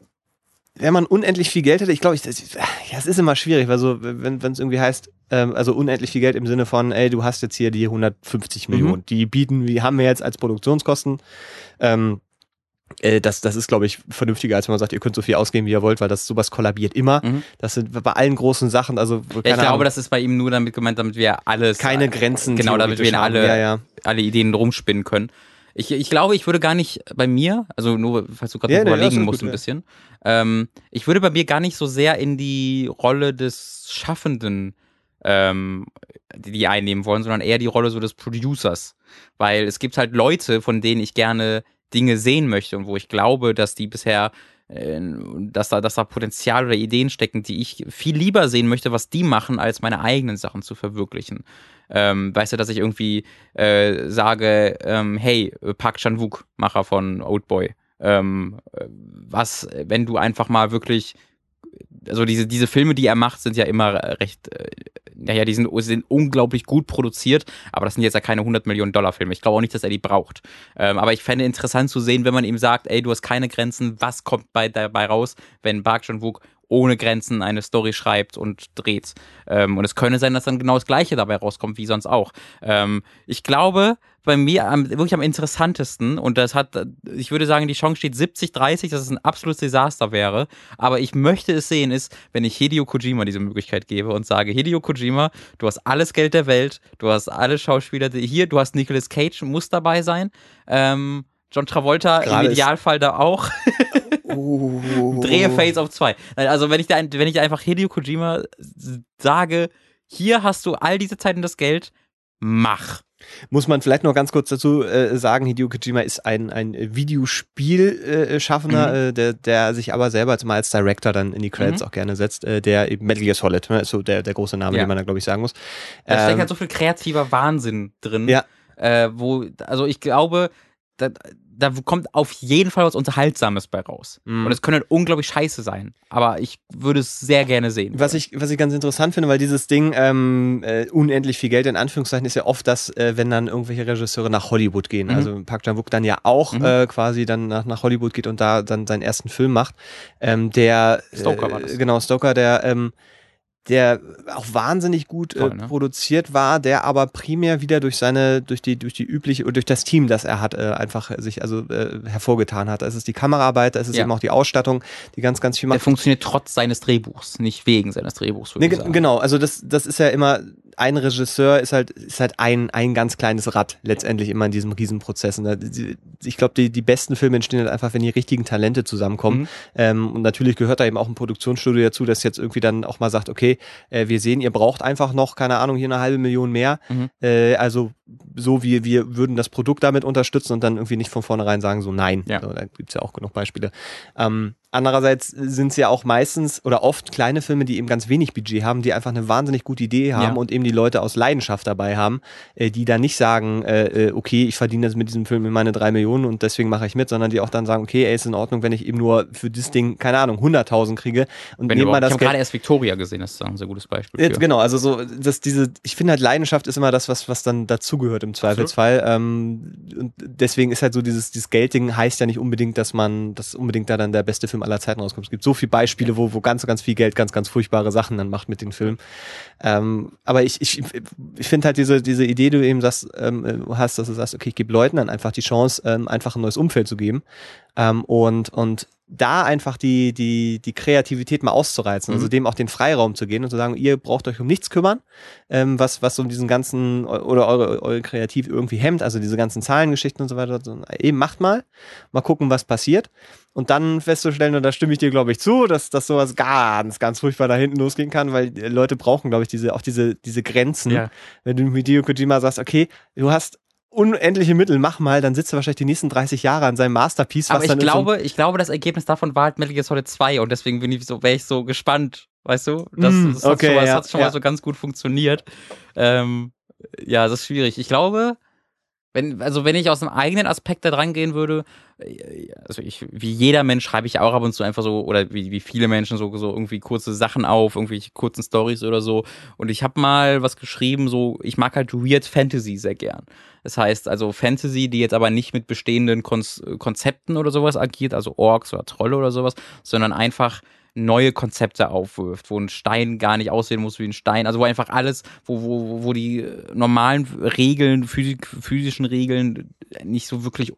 wenn man unendlich viel Geld hätte, ich glaube, ich, das, ja, es ist immer schwierig, weil so, wenn es irgendwie heißt, ähm, also unendlich viel Geld im Sinne von, ey, du hast jetzt hier die 150 Mhm. Millionen, die bieten, wie haben wir jetzt als Produktionskosten. Ähm, Äh, das, das ist, glaube ich, vernünftiger, als wenn man sagt, ihr könnt so viel ausgeben, wie ihr wollt, weil das sowas kollabiert immer. Mhm. Das sind bei allen großen Sachen, also Ja, ich glaube, Ahnung, das ist bei ihm nur damit gemeint, damit wir alles. keine Grenzen. Genau, damit wir alle, Ja, ja. alle Ideen rumspinnen können. Ich, ich glaube, ich würde gar nicht bei mir, also nur, falls du gerade Ja, überlegen musst gut, ein bisschen, ähm, ich würde bei mir gar nicht so sehr in die Rolle des Schaffenden ähm, die einnehmen wollen, sondern eher die Rolle so des Producers. Weil es gibt halt Leute, von denen ich gerne Dinge sehen möchte und wo ich glaube, dass die bisher äh, dass da, dass da Potenzial oder Ideen stecken, die ich viel lieber sehen möchte, was die machen, als meine eigenen Sachen zu verwirklichen. Ähm, weißt du, dass ich irgendwie äh, sage, ähm, hey, Park Chan-wook, Macher von Oldboy, ähm, äh, was, wenn du einfach mal wirklich, also diese, diese Filme, die er macht, sind ja immer recht, äh, naja, die sind, sind unglaublich gut produziert, aber das sind jetzt ja keine 100 Millionen Dollar Filme. Ich glaube auch nicht, dass er die braucht. Ähm, aber ich fände interessant zu sehen, wenn man ihm sagt, ey, du hast keine Grenzen, was kommt bei, dabei raus, wenn Park Chan-wook ohne Grenzen eine Story schreibt und dreht. Ähm, und es könnte sein, dass dann genau das Gleiche dabei rauskommt, wie sonst auch. Ähm, ich glaube, bei mir am, wirklich am interessantesten, und das hat, ich würde sagen, die Chance steht 70-30, dass es ein absolutes Desaster wäre. Aber ich möchte es sehen, ist, wenn ich Hideo Kojima diese Möglichkeit gebe und sage, Hideo Kojima, du hast alles Geld der Welt, du hast alle Schauspieler hier, du hast Nicolas Cage, muss dabei sein. Ähm, John Travolta Gerade im Idealfall da auch. Drehe Face auf zwei. Also wenn ich da, wenn ich einfach Hideo Kojima sage, hier hast du all diese Zeit und das Geld, mach. Muss man vielleicht noch ganz kurz dazu äh, sagen, Hideo Kojima ist ein, ein Videospielschaffender, äh, Mhm. äh, der, der sich aber selber jetzt mal als Director dann in die Credits Mhm. auch gerne setzt, äh, der eben Metal Gear Solid, ne, ist so der, der große Name, Ja. den man da, glaube ich, sagen muss. Da steckt Ähm, halt so viel kreativer Wahnsinn drin. Ja. Äh, wo, also ich glaube, da, da kommt auf jeden Fall was Unterhaltsames bei raus. Mhm. Und es könnte halt unglaublich scheiße sein. Aber ich würde es sehr gerne sehen. Was ich, was ich ganz interessant finde, weil dieses Ding ähm, äh, unendlich viel Geld in Anführungszeichen ist ja oft, dass äh, wenn dann irgendwelche Regisseure nach Hollywood gehen, Mhm. also Park Chan-wook dann ja auch Mhm. äh, quasi dann nach, nach Hollywood geht und da dann seinen ersten Film macht, ähm, der Stoker war das. Äh, genau Stoker, der ähm, der auch wahnsinnig gut Voll, äh, ne? produziert war, der aber primär wieder durch seine, durch die, durch die übliche, oder durch das Team, das er hat, äh, einfach sich also äh, hervorgetan hat. Es ist die Kameraarbeit, es ist Ja. eben auch die Ausstattung, die ganz, ganz viel Der macht. funktioniert trotz seines Drehbuchs, nicht wegen seines Drehbuchs. Nee, genau, also das, das ist ja immer, ein Regisseur ist halt, ist halt ein, ein ganz kleines Rad letztendlich immer in diesem Riesenprozess. Und ich glaube, die, die besten Filme entstehen halt einfach, wenn die richtigen Talente zusammenkommen. Mhm. Ähm, und natürlich gehört da eben auch ein Produktionsstudio dazu, das jetzt irgendwie dann auch mal sagt, okay, äh, wir sehen, ihr braucht einfach noch, keine Ahnung, hier eine halbe Million mehr. Mhm. Äh, also so wie wir würden das Produkt damit unterstützen und dann irgendwie nicht von vornherein sagen, so nein. Ja. So, da gibt's ja auch genug Beispiele. Ähm, andererseits sind es ja auch meistens oder oft kleine Filme, die eben ganz wenig Budget haben, die einfach eine wahnsinnig gute Idee haben Ja. und eben die Leute aus Leidenschaft dabei haben, äh, die dann nicht sagen, äh, äh, okay, ich verdiene jetzt mit diesem Film meine drei Millionen und deswegen mache ich mit, sondern die auch dann sagen, okay, ey, ist in Ordnung, wenn ich eben nur für das Ding, keine Ahnung, 100.000 kriege und Wenn nehme mal überhaupt, ich das habe gerade erst Victoria gesehen, das ist ein sehr gutes Beispiel. Jetzt, genau, also so, dass diese, ich finde halt Leidenschaft ist immer das, was, was dann dazugehört im Zweifelsfall. Ähm, und deswegen ist halt so dieses, dieses Geldding heißt ja nicht unbedingt, dass man, dass unbedingt da dann der beste Film aller Zeiten rauskommt. Es gibt so viele Beispiele, wo, wo ganz, ganz viel Geld ganz, ganz furchtbare Sachen dann macht mit den Filmen. Ähm, aber ich, ich, ich finde halt diese, diese Idee, die du eben sagst, ähm, äh, hast, dass du sagst, okay, ich gebe Leuten dann einfach die Chance, ähm, einfach ein neues Umfeld zu geben. Ähm, und, und da einfach die, die, die Kreativität mal auszureizen, also Mhm. dem auch den Freiraum zu gehen und zu sagen, ihr braucht euch um nichts kümmern, ähm, was, was so diesen ganzen oder eure, eure Kreativ irgendwie hemmt, also diese ganzen Zahlengeschichten und so weiter. So, eben macht mal, mal gucken, was passiert. Und dann festzustellen, und da stimme ich dir, glaube ich, zu, dass, dass sowas ganz, ganz furchtbar da hinten losgehen kann, weil die Leute brauchen, glaube ich, diese, auch diese, diese Grenzen. Ja. Wenn du mit Hideo Kojima sagst, okay, du hast unendliche Mittel, mach mal, dann sitzt er wahrscheinlich die nächsten 30 Jahre an seinem Masterpiece. Aber ich dann in so glaube, ich glaube, das Ergebnis davon war halt Metal Gear Solid 2 und deswegen bin ich so, wäre ich so gespannt, weißt du? Das, Mm, das hat okay, schon, mal, das ja, hat schon ja. mal so ganz gut funktioniert. Ähm, ja, das ist schwierig. Ich glaube, wenn, also wenn ich aus einem eigenen Aspekt da dran gehen würde, äh, also ich, wie jeder Mensch schreibe ich auch ab und zu einfach so, oder wie, wie viele Menschen so, so irgendwie kurze Sachen auf, irgendwelche kurzen Stories oder so. Und ich habe mal was geschrieben, so, ich mag halt Weird Fantasy sehr gern. Das heißt also Fantasy, die jetzt aber nicht mit bestehenden Konz Konzepten oder sowas agiert, also Orks oder Trolle oder sowas, sondern einfach neue Konzepte aufwirft, wo ein Stein gar nicht aussehen muss wie ein Stein, also wo einfach alles, wo, wo, wo die äh, normalen Regeln, Physik, physischen Regeln nicht so wirklich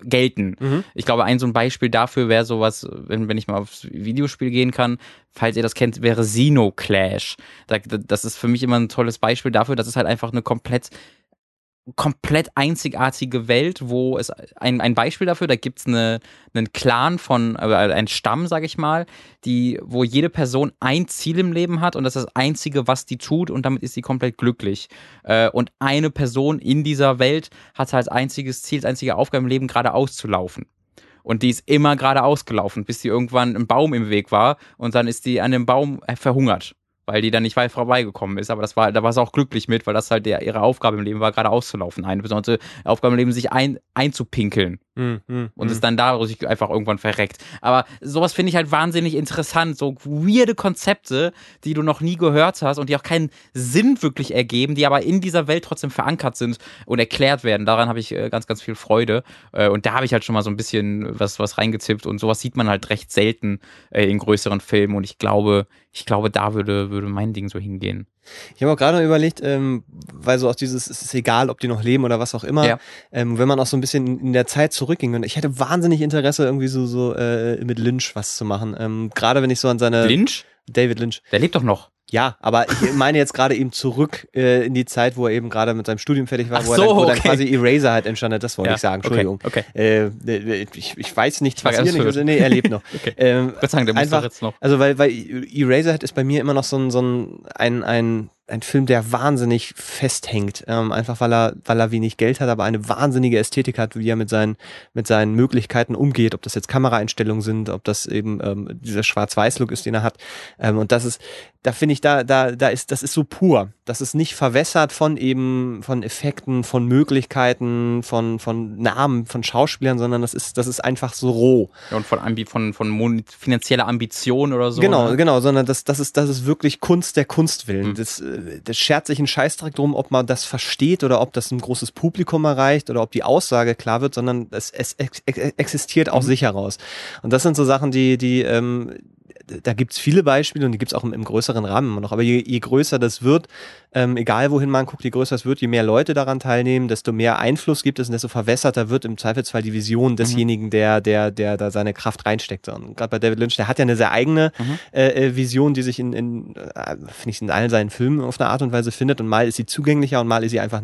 gelten. Mhm. Ich glaube, ein so ein Beispiel dafür wäre sowas, wenn, wenn ich mal aufs Videospiel gehen kann, falls ihr das kennt, wäre Xenoclash. Da, das ist für mich immer ein tolles Beispiel dafür, dass es halt einfach eine komplett komplett einzigartige Welt, wo es ein, ein Beispiel dafür, da gibt's eine, einen Clan von, äh, ein Stamm, sag ich mal, die, wo jede Person ein Ziel im Leben hat und das ist das Einzige, was die tut und damit ist sie komplett glücklich. Äh, und eine Person in dieser Welt hat als einziges Ziel, als einzige Aufgabe im Leben geradeaus zu laufen. Und die ist immer geradeaus gelaufen, bis sie irgendwann ein Baum im Weg war und dann ist die an dem Baum äh, verhungert weil die dann nicht weit vorbeigekommen ist. Aber das war, da war sie auch glücklich mit, weil das halt der, ihre Aufgabe im Leben war, gerade auszulaufen. Eine besondere Aufgabe im Leben, sich ein, einzupinkeln. Mhm. Mhm. Und ist dann dadurch einfach irgendwann verreckt. Aber sowas finde ich halt wahnsinnig interessant. So weirde Konzepte, die du noch nie gehört hast und die auch keinen Sinn wirklich ergeben, die aber in dieser Welt trotzdem verankert sind und erklärt werden. Daran habe ich äh, ganz, ganz viel Freude. Äh, und da habe ich halt schon mal so ein bisschen was, was reingezippt. Und sowas sieht man halt recht selten äh, in größeren Filmen. Und ich glaube, ich glaube, da würde, würde mein Ding so hingehen. Ich habe auch gerade noch überlegt, ähm, weil so aus dieses, es ist egal, ob die noch leben oder was auch immer, Ja. ähm, wenn man auch so ein bisschen in der Zeit zurückging. Und ich hätte wahnsinnig Interesse, irgendwie so, so äh, mit Lynch was zu machen. Ähm, gerade wenn ich so an seine Lynch? David Lynch. Der lebt doch noch. Ja, aber ich meine jetzt gerade eben zurück äh, in die Zeit, wo er eben gerade mit seinem Studium fertig war, Ach wo, er so, dann, wo dann okay. quasi Eraser halt entstanden hat. Das wollte Ja, ich sagen, okay, Entschuldigung. okay. Äh, ich, ich weiß nicht, was hier nicht. Nee, er lebt noch. Okay. ähm, Gott sei Dank, der muss einfach, doch jetzt noch. also weil, weil Eraserhead ist bei mir immer noch so ein, so ein, ein, ein, ein Film, der wahnsinnig festhängt. Ähm, einfach weil er, weil er wenig Geld hat, aber eine wahnsinnige Ästhetik hat, wie er mit seinen, mit seinen Möglichkeiten umgeht, ob das jetzt Kameraeinstellungen sind, ob das eben ähm, dieser Schwarz-Weiß-Look ist, den er hat. Ähm, und das ist, da finde ich, da, da, da ist, das ist so pur. Das ist nicht verwässert von eben, von Effekten, von Möglichkeiten, von, von Namen, von Schauspielern, sondern das ist, das ist einfach so roh. Ja, und von, Ambi von, von finanzieller Ambition oder so. genau, ne? genau, sondern das, das ist, das ist wirklich Kunst der Kunst willen. Mhm. Das, äh, das schert sich ein Scheißdreck drum, ob man das versteht oder ob das ein großes Publikum erreicht oder ob die Aussage klar wird, sondern es, es ex ex existiert aus Mhm. sich heraus. Und das sind so Sachen, die, die, ähm, da gibt's viele Beispiele und die gibt's auch im, im größeren Rahmen immer noch. Aber je, je größer das wird, ähm, egal wohin man guckt, je größer es wird, je mehr Leute daran teilnehmen, desto mehr Einfluss gibt es und desto verwässerter wird im Zweifelsfall die Vision desjenigen, der, der, der da seine Kraft reinsteckt. Und gerade bei David Lynch, der hat ja eine sehr eigene Mhm. äh, äh, Vision, die sich in, in äh, finde ich, in allen seinen Filmen auf eine Art und Weise findet. Und mal ist sie zugänglicher und mal ist sie einfach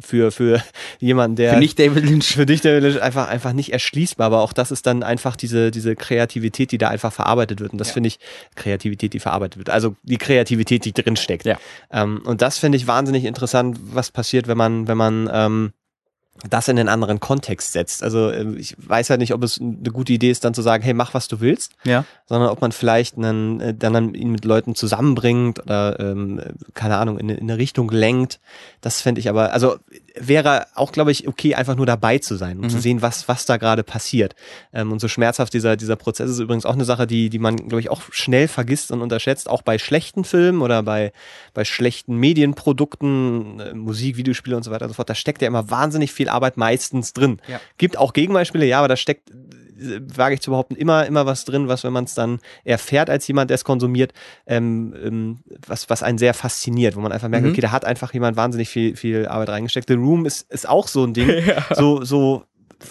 für, für jemanden, der Für nicht David Lynch. für dich David Lynch einfach, einfach nicht erschließbar, aber auch das ist dann einfach diese, diese Kreativität, die da einfach verarbeitet wird. Und das. Finde ich, Kreativität, die verarbeitet wird. Also die Kreativität, die drin steckt. Ja. Ähm, und das finde ich wahnsinnig interessant, was passiert, wenn man, wenn man ähm, das in einen anderen Kontext setzt. Also ähm, ich weiß ja nicht, ob es eine gute Idee ist, dann zu sagen, hey, mach was du willst, Ja. sondern ob man vielleicht einen, äh, dann, dann ihn mit Leuten zusammenbringt oder ähm, äh, keine Ahnung, in, eine- in eine Richtung lenkt. Das fände ich aber, also wäre auch, glaube ich, okay, einfach nur dabei zu sein und Mhm. zu sehen, was, was da gerade passiert. Ähm, und so schmerzhaft dieser, dieser Prozess ist übrigens auch eine Sache, die, die man, glaube ich, auch schnell vergisst und unterschätzt, auch bei schlechten Filmen oder bei, bei schlechten Medienprodukten, äh, Musik, Videospiele und so weiter und so fort. Da steckt ja immer wahnsinnig viel Arbeit meistens drin. Ja. Gibt auch Gegenbeispiele, ja, aber da steckt, wage ich zu behaupten, immer, immer was drin, was, wenn man es dann erfährt als jemand, der es konsumiert, ähm, ähm, was, was einen sehr fasziniert, wo man einfach merkt, Mhm. okay, da hat einfach jemand wahnsinnig viel, viel Arbeit reingesteckt. The Room ist, ist auch so ein Ding, so, so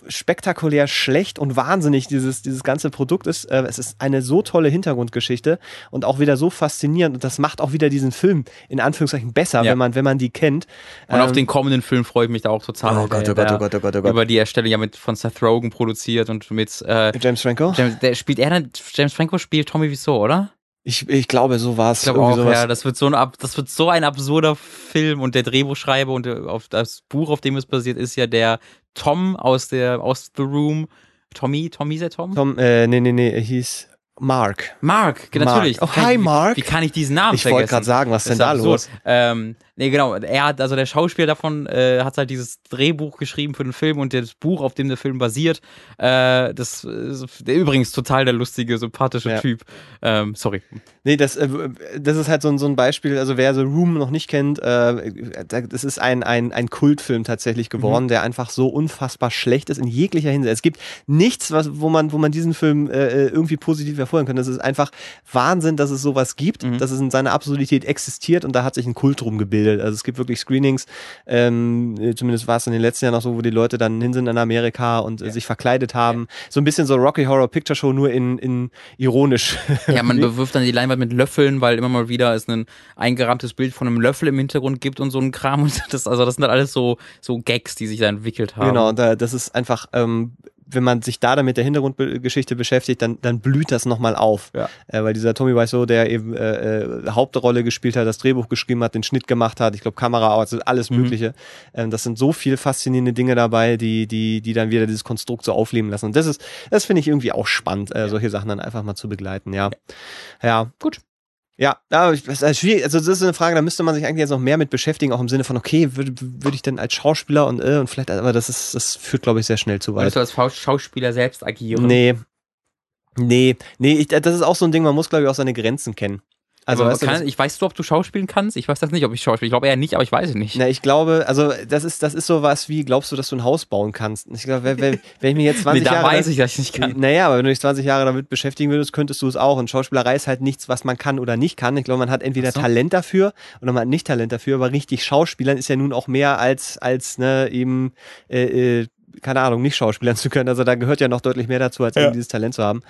spektakulär schlecht und wahnsinnig dieses, dieses ganze Produkt ist. Äh, es ist eine so tolle Hintergrundgeschichte und auch wieder so faszinierend und das macht auch wieder diesen Film in Anführungszeichen besser, Ja. wenn man, wenn man die kennt. Und auf Ähm, den kommenden Film freue ich mich da auch total. Oh Gott, oh Gott, oh Gott, oh Gott, oh Gott. Über die Erstellung ja mit von Seth Rogen produziert und mit äh, James Franco? James, der spielt er dann, James Franco spielt Tommy Wiseau, oder? Ich, ich glaube, so war es. Ich glaube auch, ja, das wird so ein ab- das wird so ein absurder Film und der Drehbuchschreiber und der, auf das Buch, auf dem es basiert, ist ja der Tom aus der aus The Room. Tommy, Tommy ist der Tom? Tom, äh, nee, nee, nee, er hieß Mark. Mark, Mark. natürlich. Oh, Wie kann hi, ich- Mark. Wie kann ich diesen Namen Ich wollte vergessen? gerade sagen, was Das denn ist da los? Ähm, nee, genau. Er hat, also der Schauspieler davon äh, hat halt dieses Drehbuch geschrieben für den Film und das Buch, auf dem der Film basiert. Äh, das ist übrigens total der lustige, sympathische Ja. Typ. Ähm, sorry. Nee, das, äh, das ist halt so ein, so ein Beispiel, also wer The Room noch nicht kennt, äh, das ist ein, ein, ein Kultfilm tatsächlich geworden, der einfach so unfassbar schlecht ist in jeglicher Hinsicht. Es gibt nichts, was, wo, man, wo man diesen Film äh, irgendwie positiv hervorheben kann. Das ist einfach Wahnsinn, dass es sowas gibt, Mhm. dass es in seiner Absurdität existiert und da hat sich ein Kult drum gebildet. Abgebildet. Also es gibt wirklich Screenings, ähm, zumindest war es in den letzten Jahren noch so, wo die Leute dann hin sind in Amerika und äh, sich verkleidet haben. So ein bisschen so Rocky Horror Picture Show, nur in, in ironisch. Ja, man bewirft dann die Leinwand mit Löffeln, weil immer mal wieder es ein eingerahmtes Bild von einem Löffel im Hintergrund gibt und so ein Kram. Und das, also das sind halt alles so, so Gags, die sich da entwickelt haben. Genau, und da, das ist einfach, ähm, wenn man sich da dann mit der Hintergrundgeschichte beschäftigt, dann, dann blüht das nochmal auf. Ja. Äh, weil dieser Tommy Wiseau, der eben äh, äh, Hauptrolle gespielt hat, das Drehbuch geschrieben hat, den Schnitt gemacht hat, ich glaube Kamera, also alles Mhm. Mögliche. Ähm, das sind so viel faszinierende Dinge dabei, die, die, die dann wieder dieses Konstrukt so aufleben lassen. Und das ist, das finde ich irgendwie auch spannend, äh, solche Sachen dann einfach mal zu begleiten, ja. Ja, Gut. Ja, aber das ist schwierig. Also das ist eine Frage, da müsste man sich eigentlich jetzt noch mehr mit beschäftigen, auch im Sinne von, okay, würde würd ich denn als Schauspieler und äh, und vielleicht, aber das ist, das führt, glaube ich, sehr schnell zu weit. Würdest du als Schau- Schauspieler selbst agieren? Nee. Nee, nee, ich, das ist auch so ein Ding, man muss, glaube ich, auch seine Grenzen kennen. Also, aber weißt du, kann, ich weißt du, ob du schauspielen kannst? Ich weiß das nicht, ob ich schauspiele. Ich glaube eher nicht, aber ich weiß es nicht. na, ich glaube, also das ist, das ist sowas wie, glaubst du, dass du ein Haus bauen kannst? Ich glaube, wenn, wenn, wenn ich mir jetzt 20 nee, da Jahre. weiß ich, dass ich nicht kann. Naja, aber wenn du dich 20 Jahre damit beschäftigen würdest, könntest du es auch. Und Schauspielerei ist halt nichts, was man kann oder nicht kann. Ich glaube, man hat entweder so. Talent dafür oder man hat nicht Talent dafür, aber richtig Schauspielern ist ja nun auch mehr als, als ne, eben, äh, äh, keine Ahnung, nicht Schauspielern zu können. Also da gehört ja noch deutlich mehr dazu, als Ja. eben dieses Talent zu haben.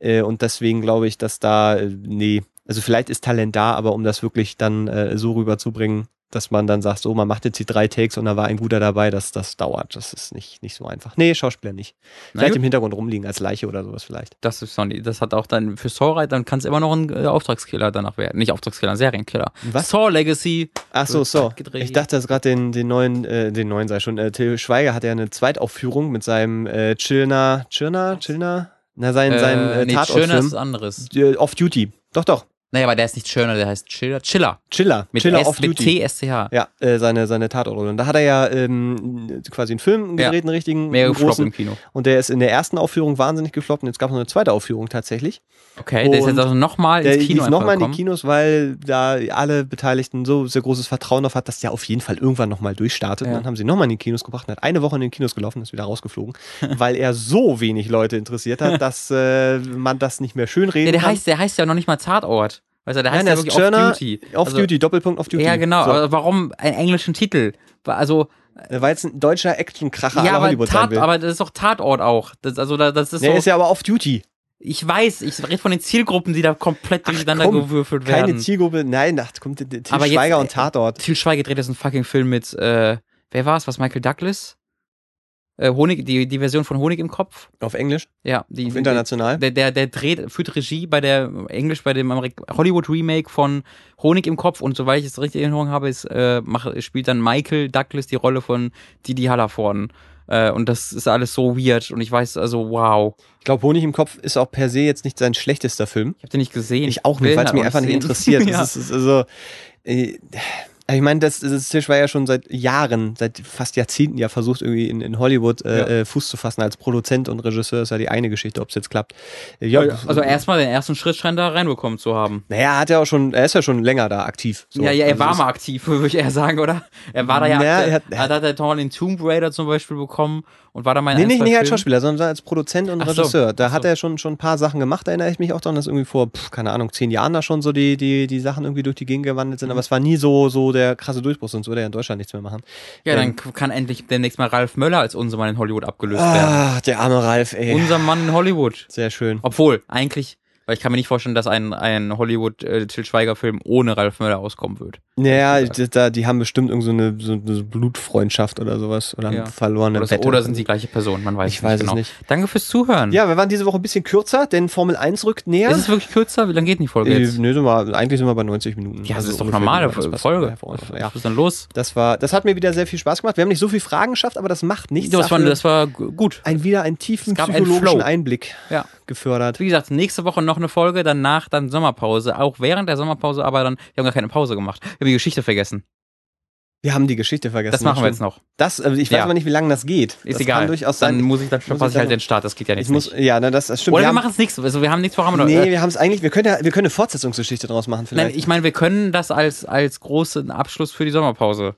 Äh, und deswegen glaube ich, dass da, äh, nee, also vielleicht ist Talent da, aber um das wirklich dann äh, so rüberzubringen, dass man dann sagt, so, man macht jetzt die drei Takes und da war ein guter dabei, das, das dauert. Das ist nicht, nicht so einfach. Nee, Schauspieler nicht. Vielleicht im Hintergrund rumliegen als Leiche oder sowas vielleicht. Das ist Sony. Das hat auch dann für Saw, dann kann es immer noch ein äh, Auftragskiller danach werden. Nicht Auftragskiller, ein Serienkiller. Was? Saw Legacy. Ach so, Wird so. gedreht. Ich dachte, dass gerade den, den neuen, äh, den neuen sei schon. Äh, Till Schweiger hat ja eine Zweitaufführung mit seinem äh, Chillner, Chillner, Chillner? Na, sein, sein äh, nee, ist Tatortfilm. was anderes. Äh, Off Duty. Doch, doch. Naja, aber der ist nicht Schöner, der heißt Chiller. Chiller. Chiller. Mit, Chiller S, Off mit Duty. T-S-C-H. Ja, äh, seine, seine Tatortrolle. Und da hat er ja ähm, quasi einen Film Ja. gedreht, einen richtigen, gefloppt großen. im Kino. Und der ist in der ersten Aufführung wahnsinnig gefloppt und jetzt gab es noch eine zweite Aufführung tatsächlich. Okay, der ist jetzt Und also nochmal Der ins Kino lief nochmal in die. Kinos, weil da alle Beteiligten so sehr großes Vertrauen auf hat, dass der auf jeden Fall irgendwann nochmal durchstartet. Ja. Und dann haben sie nochmal in die Kinos gebracht und hat eine Woche in den Kinos gelaufen und ist wieder rausgeflogen, weil er so wenig Leute interessiert hat, dass äh, man das nicht mehr schönreden Ja, der kann. heißt, der heißt ja noch nicht mal Tatort. Weißt du, der heißt Nein, ja wirklich Off-Duty. Off Also- Duty, Doppelpunkt Off Duty. Ja, genau. So. Aber warum einen englischen Titel? Also, Weil jetzt ein deutscher Actionkracher ja, aber, Hollywood sein Tat, will. aber das ist doch Tatort auch. Das, also, da- das ist Der so. ist ja aber Off Duty. ich weiß, ich rede von den Zielgruppen, die da komplett durcheinander komm, gewürfelt Keine werden. Zielgruppe. Nein, da kommt Til Aber jetzt, Schweiger äh, und Tatort. Til Schweiger dreht jetzt einen fucking Film mit, äh, wer war es? Was, Michael Douglas? Äh, Honig, die, die Version von Honig im Kopf. Auf Englisch, Ja, die, auf international. Der, der, der dreht, führt Regie bei der Englisch, bei dem Amerik Hollywood Remake von Honig im Kopf und soweit ich es richtig in Erinnerung habe, ist, äh, macht, spielt dann Michael Douglas die Rolle von Didi Hallervorden. Äh, und das ist alles so weird und ich weiß, also wow. Ich glaube, Honig im Kopf ist auch per se jetzt nicht sein schlechtester Film. Ich habe den nicht gesehen. Ich auch nicht, weil es mich einfach nicht sehen. interessiert. ja. Das ist, ist also, äh, ich meine, das, das Tisch war ja schon seit Jahren, seit fast Jahrzehnten ja versucht, irgendwie in, in Hollywood äh, Ja. äh, Fuß zu fassen als Produzent und Regisseur ist ja die eine Geschichte, ob es jetzt klappt. Äh, Ja, also erstmal den ersten Schritt scheint er reinbekommen zu haben. naja, hat er auch schon, er ist ja schon länger da aktiv. So. ja, ja, er Also war mal aktiv, würde ich eher sagen, oder? Er war da ja, Na, aktiv- er hat- er hat, er hat Tom den Tomb Raider zum Beispiel bekommen und war da mal in Nee, nicht, nicht als. Schauspieler, sondern als Produzent und Ach so, Regisseur. Da ach hat so. er schon, schon ein paar Sachen gemacht, da erinnere ich mich auch dran, dass irgendwie vor, pf, keine Ahnung, zehn Jahren da schon so die, die, die Sachen irgendwie durch die Gegend gewandelt sind. Mhm. Aber es war nie so, so der krasse Durchbruch, sonst würde er in Deutschland nichts mehr machen. Ja, Ähm, dann kann endlich demnächst mal Ralf Möller als unser Mann in Hollywood abgelöst werden. Ah, der arme Ralf, ey. Unser Mann in Hollywood. Sehr schön. Obwohl, eigentlich, weil ich kann mir nicht vorstellen, dass ein, ein Hollywood-Til Schweiger-Film ohne Ralf Möller auskommen wird. Naja, die, da, die haben bestimmt irgend so eine, so eine Blutfreundschaft oder sowas. Oder Ja. haben verlorene Oder, Wette. oder sind sie die gleiche Person? Man weiß Ich es weiß nicht es genau. nicht. Danke fürs Zuhören. Ja, wir waren diese Woche ein bisschen kürzer, denn Formel 1 rückt näher. Ist es wirklich kürzer? Wie lange geht denn die Folge äh, jetzt? nee, sind wir, eigentlich sind wir bei 90 Minuten. Ja, das Also ist doch normale Folge. Ja. Was ist denn los? Das war, das hat mir wieder sehr viel Spaß gemacht. Wir haben nicht so viele Fragen geschafft, aber das macht nichts. Das war, das war gu- gut. ein, wieder einen tiefen einen psychologischen Flow. Einblick Ja. gefördert. Wie gesagt, nächste Woche noch eine Folge, danach dann Sommerpause. Auch während der Sommerpause, aber dann, wir haben gar keine Pause gemacht. Wir haben die Geschichte vergessen. Wir haben die Geschichte vergessen. Das machen wir jetzt noch. Das, also ich weiß Ja. aber nicht, wie lange das geht. Ist das egal. Durchaus dann sein. muss ich dann verpasse ich ich halt dann- den Start. Das geht ja ich nicht. muss, ja, ne, das, das stimmt. Oder wir, haben- machen es nichts. Also wir haben nichts vorhaben. Nee, äh, wir haben es eigentlich, wir können ja, wir können eine Fortsetzungsgeschichte draus machen Nein, vielleicht. ich meine, wir können das als, als großen Abschluss für die Sommerpause.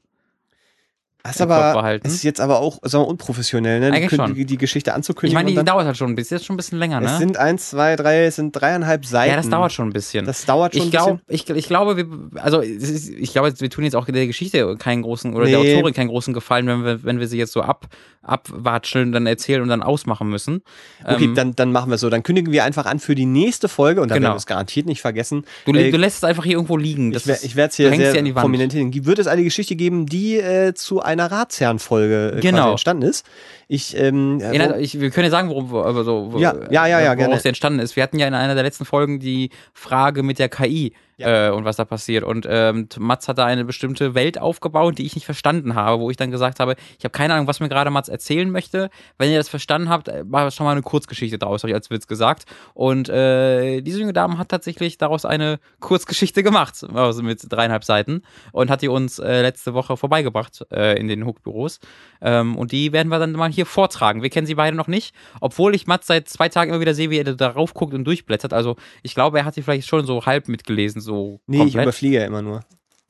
Das aber, ist jetzt aber auch sagen wir, unprofessionell, ne? Eigentlich die, schon. Die, die Geschichte Ich anzukündigen. meine, die dann, dauert halt schon ein bisschen, ist schon ein bisschen länger, ne? es sind eins, zwei, drei, es sind dreieinhalb Seiten. ja, das dauert schon ein bisschen. Das dauert schon ich ein glaube, bisschen. ich, ich glaube, wir, also ich glaube, wir tun jetzt auch der Geschichte keinen großen oder der Nee. Autorin keinen großen Gefallen, wenn wir, wenn wir sie jetzt so ab, abwatscheln, dann erzählen und dann ausmachen müssen. Okay, Ähm, dann, dann machen wir es so. Dann kündigen wir einfach an für die nächste Folge und dann Genau. werden wir es garantiert nicht vergessen. du, Äh, du lässt es einfach hier irgendwo liegen. Das ich ich werde es hier sehr prominent hin. Wird es eine Geschichte geben, die äh, zu einer Ratsherrenfolge äh, Genau. entstanden ist? Ich, ähm, äh, Erinnert, ich, wir können ja sagen, worum, aber so, wo- Ja, ja, ja, ja, woraus gerne. der entstanden ist. Wir hatten ja in einer der letzten Folgen die Frage mit der KI Ja. äh, und was da passiert. Und ähm, Mats hat da eine bestimmte Welt aufgebaut, die ich nicht verstanden habe, wo ich dann gesagt habe, ich habe keine Ahnung, was mir gerade Mats erzählen möchte. Wenn ihr das verstanden habt, äh, war schon mal eine Kurzgeschichte daraus, habe ich als Witz gesagt. Und äh, diese junge Dame hat tatsächlich daraus eine Kurzgeschichte gemacht, also mit dreieinhalb Seiten, und hat die uns äh, letzte Woche vorbeigebracht äh, in den Hook-Büros. Ähm, und die werden wir dann mal hier vortragen. Wir kennen sie beide noch nicht, obwohl ich Mats seit zwei Tagen immer wieder sehe, wie er darauf guckt und durchblättert. Also ich glaube, er hat sie vielleicht schon so halb mitgelesen, so nee, ich komplett. überfliege ja immer nur.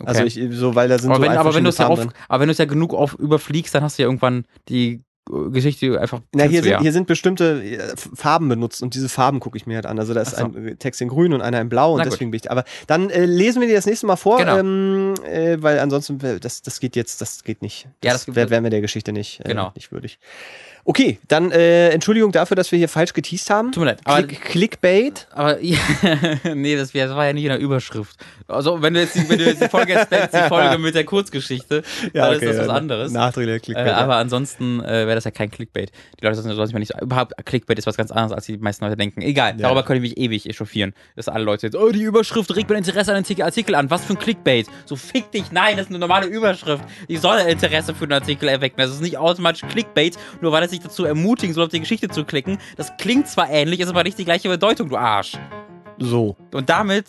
Okay. Also ich, so, weil da sind aber, so wenn, aber, wenn du es ja drin. aber wenn du es ja genug auf überfliegst, dann hast du ja irgendwann die äh, Geschichte einfach. Na, hier du sind, ja. hier sind bestimmte äh, Farben benutzt und diese Farben gucke ich mir halt an. Also da ist so. ein äh, Text in grün und einer in blau und Na gut. deswegen bin ich. Aber dann äh, lesen wir dir das nächste Mal vor, Genau. ähm, äh, weil ansonsten das, das geht jetzt, das geht nicht. Ja, Das, das gibt- wär, wären wir der Geschichte nicht, äh, Genau. nicht würdig. Okay, dann äh, Entschuldigung dafür, dass wir hier falsch geteased haben. Tut mir leid, aber- Click, Clickbait. Aber ja, nee, das, das war ja nicht in der Überschrift. Also, wenn du jetzt, die- wenn du jetzt die Folge jetzt die Folge mit der Kurzgeschichte, dann ist das was anderes. Nachträglicher Äh, Clickbait. ja. aber ansonsten äh, wäre das ja kein Clickbait. Die Leute sich mal nicht so, überhaupt Clickbait ist was ganz anderes, als die meisten Leute denken. Egal, Ja. darüber können wir mich ewig echauffieren. Dass alle Leute jetzt, oh, die Überschrift regt mein Interesse an den Artikel- an. Was für ein Clickbait? So fick dich, nein, das ist eine normale Überschrift. Die soll Interesse für den Artikel erwecken. Das ist nicht automatisch Clickbait, nur weil es sich dazu ermutigen soll, auf die Geschichte zu klicken. Das klingt zwar ähnlich, ist aber nicht die gleiche Bedeutung, du Arsch. so. Und damit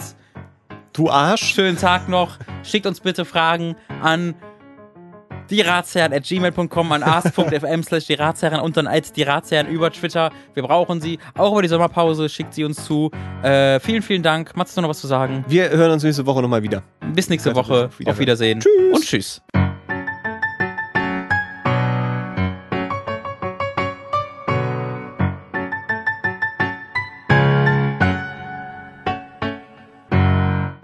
Du Arsch. schönen Tag noch. Schickt uns bitte Fragen an die Ratsherren at gmail.com, an ars.fm slash die Ratsherren und dann als die Ratsherren über Twitter. Wir brauchen sie. Auch über die Sommerpause schickt sie uns zu. Äh, vielen, vielen Dank. Mats, hast du noch was zu sagen? Wir hören uns nächste Woche nochmal wieder. Bis nächste Woche. Auf Wiedersehen. Tschüss. Und tschüss.